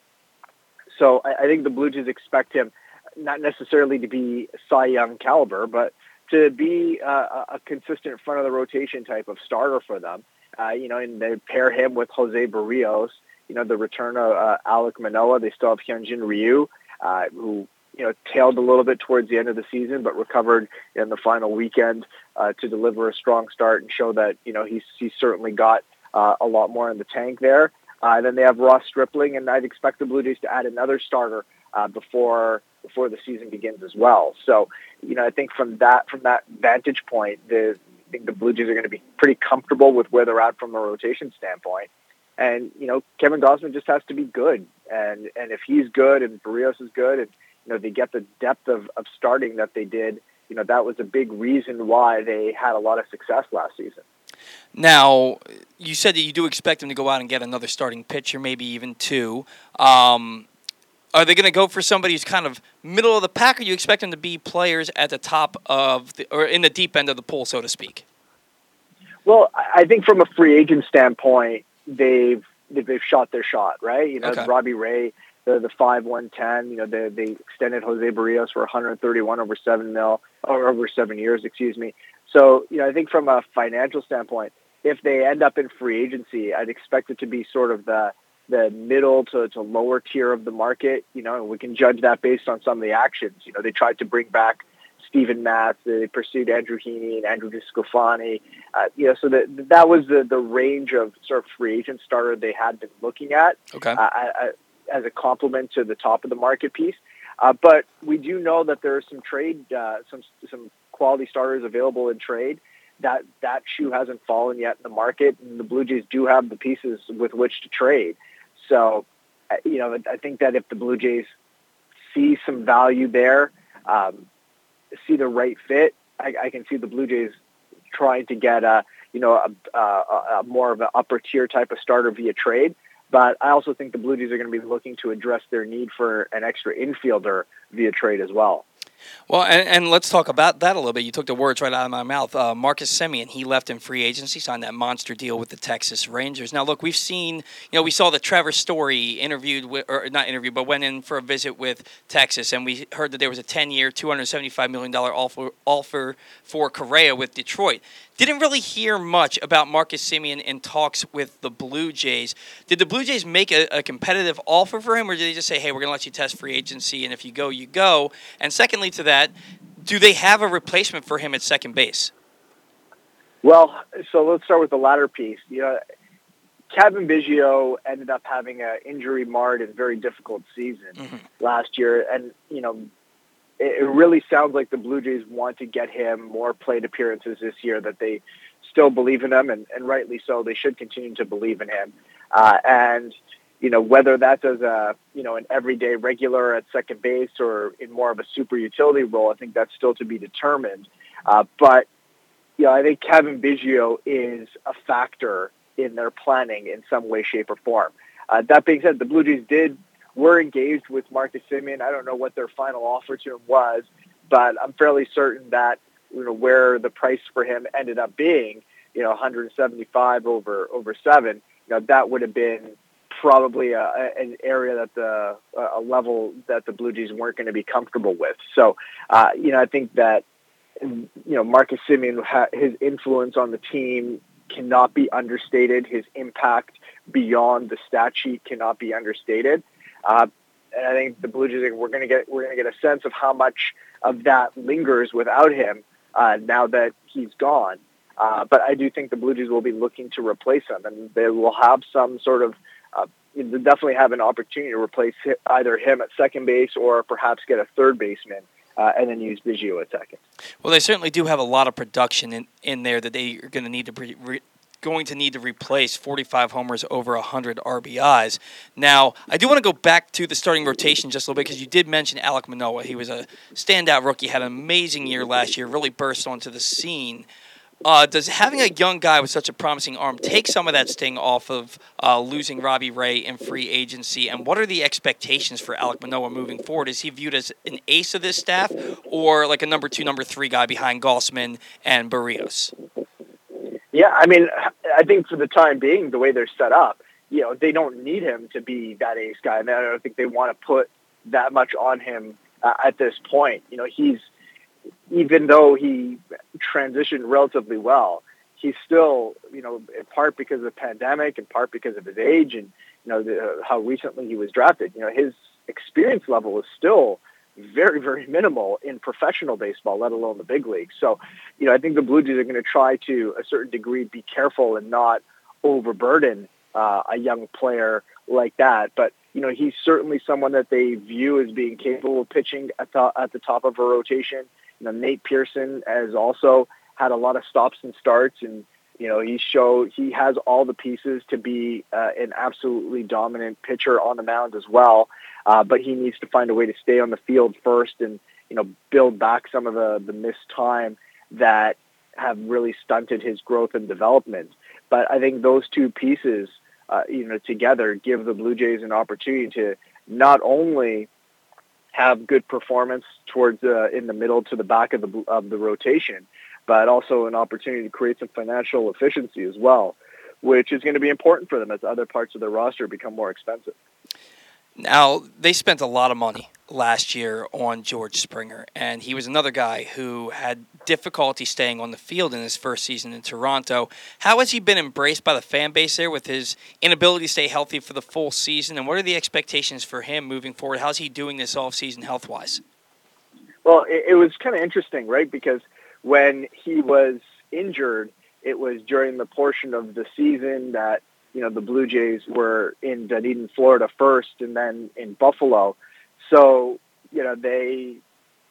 So I, I think the Blue Jays expect him not necessarily to be Cy Young caliber, but to be uh, a consistent front of the rotation type of starter for them. Uh, you know, and they pair him with Jose Berrios. You know, the return of uh, Alek Manoah. They still have Hyunjin Ryu, uh, who you know tailed a little bit towards the end of the season, but recovered in the final weekend uh, to deliver a strong start and show that you know he's he's certainly got uh, a lot more in the tank there. Uh, then they have Ross Stripling, and I'd expect the Blue Jays to add another starter uh, before before the season begins as well. So, you know, I think from that from that vantage point, the I think the Blue Jays are going to be pretty comfortable with where they're at from a rotation standpoint. And you know, Kevin Gausman just has to be good, and and if he's good and Berrios is good, and you know they get the depth of, of starting that they did, you know that was a big reason why they had a lot of success last season. Now, you said that you do expect them to go out and get another starting pitcher, maybe even two. Um, are they going to go for somebody who's kind of middle of the pack, or you expect them to be players at the top of the, or in the deep end of the pool, so to speak? Well, I I think from a free agent standpoint, they've they've shot their shot, right? You know, Okay. Robbie Ray, the the five one ten. You know, they they extended Jose Berrios for 131 over seven mil or over seven years, excuse me. So, you know, I think from a financial standpoint, if they end up in free agency, I'd expect it to be sort of the the middle to, to lower tier of the market. You know, and we can judge that based on some of the actions. You know, they tried to bring back Stephen Matz. They pursued Andrew Heaney and Andrew DeSclafani. Uh, you know, so that that was the the range of sort of free agent starter they had been looking at. Okay. Uh, as a complement to the top of the market piece. Uh, but we do know that there are some trade, uh, some some quality starters available in trade. That that shoe hasn't fallen yet in the market, and the Blue Jays do have the pieces with which to trade. So, uh, you know, I think that if the Blue Jays see some value there, um, see the right fit, I, I can see the Blue Jays trying to get a you know a, a, a more of an upper tier type of starter via trade. But I also think the Blue Jays are going to be looking to address their need for an extra infielder via trade as well. Well, and, and let's talk about that a little bit. You took the words right out of my mouth. Uh, Marcus Semien, he left in free agency, signed that monster deal with the Texas Rangers. Now, look, we've seen, you know, we saw the Trevor Story interviewed, with, or not interviewed, but went in for a visit with Texas, and we heard that there was a 10 year, $275 million offer, offer for Correa with Detroit. Didn't really hear much about Marcus Semien in talks with the Blue Jays. Did the Blue Jays make a, a competitive offer for him, or did they just say, hey, we're going to let you test free agency, and if you go, you go? And secondly to that, do they have a replacement for him at second base? Well, so let's start with the latter piece. You know, Cavan Biggio ended up having an injury marred and very difficult season Mm-hmm. last year, and you know, it, really sounds like the Blue Jays want to get him more plate appearances this year. That they still believe in him, and, and rightly so. They should continue to believe in him, uh, and you know whether that's as a you know an everyday regular at second base or in more of a super utility role. I think that's still to be determined. Uh, but you know, I think Cavan Biggio is a factor in their planning in some way, shape, or form. Uh, that being said, the Blue Jays did were engaged with Marcus Semien. I don't know what their final offer to him was, but I'm fairly certain that you know where the price for him ended up being, you know, 175 over over seven. You know, that would have been probably a, an area that the a level that the Blue Jays weren't going to be comfortable with. So, uh, you know, I think that you know Marcus Semien, his influence on the team cannot be understated. His impact beyond the stat sheet cannot be understated. Uh, and I think the Blue Jays we're going to get we're going to get a sense of how much of that lingers without him uh, now that he's gone. Uh, but I do think the Blue Jays will be looking to replace him, and they will have some sort of uh, definitely have an opportunity to replace either him at second base or perhaps get a third baseman uh, and then use Biggio at second. Well, they certainly do have a lot of production in, in there that they are going to need to re, re, going to need to replace 45 homers over 100 RBIs. Now, I do want to go back to the starting rotation just a little bit because you did mention Alek Manoah. He was a standout rookie, had an amazing year last year, really burst onto the scene. Uh, does having a young guy with such a promising arm take some of that sting off of uh, losing Robbie Ray in free agency? And what are the expectations for Alek Manoah moving forward? Is he viewed as an ace of this staff or like a number two, number three guy behind Gausman and Berrios? Yeah, I mean, I think for the time being, the way they're set up, you know, they don't need him to be that ace guy. And I don't think they want to put that much on him uh, at this point. You know, he's even though he transitioned relatively well, he's still, you know, in part because of the pandemic, in part because of his age, and you know the, how recently he was drafted. You know, his experience level is still very, very minimal in professional baseball, let alone the big leagues. So, you know, I think the Blue Jays are going to try to a certain degree be careful and not overburden uh, a young player like that. But you know, he's certainly someone that they view as being capable of pitching at the at the top of a rotation. You know, Nate Pearson has also had a lot of stops and starts, and you know, he show he has all the pieces to be uh, an absolutely dominant pitcher on the mound as well. Uh, but he needs to find a way to stay on the field first, and you know, build back some of the the missed time that have really stunted his growth and development. But I think those two pieces, uh, you know, together give the Blue Jays an opportunity to not only have good performance towards uh, in the middle to the back of the of the rotation, but also an opportunity to create some financial efficiency as well, which is going to be important for them as other parts of their roster become more expensive. Now, they spent a lot of money last year on George Springer, and he was another guy who had difficulty staying on the field in his first season in Toronto. How has he been embraced by the fan base there with his inability to stay healthy for the full season, and what are the expectations for him moving forward? How's he doing this offseason health wise? Well, it, it was kind of interesting, right? Because when he was injured, it was during the portion of the season that you know the Blue Jays were in Dunedin, Florida first, and then in Buffalo. So you know they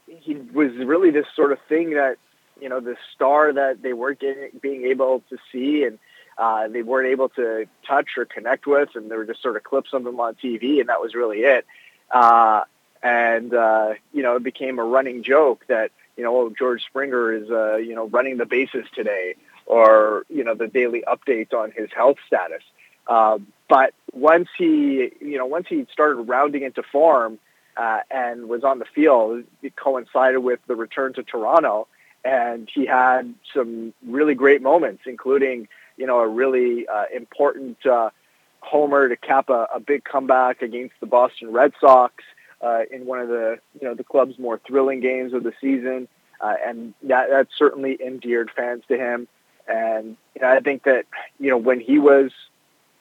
he was really this sort of thing that you know the star that they weren't getting, being able to see and uh, they weren't able to touch or connect with, and there were just sort of clips of him on TV, and that was really it. Uh, and uh, you know, it became a running joke that you know, oh, George Springer is uh, you know running the bases today, or you know, the daily updates on his health status. Uh, but once he, you know, once he started rounding into form uh, and was on the field, it coincided with the return to Toronto, and he had some really great moments, including you know a really uh, important uh, homer to cap a, a big comeback against the Boston Red Sox uh, in one of the you know the club's more thrilling games of the season, uh, and that that certainly endeared fans to him. And you know, I think that you know when he was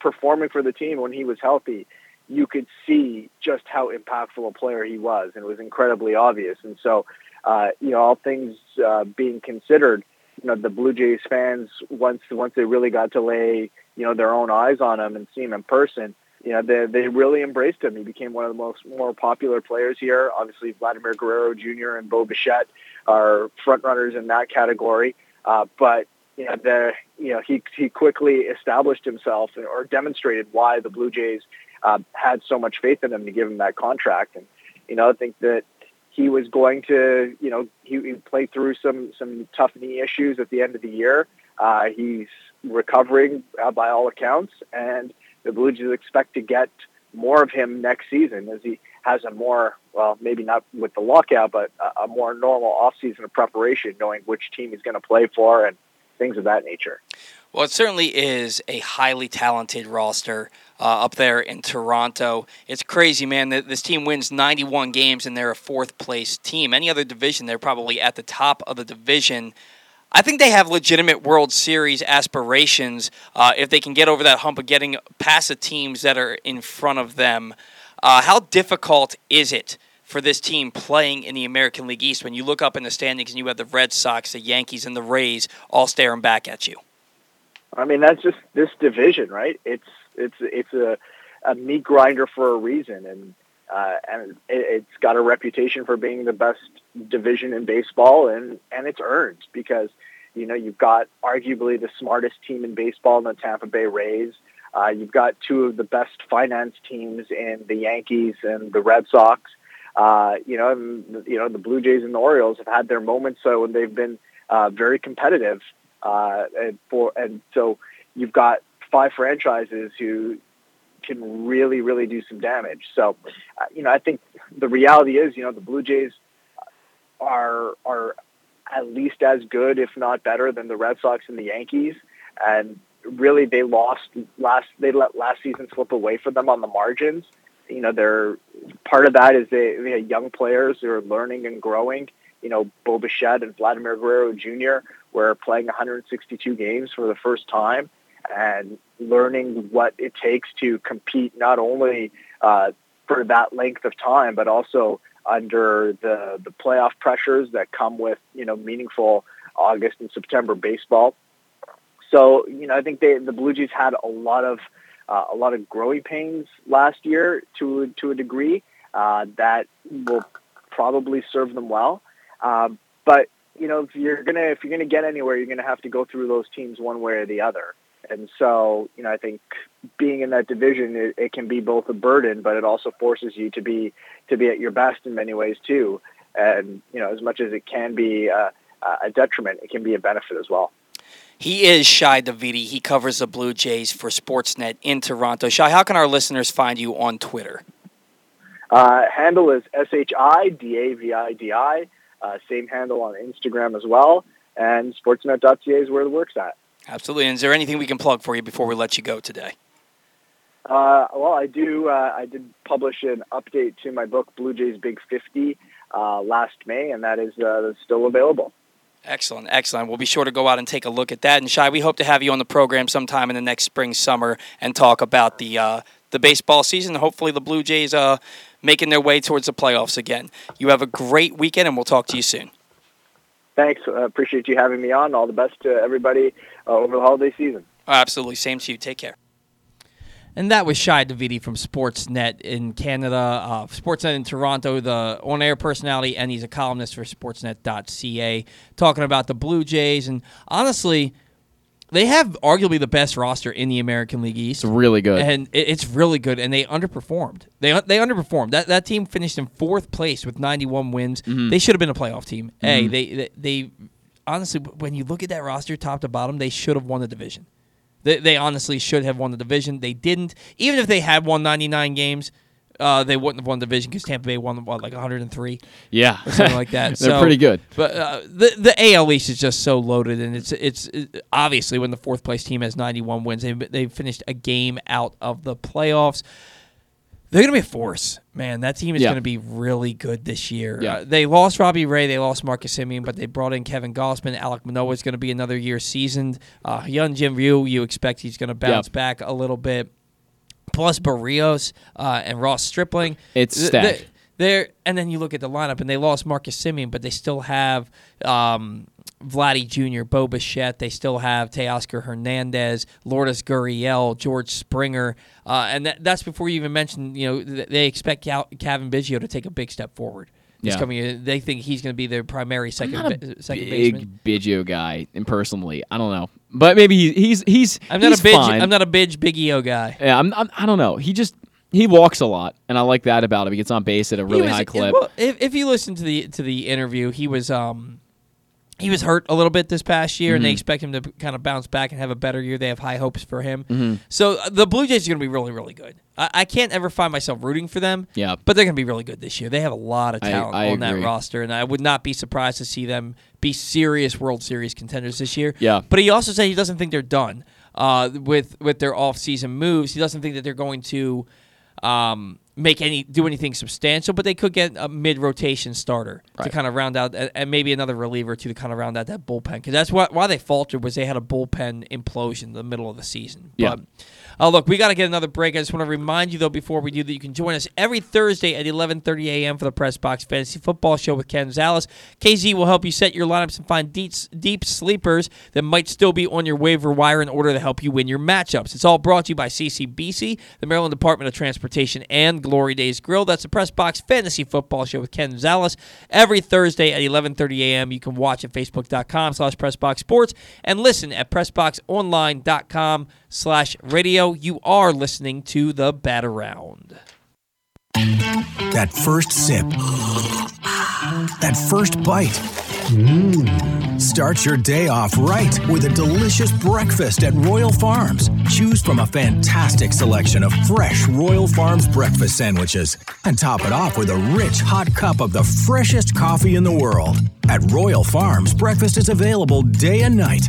performing for the team, when he was healthy, you could see just how impactful a player he was, and it was incredibly obvious. And so, uh, you know, all things uh, being considered, you know, the Blue Jays fans once once they really got to lay you know their own eyes on him and see him in person, you know, they they really embraced him. He became one of the most more popular players here. Obviously, Vladimir Guerrero Jr. and Bo Bichette are front runners in that category. Uh, but you know, the you know he he quickly established himself or demonstrated why the Blue Jays uh, had so much faith in him to give him that contract. And you know, I think that he was going to you know he, he played through some some tough knee issues at the end of the year. Uh, he's recovering uh, by all accounts, and the Blue Jays expect to get more of him next season as he has a more, well, maybe not with the lockout, but a, more normal offseason of preparation, knowing which team he's going to play for and things of that nature. Well, it certainly is a highly talented roster uh, up there in Toronto. It's crazy, man. This team wins 91 games and they're a fourth place team. Any other division, they're probably at the top of the division. I think they have legitimate World Series aspirations uh, if they can get over that hump of getting past the teams that are in front of them. Uh, how difficult is it for this team playing in the American League East when you look up in the standings and you have the Red Sox, the Yankees, and the Rays all staring back at you? I mean, that's just this division, right? It's it's it's a, a meat grinder for a reason, and uh, and it, it's got a reputation for being the best division in baseball, and and it's earned because you know you've got arguably the smartest team in baseball in the Tampa Bay Rays. Uh, you've got two of the best finance teams in the Yankees and the Red Sox. Uh, you know, and, you know the Blue Jays and the Orioles have had their moments so and they've been uh, very competitive. Uh, and for and so you've got five franchises who can really, really do some damage. So, uh, you know, I think the reality is, you know, the Blue Jays are are at least as good, if not better, than the Red Sox and the Yankees. And really, they lost last. They let last season slip away for them on the margins. You know, they're part of that is they, they have young players who are learning and growing. You know, Bo Bichette and Vladimir Guerrero Jr. were playing 162 games for the first time and learning what it takes to compete not only uh, for that length of time, but also under the, the playoff pressures that come with, you know, meaningful August and September baseball. So, you know, I think they, the Blue Jays had a lot of uh, a lot of growing pains last year to to a degree uh, that will probably serve them well. Um, but you know, if you're gonna if you're gonna get anywhere, you're gonna have to go through those teams one way or the other. And so, you know, I think being in that division, it, it, can be both a burden, but it also forces you to be to be at your best in many ways too. And you know, as much as it can be a, a detriment, it can be a benefit as well. He is Shi Davidi. He covers the Blue Jays for Sportsnet in Toronto. Shi, how can our listeners find you on Twitter? Uh, handle is S H I D A V I D I. Uh, same handle on Instagram as well. And sportsnet.ca is where the work's at. Absolutely. And is there anything we can plug for you before we let you go today? Uh, well, I do. Uh, I did publish an update to my book, Blue Jays Big 50, uh, last May, and that is uh, still available. Excellent, excellent. We'll be sure to go out and take a look at that. And Shi, we hope to have you on the program sometime in the next spring, summer, and talk about the uh, the baseball season. Hopefully, the Blue Jays uh, making their way towards the playoffs again. You have a great weekend, and we'll talk to you soon. Thanks. Uh, appreciate you having me on. All the best to everybody uh, over the holiday season. Absolutely. Same to you. Take care. And that was Shi Davidi from Sportsnet in Canada, uh, Sportsnet in Toronto, the on air personality, and he's a columnist for Sportsnet.ca, talking about the Blue Jays. And honestly, they have arguably the best roster in the American League East. It's really good. And it- it's really good. And they underperformed. They they underperformed. That that team finished in fourth place with 91 wins. Mhm. They should have been a playoff team. Hey, Mhm. they, they they honestly, when you look at that roster, top to bottom, they should have won the division. They, they honestly should have won the division. They didn't. Even if they had won 99 games, uh, they wouldn't have won the division because Tampa Bay won what, like 103. Yeah. something like that. They're So- pretty good. But uh, the the AL East is just so loaded, and it's it's it, obviously when the fourth place team has 91 wins, they they finished a game out of the playoffs. They're going to be a force, man. That team is Yeah. going to be really good this year. Yeah. Uh, they lost Robbie Ray, they lost Marcus Semien, but they brought in Kevin Gausman. Alek Manoah is going to be another year seasoned. Uh, Hyun Jin Ryu, you expect he's going to bounce Yep. back a little bit. Plus Berrios uh, and Ross Stripling. It's Th- stacked. th- They're and then you look at the lineup, and they lost Marcus Semien, but they still have um, Vladdy Jr., Bo Bichette. They still have Teoscar Hernandez, Lourdes Gurriel, George Springer, uh, and that, that's before you even mention. You know, th- they expect Cal- Kevin Biggio to take a big step forward. This Yeah. coming year. They think he's going to be their primary second not a ba- second big baseman. Biggio guy, and personally, I don't know, but maybe he, he's he's I'm not he's a big. fine. I'm not a big Big Biggio guy. Yeah, I'm, I'm. I don't know. He just he walks a lot, and I like that about him. He gets on base at a really was- high clip. Well, if, if you listen to the to the interview, he was um he was hurt a little bit this past year, and they Mhm. expect him to kind of bounce back and have a better year. They have high hopes for him. Mhm. So uh, the Blue Jays are going to be really, really good. I, I can't ever find myself rooting for them. Yeah. but they're going to be really good this year. They have a lot of talent I on that roster, and I would not be surprised to see them be serious World Series contenders this year. Yeah. But he also said he doesn't think they're done uh, with with their off-season moves. He doesn't think that they're going to um, make any do anything substantial, but they could get a mid-rotation starter to kind of round out, and and maybe another reliever to kind of round out that bullpen. Because that's why why they faltered was they had a bullpen implosion in the middle of the season. Yeah. But, uh, look, we got to get another break. I just want to remind you though before we do that you can join us every Thursday at 11:30 a.m. for the Press Box Fantasy Football Show with Ken Zales. KZ will help you set your lineups and find deep deep sleepers that might still be on your waiver wire in order to help you win your matchups. It's all brought to you by CCBC, the Maryland Department of Transportation, and Glory Days Grill. That's the Press Box Fantasy Football Show with Ken Zales every Thursday at 11:30 a.m. You can watch at facebook.com/slash PressBoxSports and listen at PressBoxOnline.com slash radio. You are listening to the Bat Around. That first sip. That first bite. Mmm. Start your day off right with a delicious breakfast at Royal Farms. Choose from a fantastic selection of fresh Royal Farms breakfast sandwiches and top it off with a rich hot cup of the freshest coffee in the world. At Royal Farms, breakfast is available day and night.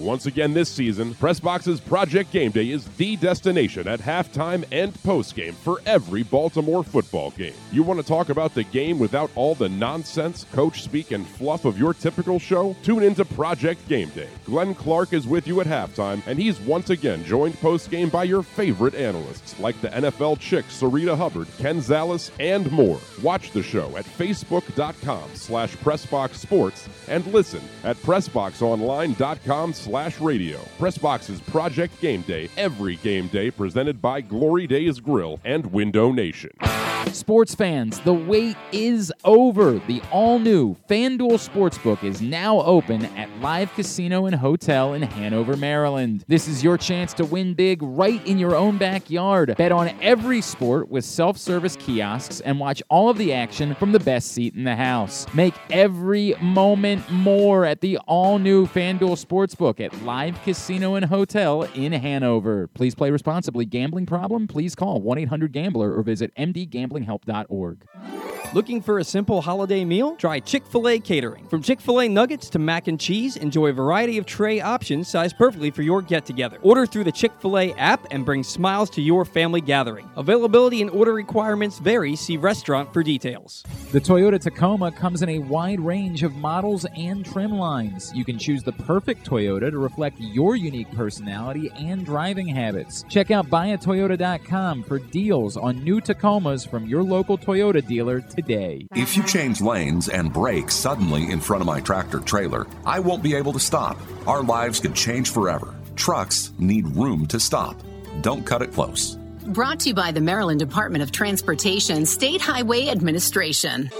Once again this season, Pressbox's Project Game Day is the destination at halftime and postgame for every Baltimore football game. You want to talk about the game without all the nonsense, coach speak, and fluff of your typical show? Tune into Project Game Day. Glenn Clark is with you at halftime, and he's once again joined postgame by your favorite analysts like the NFL chick Sarita Hubbard, Ken Zales, and more. Watch the show at facebook.com slash pressboxsports and listen at pressboxonline.com slash radio. Pressbox's Project Game Day, every game day presented by Glory Days Grill and Window Nation. Sports fans, the wait is over. The all new FanDuel Sportsbook is now open at Live Casino and Hotel in Hanover, Maryland. This is your chance to win big right in your own backyard. Bet on every sport with self service kiosks and watch all of the action from the best seat in the house. Make every moment more at the all new FanDuel Sportsbook at Live Casino and Hotel in Hanover. Please play responsibly. Gambling problem? Please call 1 800 Gambler or visit mdgambler.com. gamblinghelp.org. Looking for a simple holiday meal? Try Chick fil A catering. From Chick fil A nuggets to mac and cheese, enjoy a variety of tray options sized perfectly for your get together. Order through the Chick fil A app and bring smiles to your family gathering. Availability and order requirements vary. See restaurant for details. The Toyota Tacoma comes in a wide range of models and trim lines. You can choose the perfect Toyota to reflect your unique personality and driving habits. Check out buyatoyota.com for deals on new Tacomas from your local Toyota dealer today. If you change lanes and brake suddenly in front of my tractor trailer, I won't be able to stop. Our lives could change forever. Trucks need room to stop. Don't cut it close. Brought to you by the Maryland Department of Transportation State Highway Administration.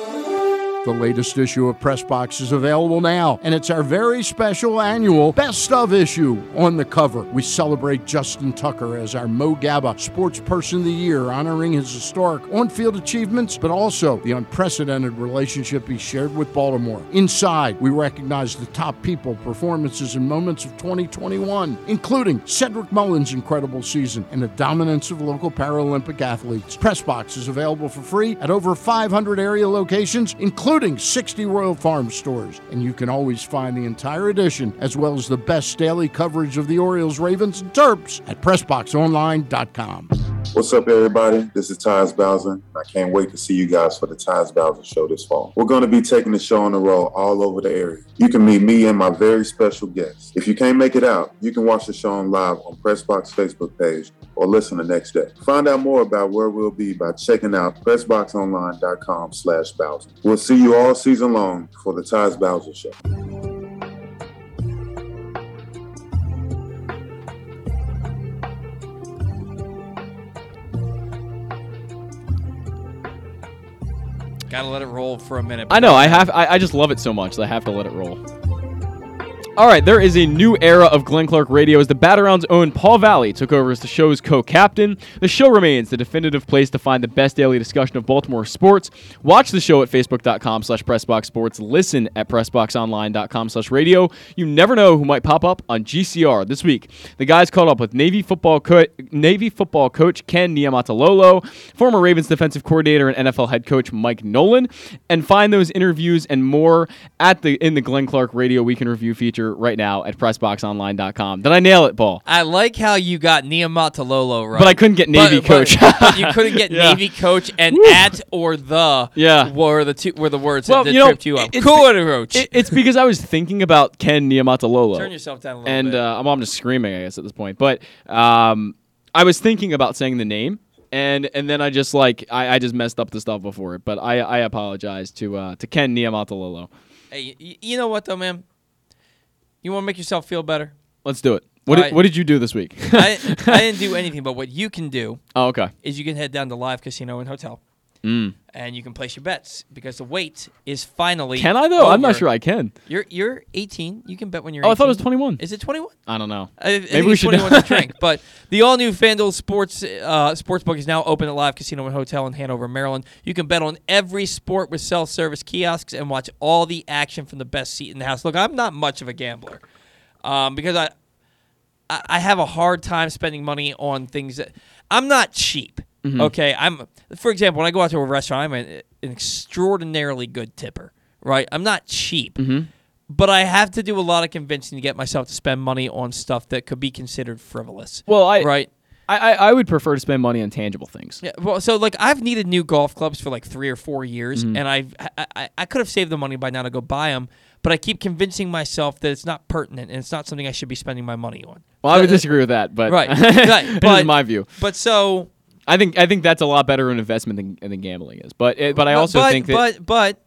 The latest issue of Press Box is available now, and it's our very special annual Best of issue. On the cover, we celebrate Justin Tucker as our Mo Gaba Sports Person of the Year, honoring his historic on field achievements, but also the unprecedented relationship he shared with Baltimore. Inside, we recognize the top people, performances, and moments of 2021, including Cedric Mullins' incredible season and the dominance of local Paralympic athletes. Press Box is available for free at over 500 area locations, including 60 Royal Farm stores. And you can always find the entire edition, as well as the best daily coverage of the Orioles, Ravens, and Terps at PressBoxOnline.com. What's up, everybody? This is Tyus Bowser. I can't wait to see you guys for the Tyus Bowser Show this fall. We're going to be taking the show on the road all over the area. You can meet me and my very special guests. If you can't make it out, you can watch the show on live on Pressbox Facebook page or listen the next day. Find out more about where we'll be by checking out PressBoxOnline.com slash Bowser. We'll see you all season long for the Tyus Bowser Show. Gotta let it roll for a minute. I know. I have. I, I just love it so much that I have to let it roll. All right, there is a new era of Glenn Clark Radio as the Bat-Around's own Paul Valle took over as the show's co-captain. The show remains the definitive place to find the best daily discussion of Baltimore sports. Watch the show at facebook.com slash pressboxsports. Listen at pressboxonline.com slash radio. You never know who might pop up on GCR this week. The guys caught up with Navy football, co- Navy football coach Ken Niamatalolo, former Ravens defensive coordinator and NFL head coach Mike Nolan, and find those interviews and more at the in the Glenn Clark Radio Week in Review feature right now at pressboxonline.com. Did I nail it, Paul? I like how you got Niamatalolo right. But I couldn't get Navy But- coach. But, but you couldn't get Yeah. Navy coach and at or the Yeah. were the two were the words Well, that, you know, tripped you up. it's Cool be- coach. It- it's because I was thinking about Ken Niamatalolo. Turn yourself down a little and bit. uh, I'm just screaming, I guess, at this point. But um, I was thinking about saying the name, and and then I just like I, I just messed up the stuff before it. But I I apologize to uh, to Ken Niamatalolo. Hey, you know what though, man? You want to make yourself feel better? Let's do it. What did, what did you do this week? I, I didn't do anything, but what you can do oh, okay. is you can head down to Live Casino and Hotel, Mm. and you can place your bets because the wait is finally. Can I though? I'm not sure I can. You're you're 18. You can bet when you're. Oh, I thought it was 21. Is it 21? I don't know. I, I Maybe we should 21 to drink. But the all new FanDuel Sports uh, Sportsbook is now open at Live Casino and Hotel in Hanover, Maryland. You can bet on every sport with self service kiosks and watch all the action from the best seat in the house. Look, I'm not much of a gambler um, because I, I I have a hard time spending money on things that I'm not cheap. Mhm. Okay, I'm for example when I go out to a restaurant, I'm an, an extraordinarily good tipper. Right, I'm not cheap Mhm. but I have to do a lot of convincing to get myself to spend money on stuff that could be considered frivolous. Well, I right. I, I would prefer to spend money on tangible things. Yeah, well, so like I've needed new golf clubs for like three or four years, Mhm. and I've I, I, I could have saved the money by now to go buy them, but I keep convincing myself that it's not pertinent and it's not something I should be spending my money on. Well, I would disagree with that, but right, right, this but is my view. But so I think I think that's a lot better an investment than, than gambling is. But it, but I also but, think that but but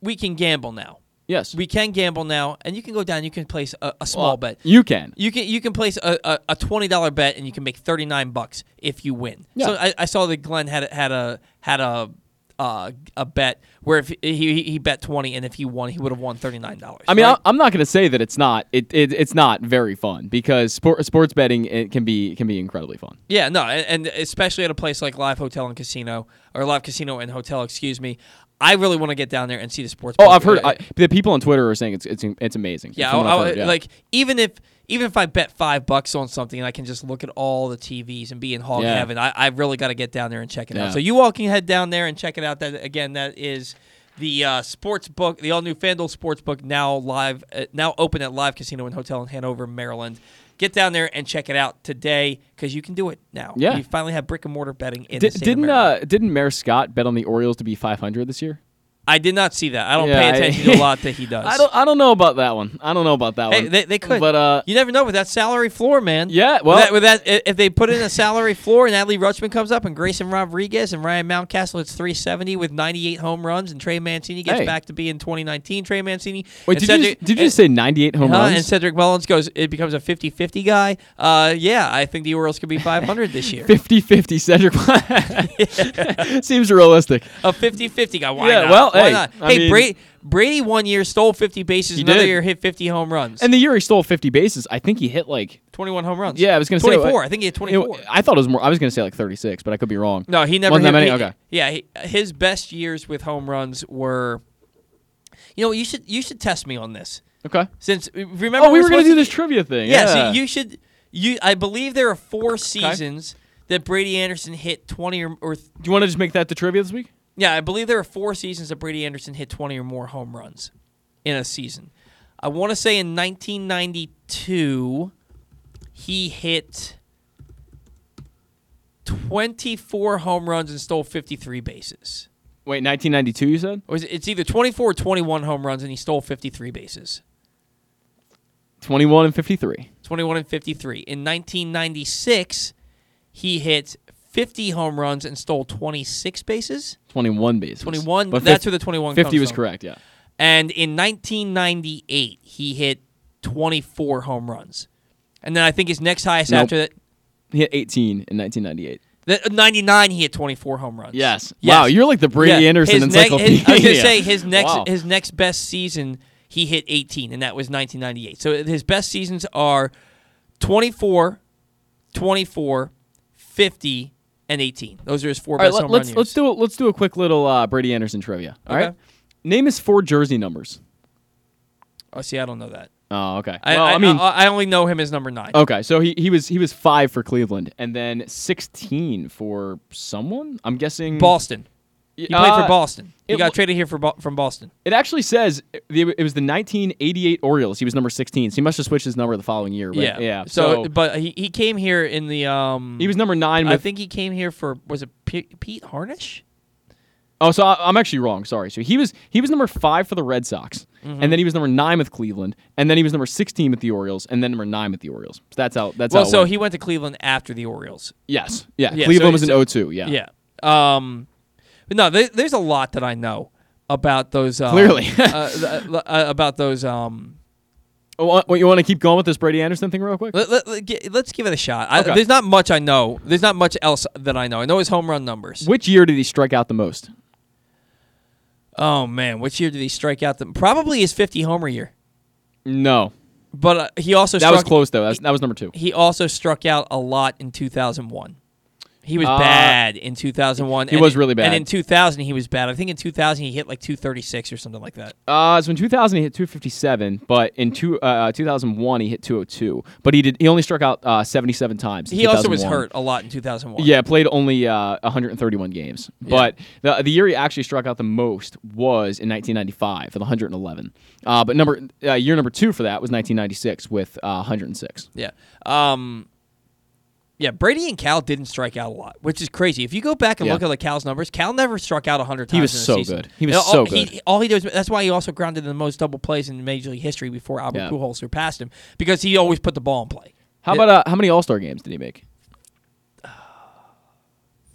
we can gamble now. Yes, we can gamble now, and you can go down. You can place a, a small Well, bet. you can. You can you can place a, a, a twenty dollar bet, and you can make thirty nine bucks if you win. So I, I saw that Glenn had a- had a had a uh, a bet where if he, he he bet twenty, and if he won, he would have won thirty nine dollars. I mean, I, I'm not going to say that it's not it, it it's not very fun because sport, sports betting it can be can be incredibly fun. Yeah, no, and, and especially at a place like Live Hotel and Casino or Live Casino and Hotel, excuse me. I really want to get down there and see the sports. Oh. I've heard I, the people on Twitter are saying it's it's it's amazing. Yeah, I- I- yeah. like even if even if I bet five bucks on something and I can just look at all the TVs and be in hog Yeah. heaven, I, I really got to get down there and check it Yeah. out. So you all can head down there and check it out. That again, that is the uh, sports book, the all new FanDuel sports book, now live, uh, now open at Live Casino and Hotel in Hanover, Maryland. Get down there and check it out today because you can do it now. Yeah. you finally have brick and mortar betting in Did, the state of didn't uh, didn't Mayor Scott bet on the Orioles to be 500 this year? I did not see that. I don't Yeah, pay I- attention to a lot that he does. I don't. I don't know about that one. I don't know about that Hey, one. they, they could, But uh, you never know with that salary floor, man. Yeah, With well- that, with that, if they put in a salary floor and Adley Rutschman comes up and Grayson Rodriguez and Ryan Mountcastle it's 370 with 98 home runs and Trey Mancini gets Hey. back to being 2019 Trey Mancini. wait, did you Cedric- just, did you and- say 98 home Huh, runs? And Cedric Mullins goes, it becomes a 50-50 guy. Uh, yeah, I think the Orioles could be 500 this year. 50-50 Cedric. Seems realistic. A 50-50 guy. Why Yeah, not? well, Why hey, not? I hey, mean- Brady, Brady one year stole 50 bases, another did. year hit 50 home runs. And the year he stole 50 bases, I think he hit like 21 home runs. Yeah, I was gonna say 24. I think he had 24. I thought it was more. I was gonna say like 36, but I could be wrong. No, he never Wasn't hit that many. he- okay. Yeah, he, his best years with home runs were. You know, you should you should test me on this. Okay. Since uh, remember Oh, we we're were gonna do to- this trivia thing. Yeah, Yeah. so you should. You, I believe there are four seasons that Brady Anderson hit 20 or, or Do you want to just make that the trivia this week? Yeah, I believe there are four seasons that Brady Anderson hit 20 or more home runs in a season. I want to say in 1992, he hit 24 home runs and stole 53 bases. Wait, 1992, you said? Or is it, it's either 24 or 21 home runs, and he stole 53 bases. 21 and 53. 21 and 53. In 1996, he hit 50 home runs and stole 26 bases. 21 bases. 21. But that's fif- where the 21 50 comes was from. correct, yeah. And in 1998, he hit 24 home runs. And then I think his next highest Nope. after that, He hit 18 in 1998. the, uh, 99, he hit 24 home runs. Yes. Wow, you're like the Brady Anderson his ne- his- I was going to say his next Wow. his next best season he hit 18 and that was 1998. So his best seasons are 24, 24, 50 and 18. Those are his four All right, best home let's run let's years. do a, let's do a quick little uh, Brady Anderson trivia. All right. Okay. Name his four jersey numbers. Oh, see, I don't know that. Oh, okay. I, well, I, I, mean, I, I only know him as number nine. okay. So he, he was he was five for Cleveland, and then 16 for someone. I'm guessing Boston. He played Uh, for Boston. He got w- traded here for from Boston. It actually says it was the 1988 Orioles. He was number 16. So he must have switched his number the following year. Yeah, yeah. So, So, but he, he came here in the um. he was number nine. I think he came here for was it P- Pete Harnisch? oh, so I, I'm actually wrong. Sorry. So he was he was number five for the Red Sox, Mhm. and then he was number nine with Cleveland, and then he was number 16 with the Orioles, and then number nine with the Orioles. So that's how that's well, how. so went. he went to Cleveland after the Orioles. Yes. Yeah. Yeah, Cleveland so- was in so- 02. Yeah. Yeah. Um, but no, there, there's a lot that I know about those. Um, Clearly. uh, uh, about those. Um, Oh, you want to keep going with this Brady Anderson thing real quick? let, let, us give it a shot. I, There's not much I know. There's not much else that I know. I know his home run numbers. Which year did he strike out the most? Oh man, which year did he strike out? The, probably his 50 homer year. No. But uh, he also That was close though. That was, that was number two. He also struck out a lot in 2001. He was Uh, bad in 2001. he and was really bad. And in 2000, he was bad. I think in 2000 he hit like 236 or something like that. Uh, so in 2000 he hit 257, but in two, uh, 2001 he hit 202. But he did he only struck out uh, 77 times. in He also was hurt a lot in 2001. Yeah, played only uh, 131 games. But the the year he actually struck out the most was in 1995 with 111. Uh, but number uh, year number two for that was 1996 with uh, 106. Yeah. Um, yeah, Brady and Cal didn't strike out a lot, which is crazy. If you go back and Yeah. look at the Cal's numbers, Cal never struck out 100 times. He was in so season. good. He was so good. He, all he does, that's why he also grounded in the most double plays in Major League history before Albert Yeah. Pujols surpassed him because he always put the ball in play. How Yeah. about uh, how many All Star games did he make?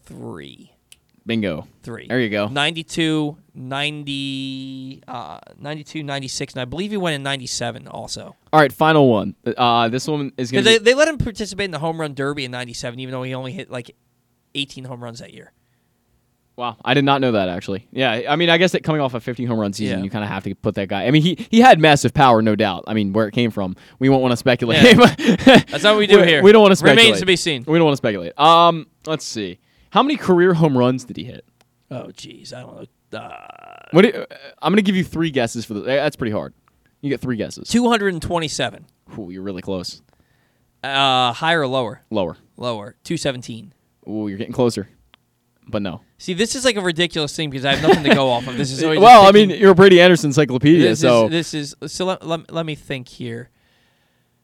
Three. Bingo. Three. There you go. 92, 90, uh, 92, 96, and I believe he went in 97 also. All right, final one. Uh, this one is going to they, they let him participate in the home run derby in 97, even though he only hit like 18 home runs that year. Wow, I did not know that actually. Yeah, I mean, I guess that coming off a 50 home run season, Yeah. you kind of have to put that guy. I mean, he he had massive power, no doubt. I mean, where it came from, we won't want to speculate. Yeah. That's not what we do here. We don't want to speculate. Remains to be seen. We don't want to speculate. Um, let's see. How many career home runs did he hit? Oh, jeez, I don't know. Uh, What? Do you- I'm going to give you three guesses for the. That's pretty hard. You get three guesses. 227. Ooh, you're really close. Uh, higher or lower? Lower. Lower. 217. Ooh, you're getting closer. But no. See, this is like a ridiculous thing because I have nothing to go off of. This is always well, I mean, picking- you're a Brady Anderson encyclopedia, this so is, this is so. Let, let, let me think here.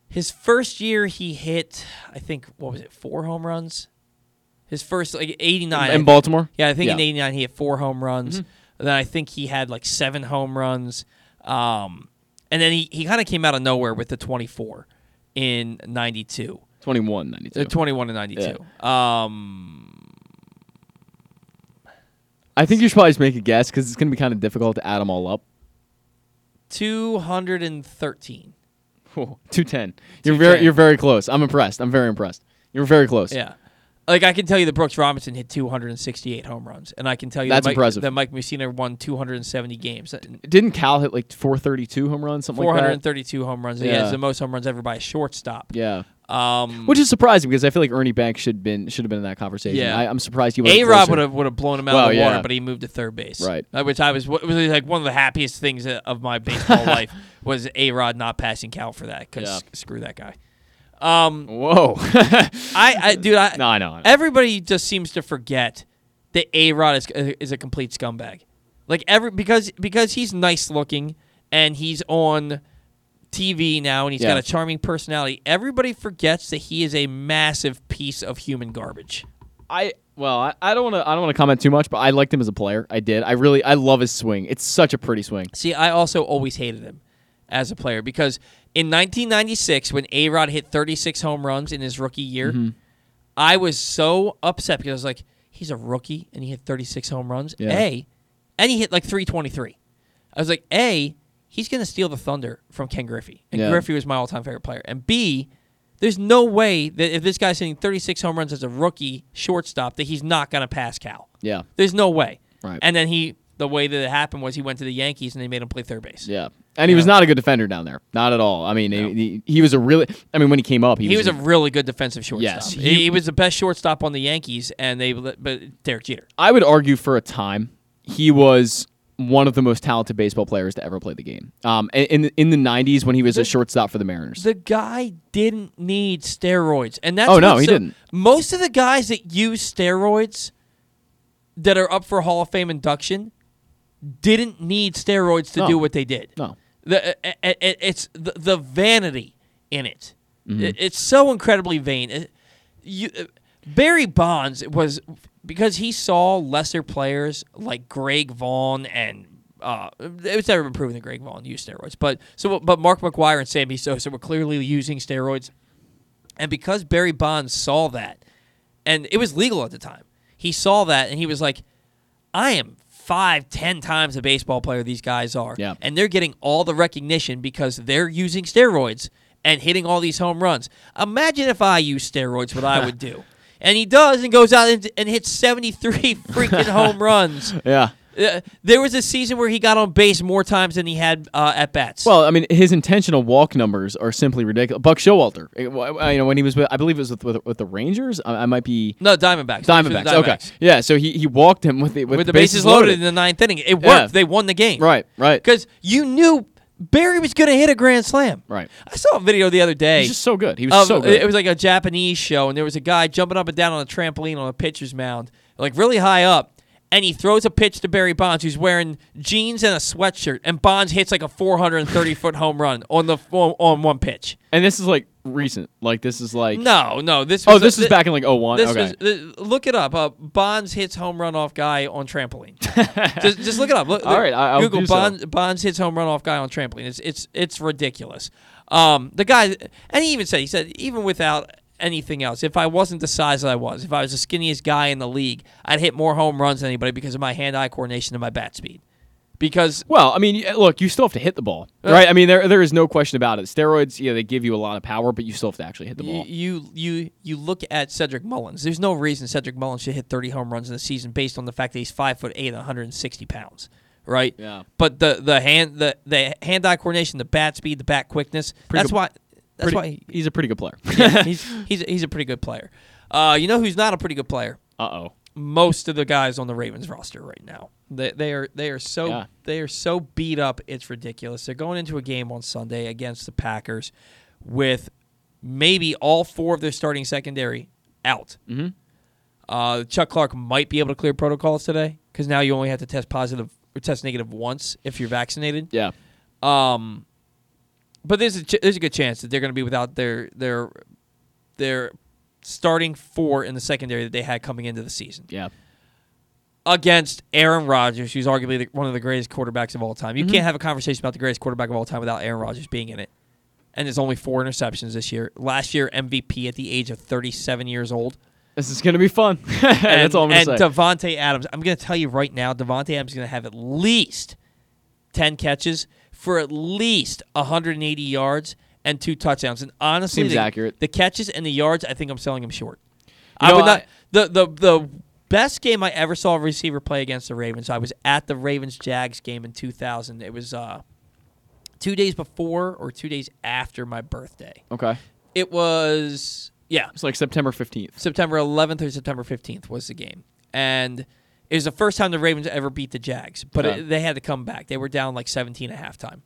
His first year, he hit I think what was it, four home runs. His first like eighty nine In Baltimore? Yeah, I think in eighty nine he had four home runs. Mhm. Then I think he had like seven home runs. Um, and then he, he kind of came out of nowhere with the twenty four in ninety two. 21, 92. Uh, 21 to 92. Um, I think you should probably just make a guess because it's going to be kind of difficult to add them all up. 213. Ooh, 210. You're very you're very close. I'm impressed. I'm very impressed. You're very close. Yeah. Like I can tell you that Brooks Robinson hit 268 home runs, and I can tell you That's that Mike, impressive. that Mike Mussina won 270 games. Didn't Cal hit like 432 home runs, something like that? 432 home runs. Yeah, Yeah. it's the most home runs ever by a shortstop. Yeah. Um, Which is surprising because I feel like Ernie Banks should been should have been in that conversation. Yeah. I, I'm surprised he wasn't A Rod would have would have blown him out Well, of the water, yeah. but he moved to third base. Right. Uh, Which I was was like one of the happiest things of my baseball life was A Rod not passing Cal for that because Yeah. screw that guy. Um, Whoa. I, I dude, I No, I know, I know. Everybody just seems to forget that A Rod is is a complete scumbag. Like every because because he's nice looking and he's on TV now and he's got a charming personality. Everybody forgets that he is a massive piece of human garbage. I well, I, I don't want to I don't want to comment too much, but I liked him as a player. I did. I really I love his swing. It's such a pretty swing. See, I also always hated him as a player because in 1996, when A Rod hit 36 home runs in his rookie year, Mhm. I was so upset because I was like, he's a rookie and he hit 36 home runs. Yeah. A, and he hit like 323. I was like, A, he's going to steal the thunder from Ken Griffey. And Yeah. Griffey was my all time favorite player. And B, there's no way that if this guy's hitting 36 home runs as a rookie shortstop, that he's not going to pass Cal. Yeah. There's no way. Right. And then he, the way that it happened was he went to the Yankees and they made him play third base. Yeah. And he was not a good defender down there. Not at all. I mean, he, he was a really I mean, when he came up, he, He, was, a really good defensive shortstop. Yes, he, he- was the best shortstop on the Yankees, and they but Derek Jeter. I would argue for a time he was one of the most talented baseball players to ever play the game. Um, in in, in the '90s when he was a shortstop for the Mariners. The guy didn't need steroids, and that's Oh, no, he so- didn't. Most of the guys that use steroids that are up for Hall of Fame induction didn't need steroids to No. do what they did. No. The, uh, uh, uh, it's the, the vanity in it. Mhm. It- It's so incredibly vain. You, Barry Bonds was because he saw lesser players like Greg Vaughn and uh, it was never been proven that Greg Vaughn used steroids, but so but Mark McGwire and Sammy Sosa were clearly using steroids, and because Barry Bonds saw that, and it was legal at the time, he saw that and he was like, I am five, ten times a baseball player these guys are. Yeah. And they're getting all the recognition because they're using steroids and hitting all these home runs. Imagine if I used steroids, what I would do. And he does and goes out and, and hits 73 freaking home runs. Yeah. Uh, there was a season where he got on base more times than he had uh, at bats. Well, I mean, his intentional walk numbers are simply ridiculous. Buck Showalter, eh, you know, when he was with, I believe it was with, with, with the Rangers. I, I might be no, Diamondbacks. With Diamondbacks. Okay, yeah. So he, he walked him with the with, with, the bases loaded. in the ninth inning. It worked. Yeah. They won the game. Right, right. Because you knew Barry was going to hit a grand slam. Right. I saw a video the other day. He's just so good. He was of- so good. It was like a Japanese show, and there was a guy jumping up and down on a trampoline on a pitcher's mound, like really high up. And he throws a pitch to Barry Bonds, who's wearing jeans and a sweatshirt, and Bonds hits like a 430 foot home run on the on, on one pitch. and this is like recent. Like this is like No, no, this. Oh, Was this is back in like 01? This Okay. was, th- look it up. Uh, Bonds hits home run off guy on trampoline. just, just look it up. Look, All right, I- I'll Google do so. Bonds, Bonds hits home run off guy on trampoline. It's it's it's ridiculous. Um, the guy, and he even said he said even without anything else, if I wasn't the size that I was, if I was the skinniest guy in the league, I'd hit more home runs than anybody because of my hand-eye coordination and my bat speed. Because Well, I mean, look, you still have to hit the ball, Uh, right? I mean, there there is no question about it. Steroids, yeah, they give you a lot of power, but you still have to actually hit the ball. You, you you look at Cedric Mullins. There's no reason Cedric Mullins should hit 30 home runs in a season based on the fact that he's five foot eight, and 160 pounds, right? Yeah. But the the hand the the hand eye coordination, the bat speed, the bat quickness. Pretty that's good- why. That's pretty- why he- he's a pretty good player. yeah, he's he's he's a pretty good player. Uh, you know who's not a pretty good player? Uh oh. most of the guys on the Ravens roster right now. They they are they are so Yeah. they are so beat up. It's ridiculous. They're going into a game on Sunday against the Packers with maybe all four of their starting secondary out. Mhm. Uh, Chuck Clark might be able to clear protocols today because now you only have to test positive or test negative once if you're vaccinated. Yeah. Um, but there's a ch- there's a good chance that they're going to be without their their their starting four in the secondary that they had coming into the season. Yeah. Against Aaron Rodgers, who's arguably the, one of the greatest quarterbacks of all time. You Mhm. can't have a conversation about the greatest quarterback of all time without Aaron Rodgers being in it. And there's only four interceptions this year. Last year, MVP at the age of 37 years old. This is going to be fun. That's all I'm going and to say. Davante Adams, I'm going to tell you right now, Davante Adams is going to have at least 10 catches for at least 180 yards and two touchdowns. And honestly, Seems the, accurate. the catches and the yards, I think I'm selling him short. You I know, would not. I- the, the, the best game I ever saw a receiver play against the Ravens, I was at the Ravens Jags game in 2000. It was uh, two days before or two days after my birthday. okay. It was, yeah, It's like September 15th. September 11th or September 15th was the game, and it was the first time the Ravens ever beat the Jags. But Okay. it, they had to come back. They were down like 17 at halftime.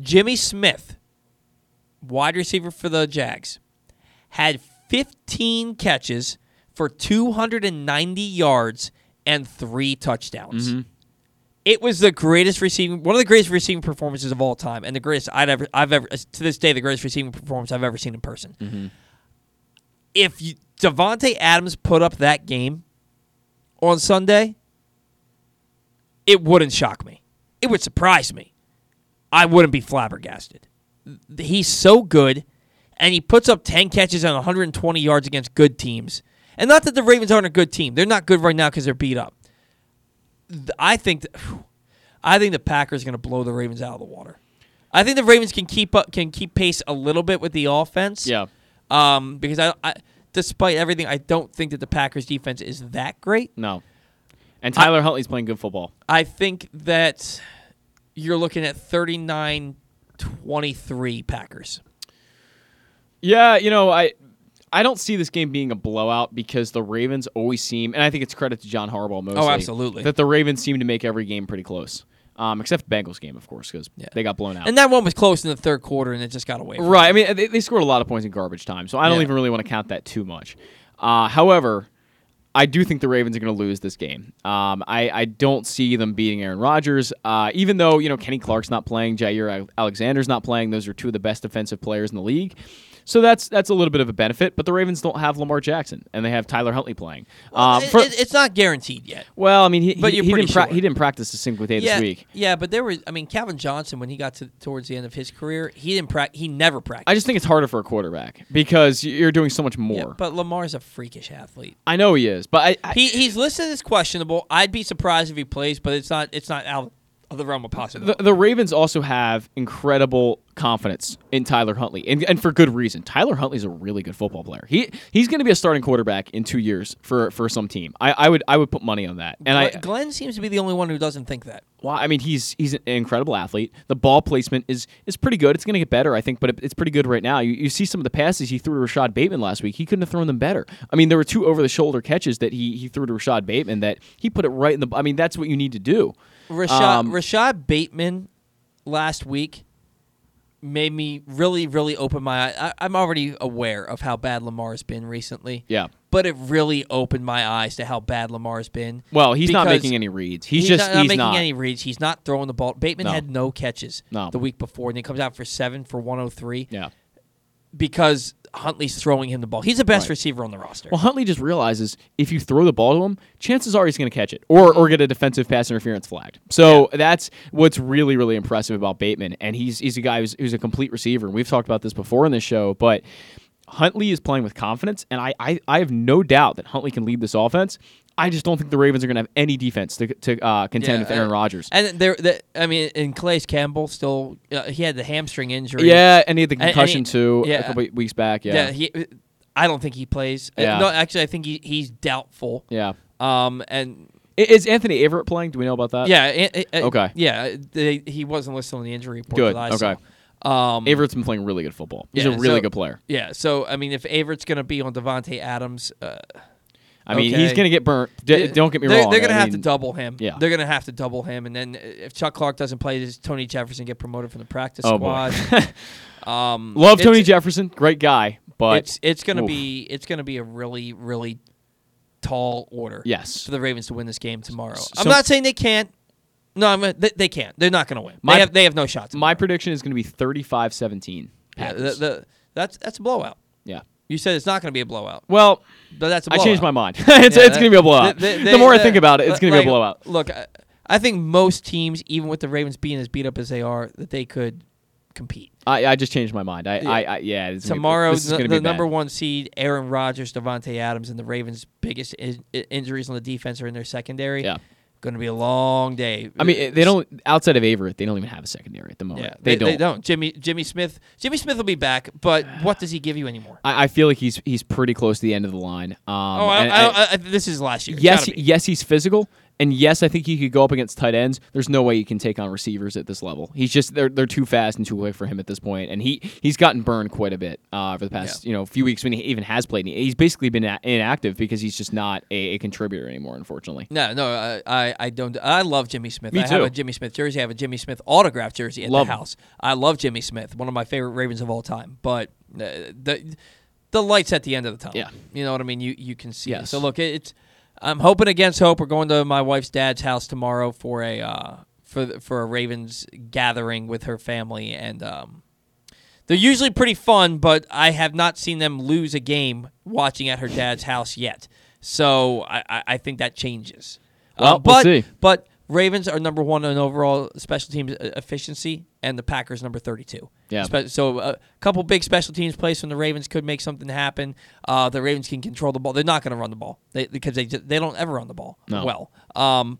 Jimmy Smith, wide receiver for the Jags, had 15 catches for 290 yards and three touchdowns. Mhm. It was the greatest receiving, one of the greatest receiving performances of all time, and the greatest I'd ever, I've ever, to this day, the greatest receiving performance I've ever seen in person Mhm. if you, Davante Adams put up that game on Sunday, it wouldn't shock me. It would surprise me. I wouldn't be flabbergasted. He's so good, and he puts up 10 catches and 120 yards against good teams. And not that the Ravens aren't a good team; they're not good right now because they're beat up. I think, that, I think the Packers are going to blow the Ravens out of the water. I think the Ravens can keep up, can keep pace a little bit with the offense. Yeah. Um, because I, I, despite everything, I don't think that the Packers defense is that great. No. And Tyler Huntley's playing good football. I think that you're looking at 39-23 Packers. Yeah, you know, I I don't see this game being a blowout because the Ravens always seem, and I think it's credit to John Harbaugh mostly. Oh, absolutely. That the Ravens seem to make every game pretty close, um, except the Bengals game, of course, because they got blown out. And that one was close in the third quarter, and it just got away. From Right. I mean, they, they scored a lot of points in garbage time, so I don't Yeah. even really want to count that too much. Uh, however, I do think the Ravens are going to lose this game. Um, I, I don't see them beating Aaron Rodgers, uh, even though you know Kenny Clark's not playing, Jaire Alexander's not playing. Those are two of the best defensive players in the league. So that's that's a little bit of a benefit, but the Ravens don't have Lamar Jackson and they have Tyler Huntley playing. um, It- for- it- it's not guaranteed yet. well, I mean, he, But he, he didn't pra- sure. he didn't practice a single day yeah, this week. Yeah, but there was. I mean, Calvin Johnson when he got to towards the end of his career, he didn't prac. He never practiced. I just think it's harder for a quarterback because you're doing so much more. Yeah, but Lamar's a freakish athlete. I know he is, but I, I He he's listed as questionable. I'd be surprised if he plays, but it's not it's not out of the realm of possibility. the, the Ravens also have incredible confidence in Tyler Huntley, and, and for good reason. Tyler Huntley's a really good football player. He he's going to be a starting quarterback in two years for, for some team. I, I would I would put money on that. And I Glenn, Glenn seems to be the only one who doesn't think that. well, I mean he's he's an incredible athlete. The ball placement is is pretty good. It's going to get better, I think, but it, it's pretty good right now. You, you see some of the passes he threw to Rashod Bateman last week. He couldn't have thrown them better. I mean, there were two over the shoulder catches that he he threw to Rashod Bateman that he put it right in the. I mean, that's what you need to do. Rashod Um, Rashod Bateman last week made me really really open my eye. I, I'm already aware of how bad Lamar's been recently. Yeah. But it really opened my eyes to how bad Lamar's been. Well, he's not making any reads. He's just- not, not he's making not. any reads. He's not throwing the ball. Bateman No. had no catches No. the week before, and he comes out for seven for 103. Yeah. Because Huntley's throwing him the ball. He's the best Right. receiver on the roster. Well, Huntley just realizes if you throw the ball to him, chances are he's going to catch it or or get a defensive pass interference flagged. So that's what's really really impressive about Bateman, and he's he's a guy who's, who's a complete receiver. And we've talked about this before in this show, but Huntley is playing with confidence, and I I, I have no doubt that Huntley can lead this offense. I just don't think the Ravens are going to have any defense to to uh, contend with Aaron uh, Rodgers. And there, the, I mean, and Calais Campbell still, uh, he had the hamstring injury. Yeah, and he had the And- and concussion he- too yeah. a couple weeks back. Yeah, he, I don't think he plays. Uh, Yeah. No, actually, I think he, he's doubtful. yeah. Um, and Is Anthony Averett playing? Do we know about that? yeah, Okay. yeah, they, he wasn't listed on the injury report. Good. Okay. Saw. Um, Averett's been playing really good football. He's yeah, a really so- good player. Yeah. So I mean, if Averett's going to be on Davante Adams, uh, I mean, he's going to get burnt. D- They- don't get me they're, wrong. They're gonna I have to double him. Yeah. They're gonna have to double him, and then if Chuck Clark doesn't play, does Tony Jefferson get promoted from the practice Oh, squad? um, Love Tony Jefferson, great guy, but it's it's gonna be it's gonna be a really really tall order. Yes. for the Ravens to win this game tomorrow. So- I'm not saying they can't. No, I'm, they, they can't. They're not gonna win. My- they have they have no shots. My prediction is going to be 35-17. Yeah, the, the, that's that's a blowout. Yeah. You said it's not going to be a blowout. Well, but that's a I blowout. changed my mind. it's Yeah, it's that- to be a blowout. they- the they- more I think about it, it's uh, going to like, be a blowout. Look, I, I think most teams, even with the Ravens being as beat up as they are, that they could compete. I, I just changed my mind. I, Yeah. I, I yeah. It's gonna be- the, the be number one seed, Aaron Rodgers, Davante Adams, and the Ravens' biggest in, injuries on the defense are in their secondary. Yeah. Going to be a long day. I mean, they don't outside of Averett, they don't even have a secondary at the moment. Yeah, they, don't. They don't. Jimmy Jimmy Smith. Jimmy Smith will be back, but what does he give you anymore? I, I feel like he's he's pretty close to the end of the line. Um, oh, I, and- I, this is last year. Yes, yes, he's physical, and yes, I think he could go up against tight ends. There's no way he can take on receivers at this level. He's just they're they're too fast and too quick for him at this point. and he he's gotten burned quite a bit uh, for the past you know few weeks when he even has played. He's basically been inactive because he's just not a, a contributor anymore, unfortunately. No, no, I, I, I don't. I love Jimmy Smith. Me I have a Jimmy Smith jersey. I have a Jimmy Smith autographed jersey at Love the him. house. I love Jimmy Smith, one of my favorite Ravens of all time. But uh, the the lights at the end of the tunnel. Yeah. you know what I mean. You you can see. it. So look, it, it's. I'm hoping against hope. We're going to my wife's dad's house tomorrow for a uh, for for a Ravens gathering with her family, and um, they're usually pretty fun. But I have not seen them lose a game watching at her dad's house yet. So I, I, I think that changes. Well, Uh, but we'll see. but Ravens are number one in overall special teams uh, efficiency, and the Packers number thirty-two. Yeah. Spe- so a couple big special teams plays from the Ravens could make something happen. Uh, the Ravens can control the ball. They're not going to run the ball they, because they they don't ever run the ball No. well. Um,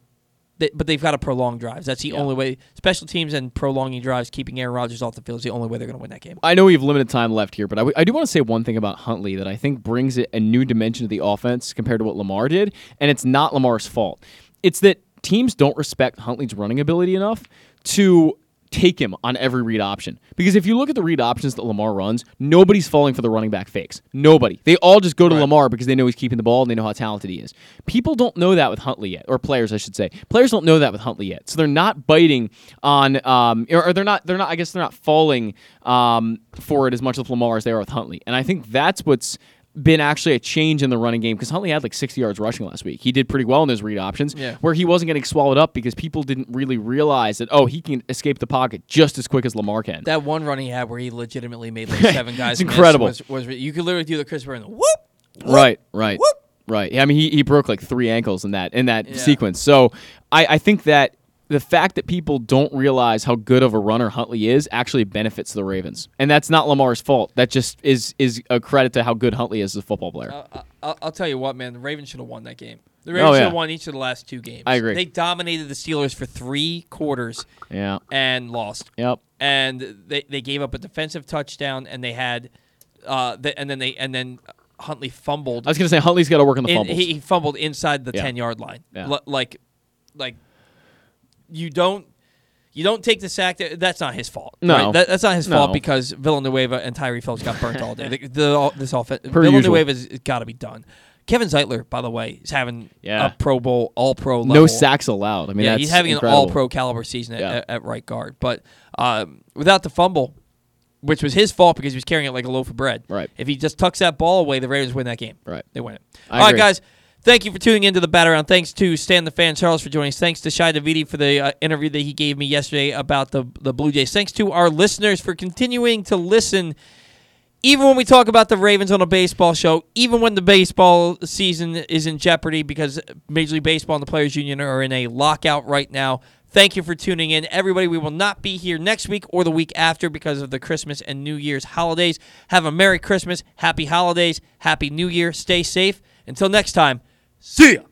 they, but they've got to prolong drives. That's the only way. Special teams and prolonging drives, keeping Aaron Rodgers off the field is the only way they're going to win that game. I know we have limited time left here, but I, w- I do want to say one thing about Huntley that I think brings it a new dimension to the offense compared to what Lamar did, and it's not Lamar's fault. It's that teams don't respect Huntley's running ability enough to take him on every read option. Because if you look at the read options that Lamar runs, nobody's falling for the running back fakes. Nobody. They all just go to Lamar because they know he's keeping the ball and they know how talented he is. People don't know that with Huntley yet, or players, I should say. Players don't know that with Huntley yet, so they're not biting on, um, or, or they're not, they're not. I guess they're not falling um, for it as much with Lamar as they are with Huntley. And I think that's what's been actually a change in the running game because Huntley had like 60 yards rushing last week. He did pretty well in his read options Yeah. where he wasn't getting swallowed up because people didn't really realize that, oh, he can escape the pocket just as quick as Lamar can. That one run he had where he legitimately made like seven guys. Incredible. Was, was you could literally do the Chris the whoop. Right, right, Whoop. right. Yeah, I mean, he, he broke like three ankles in that in that Yeah. sequence. So I, I think that the fact that people don't realize how good of a runner Huntley is actually benefits the Ravens, and that's not Lamar's fault. That just is is a credit to how good Huntley is as a football player. Uh, I'll, I'll tell you what, man. The Ravens should have won that game. The Oh, Ravens should have won each of the last two games. I agree. They dominated the Steelers for three quarters yeah. and lost. Yep. And they, they gave up a defensive touchdown, and they had, uh, the, and then they and then Huntley fumbled. I was gonna say Huntley's got to work on the in- fumbles. he, he fumbled inside the Yeah. ten yard line. Yeah. L- like, like you don't. You don't take the sack. That, that's not his fault. No. right? That- that's not his No. fault because Villanueva and Tyre Phillips got burnt all day. The, the, all, this offense, Per. Villanueva's got to be done. Kevin Zeitler, by the way, is having Yeah. a Pro Bowl, All Pro level. no sacks allowed. I mean, yeah, he's having incredible. an All Pro caliber season at, Yeah. at, at right guard. But um, without the fumble, which was his fault because he was carrying it like a loaf of bread. Right. If he just tucks that ball away, the Ravens win that game. Right. They win it. I All right, agree. guys. Thank you for tuning into the Bat Around. Thanks to Stan the Fan Charles for joining us. Thanks to Shi Davidi for the uh, interview that he gave me yesterday about the the Blue Jays. Thanks to our listeners for continuing to listen even when we talk about the Ravens on a baseball show, even when the baseball season is in jeopardy because Major League Baseball and the Players Union are in a lockout right now. Thank you for tuning in. Everybody, we will not be here next week or the week after because of the Christmas and New Year's holidays. Have a Merry Christmas, Happy Holidays, Happy New Year. Stay safe. Until next time, see ya.